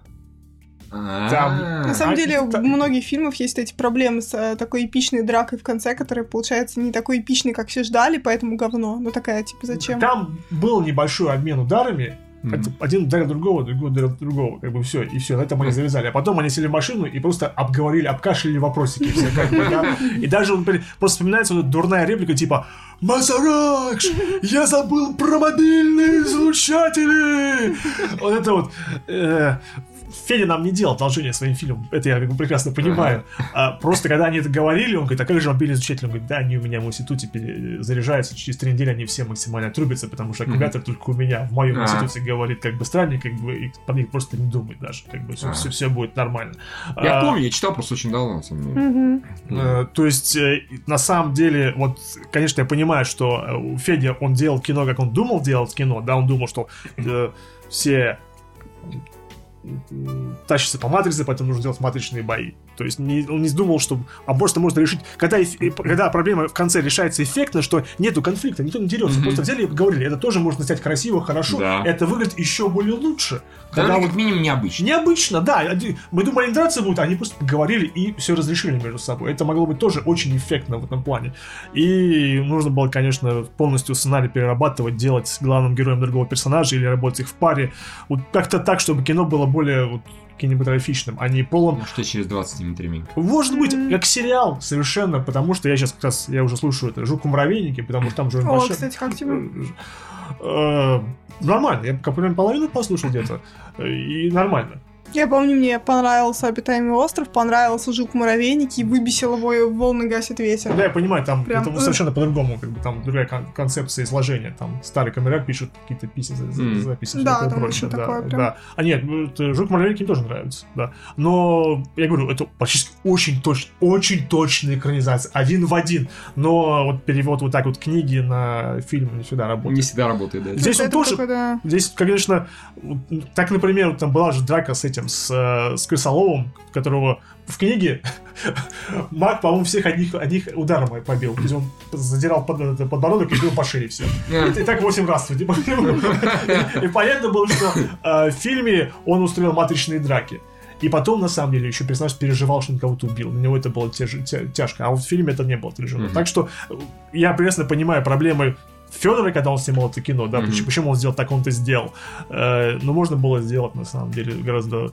А, На самом А, деле, у многих фильмов есть эти проблемы с э, такой эпичной дракой в конце, которая получается не такой эпичной, как все ждали, поэтому говно. Ну такая, типа, зачем? Там был небольшой обмен ударами. Это Один ударил другого, другой ударил другого, как бы все, и все, на этом они завязали. А потом они сели в машину и просто обговорили, обкашляли вопросики все, как бы, да. И даже он просто вспоминается вот эта дурная реплика, типа «Масаракш, я забыл про мобильные излучатели!» Вот это вот... э, Федя нам не делал одолжение своим фильмом, это я как бы прекрасно понимаю. А просто когда они это говорили, он говорит, а как же мобильный излучатель? Он говорит, да, они у меня в институте заряжаются, через три недели они все максимально отрубятся, потому что аккумулятор только у меня, в моем А. институте говорит как бы странник, как бы, и по них просто не думает даже, как бы все, А. все, все будет нормально. Я А, помню, я читал просто очень давно, на самом деле. Мгм. Э, То есть, э, на самом деле, вот, конечно, я понимаю, что э, у Федя, он делал кино, как он думал делать кино, да, он думал, что э, все м, тащатся по матрице, поэтому нужно делать матричные бои. То есть не- он не думал, что а просто можно решить, когда, э, когда проблема в конце решается эффектно, что нету конфликта, никто не дерется. Мгм. Просто взяли и говорили, это тоже можно снять красиво, хорошо, Да. это выглядит еще более лучше. Когда Когда вот как минимум необычно. Необычно, да. Мы думали, они драться будут, а они просто поговорили и все разрешили между собой. Это могло быть тоже очень эффектно в этом плане. И нужно было, конечно, полностью сценарий перерабатывать, делать с главным героем другого персонажа или работать их в паре. Вот как-то так, чтобы кино было более вот, кинематографичным, а не полон Ну что через 20 сантиметрами. может быть, как сериал, совершенно, потому что я сейчас как раз, я уже слушаю это «Жук в муравейнике», потому что там же О, большой- кстати, как тебе? Э, Нормально, я примерно половину послушал где-то, э, и нормально. Я помню, мне понравился «Обитаемый остров», понравился «Жук-муравейник» и выбесил его «Волны гасит ветер». Да, я понимаю, там Прям, это э. совершенно по-другому, как бы там другая кон- концепция изложения. Там старый камерак пишет какие-то за- М. записи, Да, там прочее, да, такое прям. да. А нет, ну, это Жук Малявейки мне тоже нравится, да. Но, я говорю, это почти очень точно, очень точная экранизация, один в один. Но вот перевод вот так вот книги на фильм не всегда работает. Не всегда работает, да. Здесь он Это тоже- такой, да. Здесь, конечно, так, например, там была же драка с этим, с, э, с Крысоловым, которого в книге Маг, по-моему, всех одних, одних ударом побил. То есть он задирал под, это, подбородок и бил по шее все. И, так 8 раз. типа. И понятно было, что э, в фильме он устроил матричные драки. И потом, на самом деле, еще персонаж переживал, что он кого-то убил. На него это было тяж- тя- тяжко. А вот в фильме это не было отражено. Мгм. Так что э, я прекрасно понимаю проблемы Федора, когда он снимал это кино, да, Мгм. почему, почему он сделал так, он это сделал. Э, но можно было сделать, на самом деле, гораздо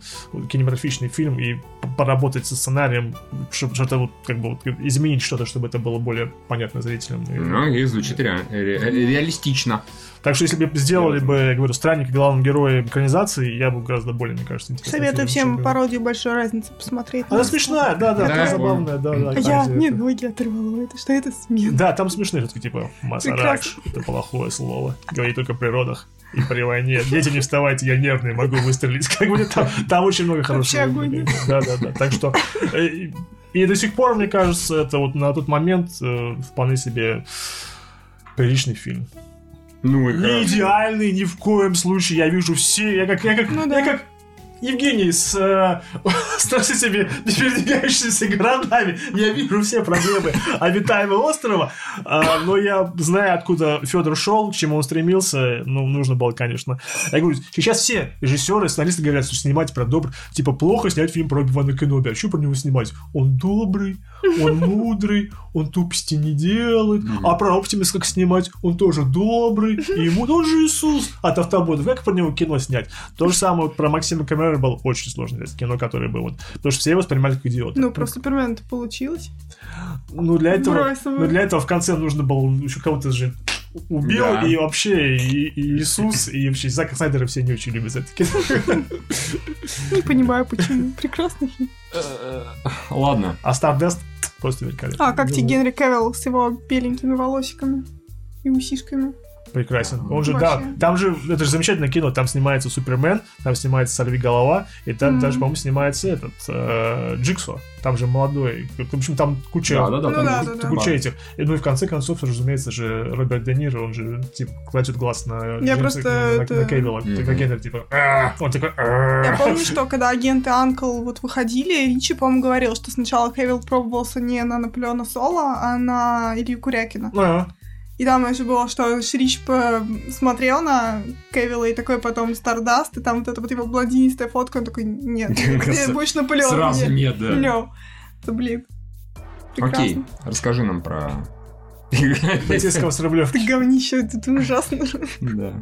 кинематографичный фильм и поработать со сценарием, чтобы что-то вот, как бы, вот, изменить что-то, чтобы это было более понятно зрителям. Ну, и звучит ре- ре- реалистично. Так что, если бы сделали бы, я говорю, странника главным героем экранизации, я бы гораздо более, мне кажется, интересный Советую фильм, всем чем- пародию «Большой разницы» посмотреть. Она смешная, да, да, Да, такая я забавная, да, да. А там, я где не это- ноги оторвала. Это что это смех? Да, там смешные шутки, типа «Масаракш» — это плохое слово. Говори только при родах и при войне. Дети, не вставайте, я нервный, могу выстрелить. Как бы там, там очень много хорошего. огонь. Да, да, да. Так что... э, И, и до сих пор, мне кажется, это вот на тот момент э, вполне себе приличный фильм. Ну и Не идеальный ни в коем случае. Я вижу все. Я как, я как, Ну да. я как Евгений с, э, с этими непередвигающимися городами. Я вижу все проблемы обитаемого острова. А, но я знаю, откуда Федор шел, к чему он стремился. Ну, нужно было, конечно. Я говорю, сейчас все режиссеры, сценаристы говорят, что снимать про добр. Типа, плохо снять фильм про Оби-Вана Кеноби. А что про него снимать? Он добрый, он мудрый, он тупости не делает. А про Оптимис как снимать? Он тоже добрый, и ему он же Иисус от автоботов. Как про него кино снять? То же самое про Максима Камерера было очень сложно снять кино, которое было. Вот, потому что все его воспринимали как идиота. Ну, про Супермена-то получилось. Ну, для этого, ну, для этого в конце нужно было еще кого-то же убил, Да. и вообще и, и Иисус, и вообще Зака Снайдера все не очень любят за это кино. Не понимаю, почему. Прекрасный фильм. Ладно. А Stardust просто великолепно. А, как тебе Генри Кевилл с его беленькими волосиками и усишками? Прекрасен. Он же, Вообще. да, там же, это же замечательное кино, там снимается Супермен, там снимается Сорви голова, и там Мгм. даже, по-моему, снимается этот, э, Джиксо, там же молодой, в общем, там куча, Да, да, да. Ну там да, есть да, да. куча этих. И, ну и в конце концов, разумеется же, Роберт Де Ниро, он же, типа, кладет глаз на Джеймса- просто на, это- на Кевилла, Мгм. тогда Генри, типа, «А!» он такой! Я помню, что когда агенты Анкл вот выходили, Ричи, по-моему, говорил, что сначала Кевилл пробовался не на Наполеона Соло, а на Илью Курякина. А, И там еще было, что Рич смотрел на Кевилла и такой потом Стардаст, и там вот эта вот его блондинистая фотка, он такой, нет, ты будешь Наполеон. Сразу нет, да. Лё. Да блин. Окей, расскажи нам про... полицейского с Рублевки. Ты говнище, это ужасно. Да.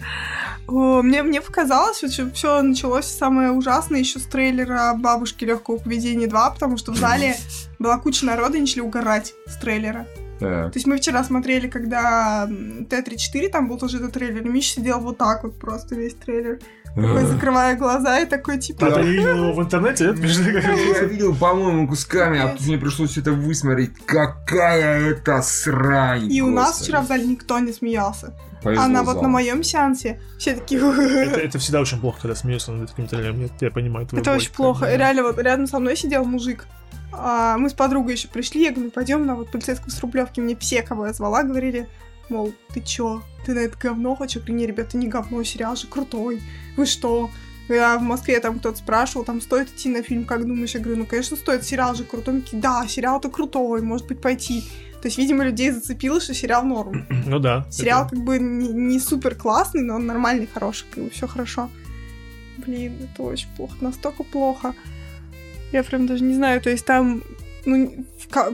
О, мне, мне показалось, что все началось самое ужасное еще с трейлера «Бабушки легкого поведения 2», потому что в зале была куча народа и начали угорать с трейлера. Так. То есть мы вчера смотрели, когда м, Т-34, там был тоже этот трейлер, и Миша сидел вот так вот просто весь трейлер, такой, закрывая глаза и такой, типа... А ты видел его в интернете, нет? Я видел, по-моему, кусками, а тут мне пришлось это высмотреть. Какая это срань! И у нас вчера в зале никто не смеялся. Повезло а на вот на моем сеансе все такие... Это, всегда очень плохо, когда смеются над таким трейлером. Я, я понимаю Это очень плохо. Реально, вот рядом со мной сидел мужик. А, мы с подругой еще пришли, я говорю, пойдем на вот полицейскую с Рублевки. Мне все, кого я звала, говорили, мол, ты чё, ты на это говно хочешь? Я говорю, не, ребята, не говно, сериал же крутой. Вы что? Я в Москве там кто-то спрашивал, там стоит идти на фильм, как думаешь? Я говорю, ну, конечно, стоит, сериал же крутой. Они такие, да, сериал-то крутой, может быть, пойти. То есть, видимо, людей зацепило, что сериал норм. Ну да. Сериал это- как бы не, не супер классный, но он нормальный, хороший, все хорошо. Блин, это очень плохо, настолько плохо. Я прям даже не знаю, то есть там ну,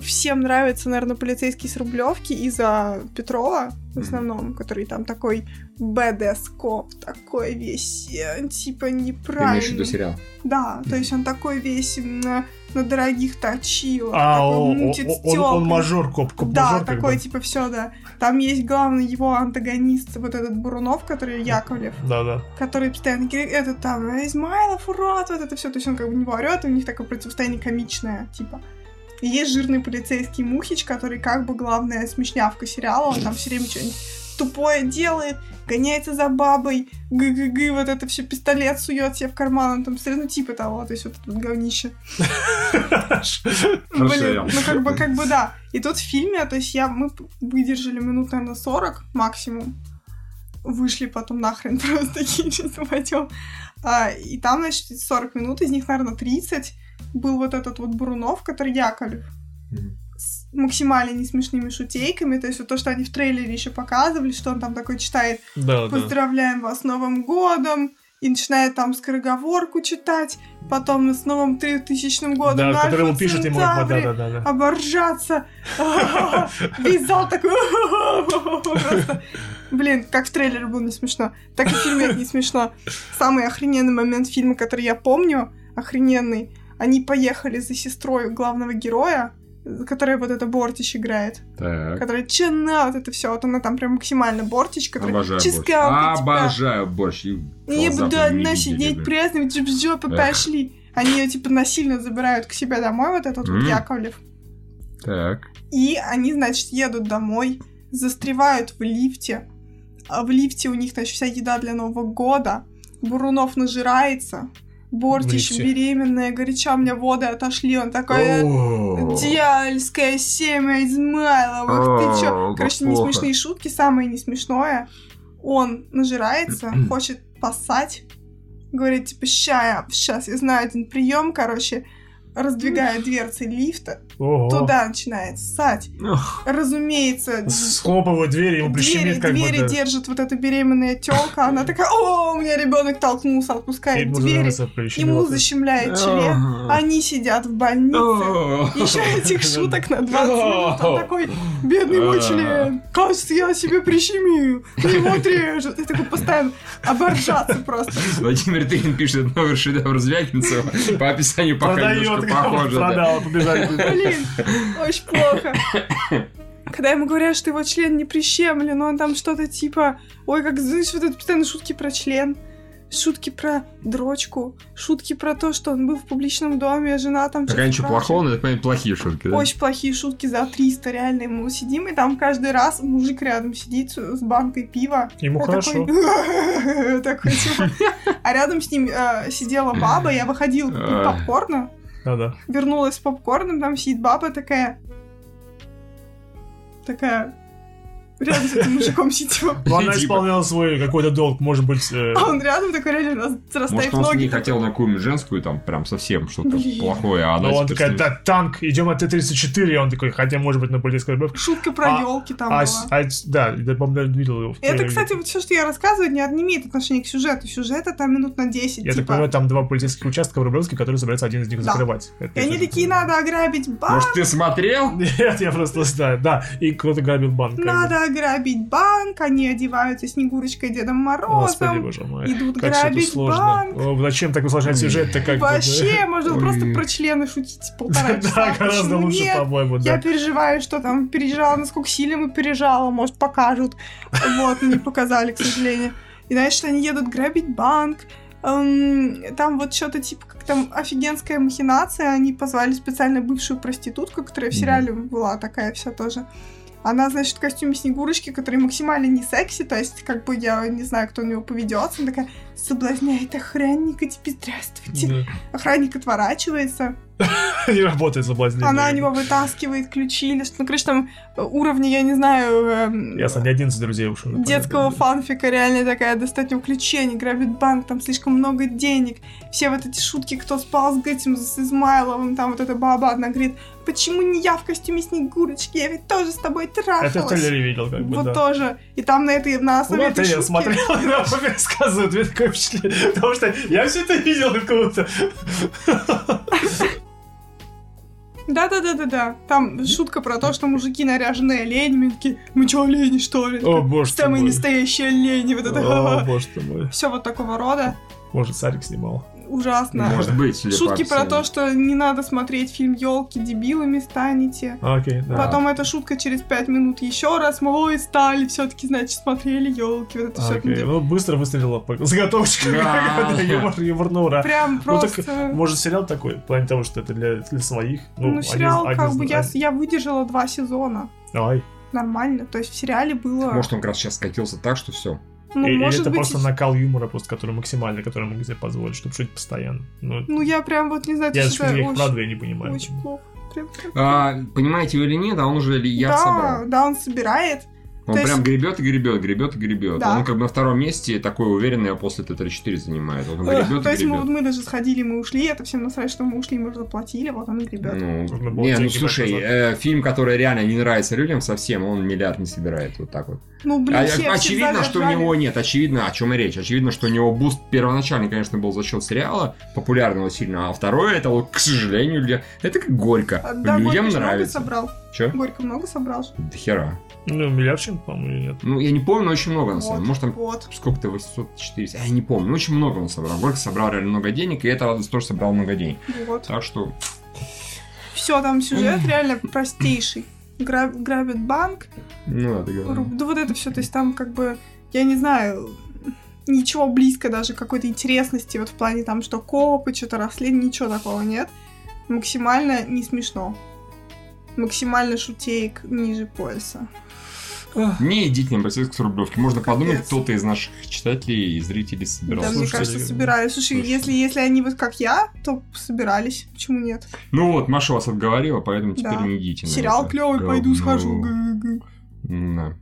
всем нравится, наверное, полицейский с Рублевки из-за Петрова в основном, который там такой БДС коп, такой весь, э, типа, Ты имеешь в виду неправильный. сериал? Да, то есть он такой весь на, на дорогих точилах, А, такой мутит он, он стёклами. мажор, коп, коп Да, мажор, как такой, бы. типа, все, да. Там есть главный его антагонист, вот этот Бурунов, который Яковлев, Да, да. который постоянно говорит, это там, Измайлов, урод, вот это все. То есть он как бы не орет, и у них такое противостояние комичное, типа. И есть жирный полицейский Мухич, который как бы главная смешнявка сериала, он там все время что-нибудь тупое делает, гоняется за бабой, г-г-г, вот это все пистолет сует себе в карман, он там ну типа того, то есть вот это говнище. Блин, ну как бы, как бы да. И тут в фильме, то есть я, мы выдержали минут, наверное, 40 максимум. Вышли потом нахрен просто такие, сейчас пойдем. А, и там, значит, 40 минут, из них, наверное, 30 был вот этот вот Бурунов, который Яковлев Мгм. С максимально несмешными шутейками, то есть вот то, что они в трейлере еще показывали, что он там такой читает Да, да. «Поздравляем вас с Новым годом», и начинает там скороговорку читать, потом с Новым 3000 годом, Да, на который ему Альфа пишет ему, да, да, да, да. оборжаться. Весь зал такой... Блин, как в трейлере было не смешно, так и в фильме это не смешно. Самый охрененный момент фильма, который я помню, охрененный, они поехали за сестрой главного героя, которая вот это Бортич играет, Так. которая чена, вот это все, вот она там прям максимально Бортич, который Обожаю борщ. типа, Обожаю борщ. Не буду одна сидеть, жопы Эх. пошли. Они ее, типа, насильно забирают к себе домой, вот этот вот М. Яковлев. Так. И они, значит, едут домой, застревают в лифте. А в лифте у них, значит, вся еда для Нового года. Бурунов нажирается. Бортич лифте. беременная, горяча, у меня воды отошли. Он такой, дьявольское семя Измайловых, ты чё? Короче, не смешные шутки, самое не смешное. он нажирается, хочет поссать, говорит, типа, ща сейчас я знаю один прием, короче, раздвигает дверцы лифта, Ого. туда начинает ссать. Ох, Разумеется, Схлопывает дверь, ему двери, прищемит как двери бы. да. держит вот эта беременная телка, она такая, о, у меня ребенок толкнулся, отпускает Ему двери, ему защемляет член, они сидят в больнице. Еще этих шуток на 20 минут. Он такой, бедный мой член. Кажется, я себе прищемил. Его отрежет. И такой постоянно оборжаться просто. Владимир Тырин пишет новый шедевр Звягинцева. По описанию пока немножко похоже. да. продал, побежали. Блин, очень плохо. Когда ему говорят, что его член не прищемлен, он там что-то типа... Ой, как, знаешь, вот это постоянно шутки про член. Шутки про дрочку, шутки про то, что он был в публичном доме, а жена там Так а спрашивает. плохого, но это, понятно, плохие шутки, да? Очень плохие шутки за 300, реально. Мы сидим, и там каждый раз мужик рядом сидит с банкой пива. Ему Я хорошо. такой, типа. А рядом с ним э, сидела баба, я выходила купить А. попкорна, Да-да. вернулась с попкорном, там сидит баба такая... Такая... Рядом с этим мужиком сидела. Ну, она исполняла свой какой-то долг, может быть... э, А он рядом такой реально раз- расставив Может, он с ноги. ней такой, хотел на какую-нибудь женскую, там, прям совсем что-то плохое, а она... Ну, он такая, да, танк, идем от Т-34, и он такой, хотя, может быть, на полицейской рублевке. Шутка про А- елки там А, была. а, да, я, по-моему, видел его Это, кстати, вот все, что я рассказываю, не, не имеет отношения к сюжету. Сюжета там минут на 10. Я так типа. понимаю, там два полицейских участка в Рублевске, которые собираются один из них Да. закрывать. И они такие, надо ограбить банк, Может, ты смотрел? Нет, я просто знаю, да. И кто-то грабит банк. надо ограбить банк, они одеваются Снегурочкой и Дедом Господи, Морозом. боже мой. Идут Как грабить банк. О, зачем так усложнять сюжет-то как? Вообще, можно просто про члены шутить полтора часа. Да, гораздо лучше, по-моему, Я да. переживаю, что там переживала, насколько сильно мы пережала, может, покажут. Вот, не показали, к сожалению. И что они едут грабить банк. Эм, Там вот что-то типа, как там офигенская махинация. Они позвали специально бывшую проститутку, которая в сериале была такая вся тоже. Она, значит, в костюме Снегурочки, который максимально не секси, то есть, как бы, я не знаю, кто на него поведется. Она такая, соблазняет охранника, типа, здравствуйте. Охранник отворачивается, Да. Не работает соблазнение. она у него вытаскивает ключи, или что, ну, короче, там э, уровни, я не знаю, эм, Ясно, не 11 друзей ушел. детского фанфика реально такая, достать у него ключи, они грабят банк, там слишком много денег. Все вот эти шутки, кто спал с этим, с Измайловым, там вот эта баба одна говорит, почему не я в костюме Снегурочки, я ведь тоже с тобой Это в трахалась. трейлере видел, как бы, вот да. тоже. И там на этой, на основе этой я шутки- смотрел, и нам пересказывают, мне такое впечатление. Потому что я все это видел какого-то. Да-да-да-да-да. Там шутка про то, что мужики наряженные оленями, такие, мы что, олени, что ли? О, боже Самые мой. настоящие олени, вот О, это. боже ты мой. Все вот такого рода. Может, Сарик снимал. Ужасно. Может быть, Шутки про то, что не надо смотреть фильм елки, дебилами станете. Окей, да. Потом эта шутка через пять минут еще раз, мол, ой, стали, все-таки, значит, смотрели елки. Вот это все. Окей, ну быстро выстрелила по заготовочке. Да. как бы, Юмор, юмор на ура. Прям Ну просто... может, сериал такой, в плане того, что это для, для своих. Ну, один- сериал, как бы, я, выдержала два сезона. Ай. Нормально. То есть в сериале было... Может, он как раз сейчас скатился так, что все. Ну, Или может это быть... просто накал юмора, просто который максимальный, который могу себе позволить, чтобы шутить постоянно. Ну, Ну, я прям вот не знаю, я это их очень, правда я не понимаю. очень плохо. Прям, прям. А, понимаете вы или нет, а он уже яд да, собрал. да, он собирает. Он то есть- прям гребет и гребет, гребет и гребет. Да. Он как бы на втором месте такой уверенный, а после Т-34 занимает. Вот он гребет то и есть мы, вот мы даже сходили, мы ушли, это всем насрать, что мы ушли, мы уже заплатили, вот он и гребет. Ну, Нужно было не, ну слушай, э, фильм, который реально не нравится людям совсем, он миллиард не собирает вот так вот. Ну, блин, А- все, все очевидно, зале что у него нет, очевидно, о чем и речь. Очевидно, что у него буст первоначальный, конечно, был за счет сериала, популярного сильно, а второе, это вот, к сожалению, для... это как горько. Да, Людям нравится. собрал. Че? Горько много собрал. До хера. Ну, миллиардчин, по-моему, или нет. Ну, я не помню, но очень много, на Вот, самом деле. Может, там вот. сколько-то, 800, 400, я не помню, но очень много он собрал. Горько собрал реально много денег, и это радость тоже собрал много денег. Вот. Так что, Все, там сюжет реально простейший. Граб- грабят банк, ну, да, ты говоришь. да вот это все, то есть там как бы, я не знаю, ничего близко даже какой-то интересности, вот в плане там, что копы, что-то расследование, ничего такого нет. Максимально не смешно. Максимально шутеек ниже пояса. Не идите на с Рублевки. Можно подумать, Капец. кто-то из наших читателей и зрителей Да, собирался. мне слушайте, кажется, я- собирались. Слушай, Слушайте. если, если они вот как я, то собирались. Почему нет? Ну вот, Маша вас отговорила, поэтому теперь Да. не идите. на Сериал клевый, пойду говно. схожу. Да.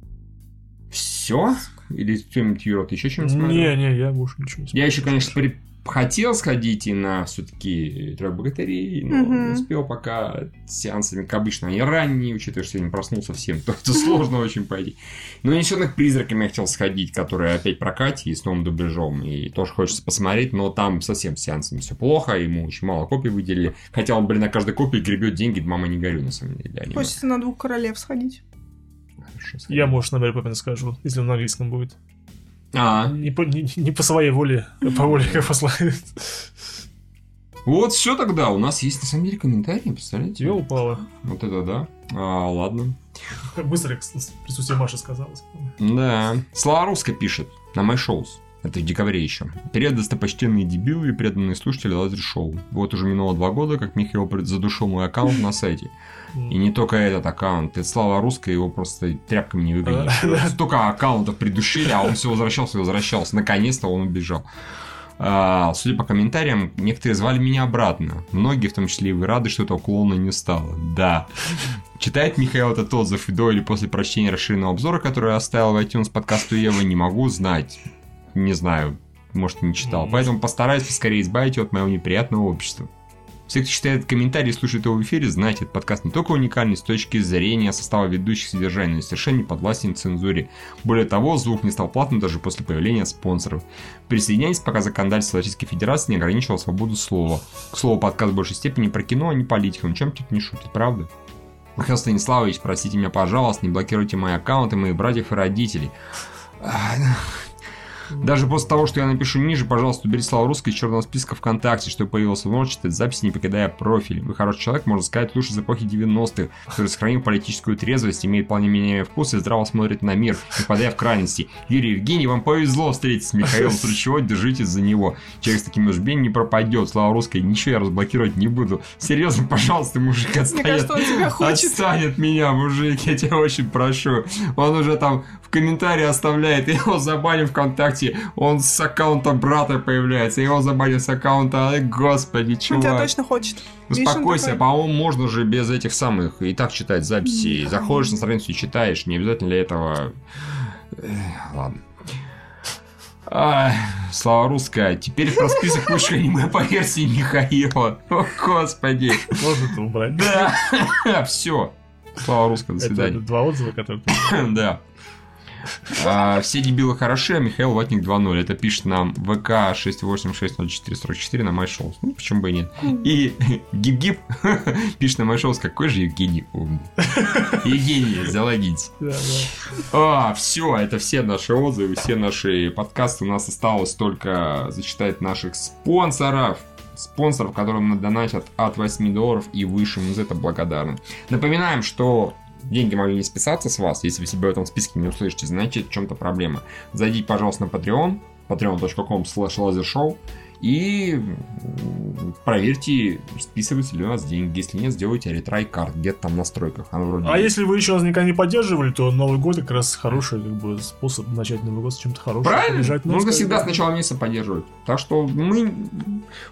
Все? Или что-нибудь, Юра, ты еще что-нибудь смотрел? Не, не, я больше ничего не Я еще, конечно, при- хотел сходить и на все-таки трех богатырей, но Мгм. не успел пока сеансами, как обычно, они ранние, учитывая, что я не проснулся всем, то это сложно очень пойти. Но еще к призраками я хотел сходить, которые опять прокате и с новым дубляжом, и тоже хочется посмотреть, но там совсем с сеансами все плохо, ему очень мало копий выделили, хотя он, блин, на каждой копии гребет деньги, мама не горю, на самом деле. аниме. Хочется на двух королев сходить. Хорошо, сходи. Я, может, на Мэри Поппинс скажу, если он на английском будет. А, Не по, не, не по своей воле, а по воле как послали. вот все тогда, у нас есть на самом деле комментарии, представляете? Тебе упало. Вот это да. А, ладно. Как быстро присутствие Маши сказалось. Да. Слава Русская пишет на My Shows. Это в декабре еще. Привет, достопочтенные дебилы и преданные слушатели Лазер Шоу. Вот уже минуло два года, как Михаил задушил мой аккаунт на сайте. И не только этот аккаунт. Это Слава Русская, его просто тряпками не выгонишь. Столько аккаунтов придушили, а он все возвращался и возвращался. Наконец-то он убежал. А, судя по комментариям, некоторые звали меня обратно. Многие, в том числе и вы, рады, что этого клоуна не стало. Да. Читает Михаил этот отзыв до или после прочтения расширенного обзора, который я оставил в iTunes подкасту Ева, не могу знать. Не знаю, может, не читал. Может. Поэтому постараюсь поскорее избавить его от моего неприятного общества. Все, кто читает комментарии и слушает его в эфире, знаете, этот подкаст не только уникальный с точки зрения состава ведущих содержания, но и совершенно не подвластен цензуре. Более того, звук не стал платным даже после появления спонсоров. Присоединяйтесь, пока законодательство Российской Федерации не ограничивало свободу слова. К слову, подкаст в большей степени про кино, а не политику. Ну чем тут не шутит, правда? Михаил Станиславович, простите меня, пожалуйста, не блокируйте мои аккаунты, моих братьев и родителей. Даже после того, что я напишу ниже, пожалуйста, убери слова русской из черного списка ВКонтакте, чтобы появилась возможность читать записи, не покидая профиль. Вы хороший человек, можно сказать, лучше из эпохи 90-х, который сохранил политическую трезвость, имеет вполне меняемый вкус и здраво смотрит на мир, не впадая в крайности. Юрий Евгений, вам повезло встретиться с Михаилом, чего держитесь за него. Человек с таким убеждением не пропадет. Слава русской, ничего я разблокировать не буду. Серьезно, пожалуйста, мужик, Мне отстань кажется, он тебя хочет. Отстань от меня, мужик, я тебя очень прошу. Он уже там комментарии оставляет, я его забаню ВКонтакте, он с аккаунта брата появляется, я его забаню с аккаунта, ай, господи, Он тебя чувак. точно хочет. Успокойся, по-моему, можно же без этих самых и так читать записи. Заходишь на страницу и читаешь, не обязательно для этого... Эх, Ладно. Ай, слава русская. Теперь про список лучших аниме по версии Михаила. О, господи. Можно это убрать. Да. Все. Слава русская, до Это свидания. два отзыва, которые... Да. А, все дебилы хороши, а Михаил Ватник 2.0. Это пишет нам ВК 6860444 на MyShows. Ну, почему бы и нет. И Гип-Гип пишет на MyShows, какой же Евгений умный. Евгений. Да, да. А, все, это все наши отзывы, все наши подкасты. У нас осталось только зачитать наших спонсоров. Спонсоров, которым донатят от 8 долларов и выше. Мы за это благодарны. Напоминаем, что деньги могли не списаться с вас. Если вы себя в этом списке не услышите, значит в чем-то проблема. Зайдите, пожалуйста, на Patreon patreon.com slash lasershow и проверьте, списываются ли у вас деньги. Если нет, сделайте ретрай карт где-то там в настройках. Она вроде А если вы еще никогда не поддерживали, то Новый год как раз хороший как бы, способ начать Новый год с чем-то хорошим. Правильно? Побежать, ну, Нужно сказать, всегда да. с начала месяца поддерживать. Так что мы,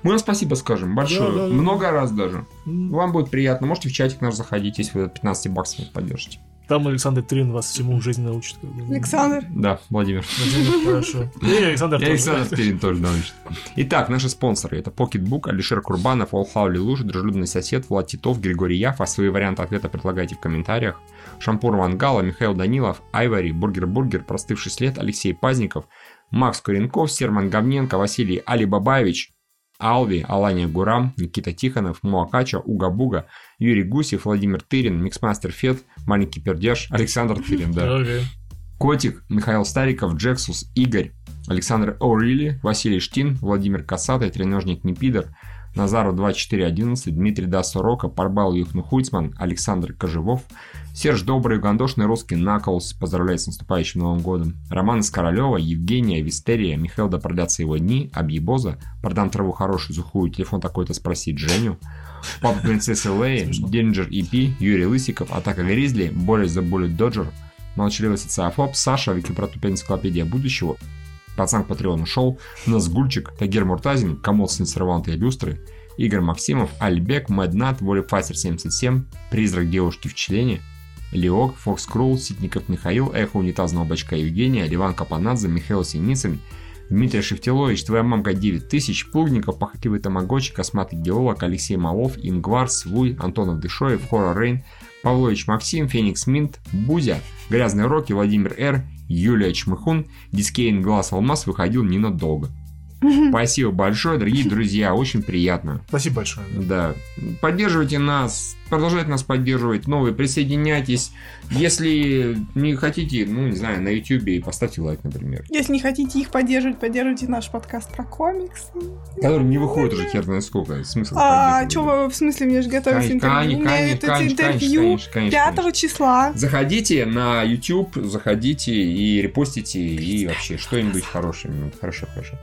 мы вам спасибо скажем. Большое. Да, да, да. Много раз даже. Вам будет приятно. Можете в чатик наш заходить, если вы от 15 баксов поддержите. Там Александр Терин вас всему в жизни научит. как бы. Александр. Да, Владимир. Владимир, Хорошо. И Александр И тоже. Александр Терин тоже научит. Итак, наши спонсоры. Это Pocketbook, Алишер Курбанов, Олхаули Луж, Дружелюбный сосед, Влад Титов, Григорий Яфа. Свои варианты ответа предлагайте в комментариях. Шампур Мангала, Михаил Данилов, Айвари, Бургер Бургер, Простывший след, Алексей Пазников, Макс Куренков, Серман Говненко, Василий Алибабаевич, Алви, Алания Гурам, Никита Тихонов, Муакача, Уга Буга, Юрий Гусев, Владимир Тырин, Миксмастер Фет, Маленький Пердяж, Александр Тырин, да. Котик, Михаил Стариков, Джексус, Игорь, Александр О'Рилли, Василий Штин, Владимир Касатый, Треножник Непидор, Назаров 2411, Дмитрий Да Сорока, Парбал Юхну Хуйцман, Александр Кожевов, Серж Добрый, Гандошный русский Наклс, поздравляет с наступающим Новым годом, Роман из Королева, Евгения, Вистерия, Михаил да продлятся его дни, Абьебоза, продам траву хорошую, сухую, телефон такой-то спросить Женю, Папа Принцессы Леи, Денджер EP, Юрий Лысиков, Атака Гризли, Борис за Bullet Доджер, Молчаливый социофоб, Саша, Википротупия энциклопедия будущего, Пацан к Патреону шоу, Назгульчик, Тагир Муртазин, Камол Серванта и Люстры, Игорь Максимов, Альбек, Мэднат, Воля Фастер 77, Призрак девушки в члене, Леок, Фокс Крул, Ситников Михаил, Эхо Унитазного Бачка Евгения, Ливан Капанадзе, Михаил Синицын, Дмитрий Шевтилович, Твоя мамка 9000, Плугников, Похотливый Тамагочи, Косматый Геолог, Алексей Малов, Ингвар, Свуй, Антонов Дышоев, Хора Рейн, Павлович Максим, Феникс Минт, Бузя, Грязный Рокки, Владимир Р, Юлия Чмыхун, Дискейн Глаз Алмаз выходил ненадолго. Спасибо большое, дорогие друзья, очень приятно. Спасибо большое. Да. Поддерживайте нас, продолжайте нас поддерживать, новые, присоединяйтесь. Если не хотите, ну, не знаю, на YouTube поставьте лайк, например. Если не хотите их поддерживать, поддерживайте наш подкаст про комиксы. Который не выходит уже хер знает сколько. Смысл А, что, в смысле, мне же готовится Конечно, интервью? У меня конечно, это конечно, интервью конечно, конечно, 5 конечно. числа. Заходите на YouTube, заходите и репостите, и вообще что-нибудь хорошее. ну, Хорошо, хорошо.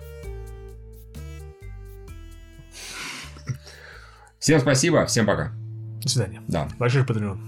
Всем спасибо, всем пока. До свидания. Да. Большой Патреон.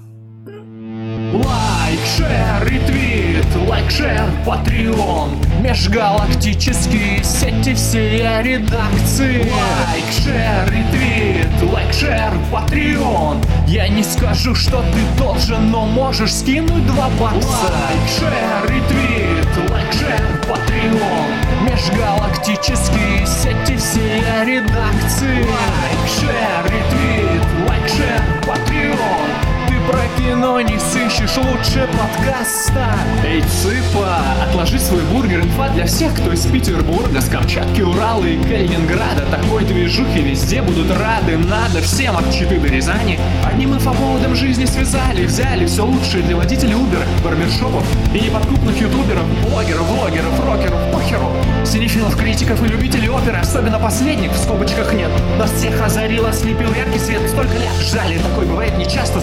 Лайк, шер, ретвит, лайк, шер, патреон Межгалактические сети все редакции Лайк, шер, ретвит, лайк, шер, патреон Я не скажу, что ты должен, но можешь скинуть два бакса Лайк, шер, ретвит, лайк, шер, патреон Межгалактические сети все редакции. Лайк, шер, ретвит, лайк, шер, патреон про кино не сыщешь лучше подкаста. Эй, цыпа, отложи свой бургер Инфа для всех, кто из Петербурга С Камчатки, Урала и Калининграда. Такой движухи везде будут рады Надо всем от Читы до Рязани. Одним инфоповодом жизни связали Взяли все лучшее для водителей Uber Барбершопов и неподкупных ютуберов Блогеров, влогеров, рокеров, похеру Синефилов, критиков и любителей оперы Особенно последних в скобочках нет. Нас всех озарило, слепил яркий свет Столько лет ждали, такое бывает нечасто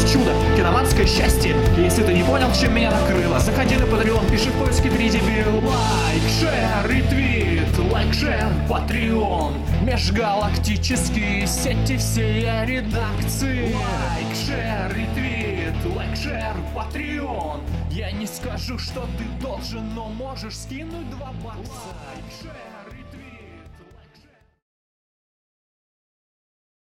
Совершилось чудо, киноманское счастье. Если ты не понял, чем меня накрыло Заходи на Patreon, пиши в поиске 3 дебил Like, share, retweet, like, share, Patreon. Межгалактические сети все редакции. Like, share, retweet, like, share, Patreon. Я не скажу, что ты должен, но можешь скинуть два бакса. Лайк, шер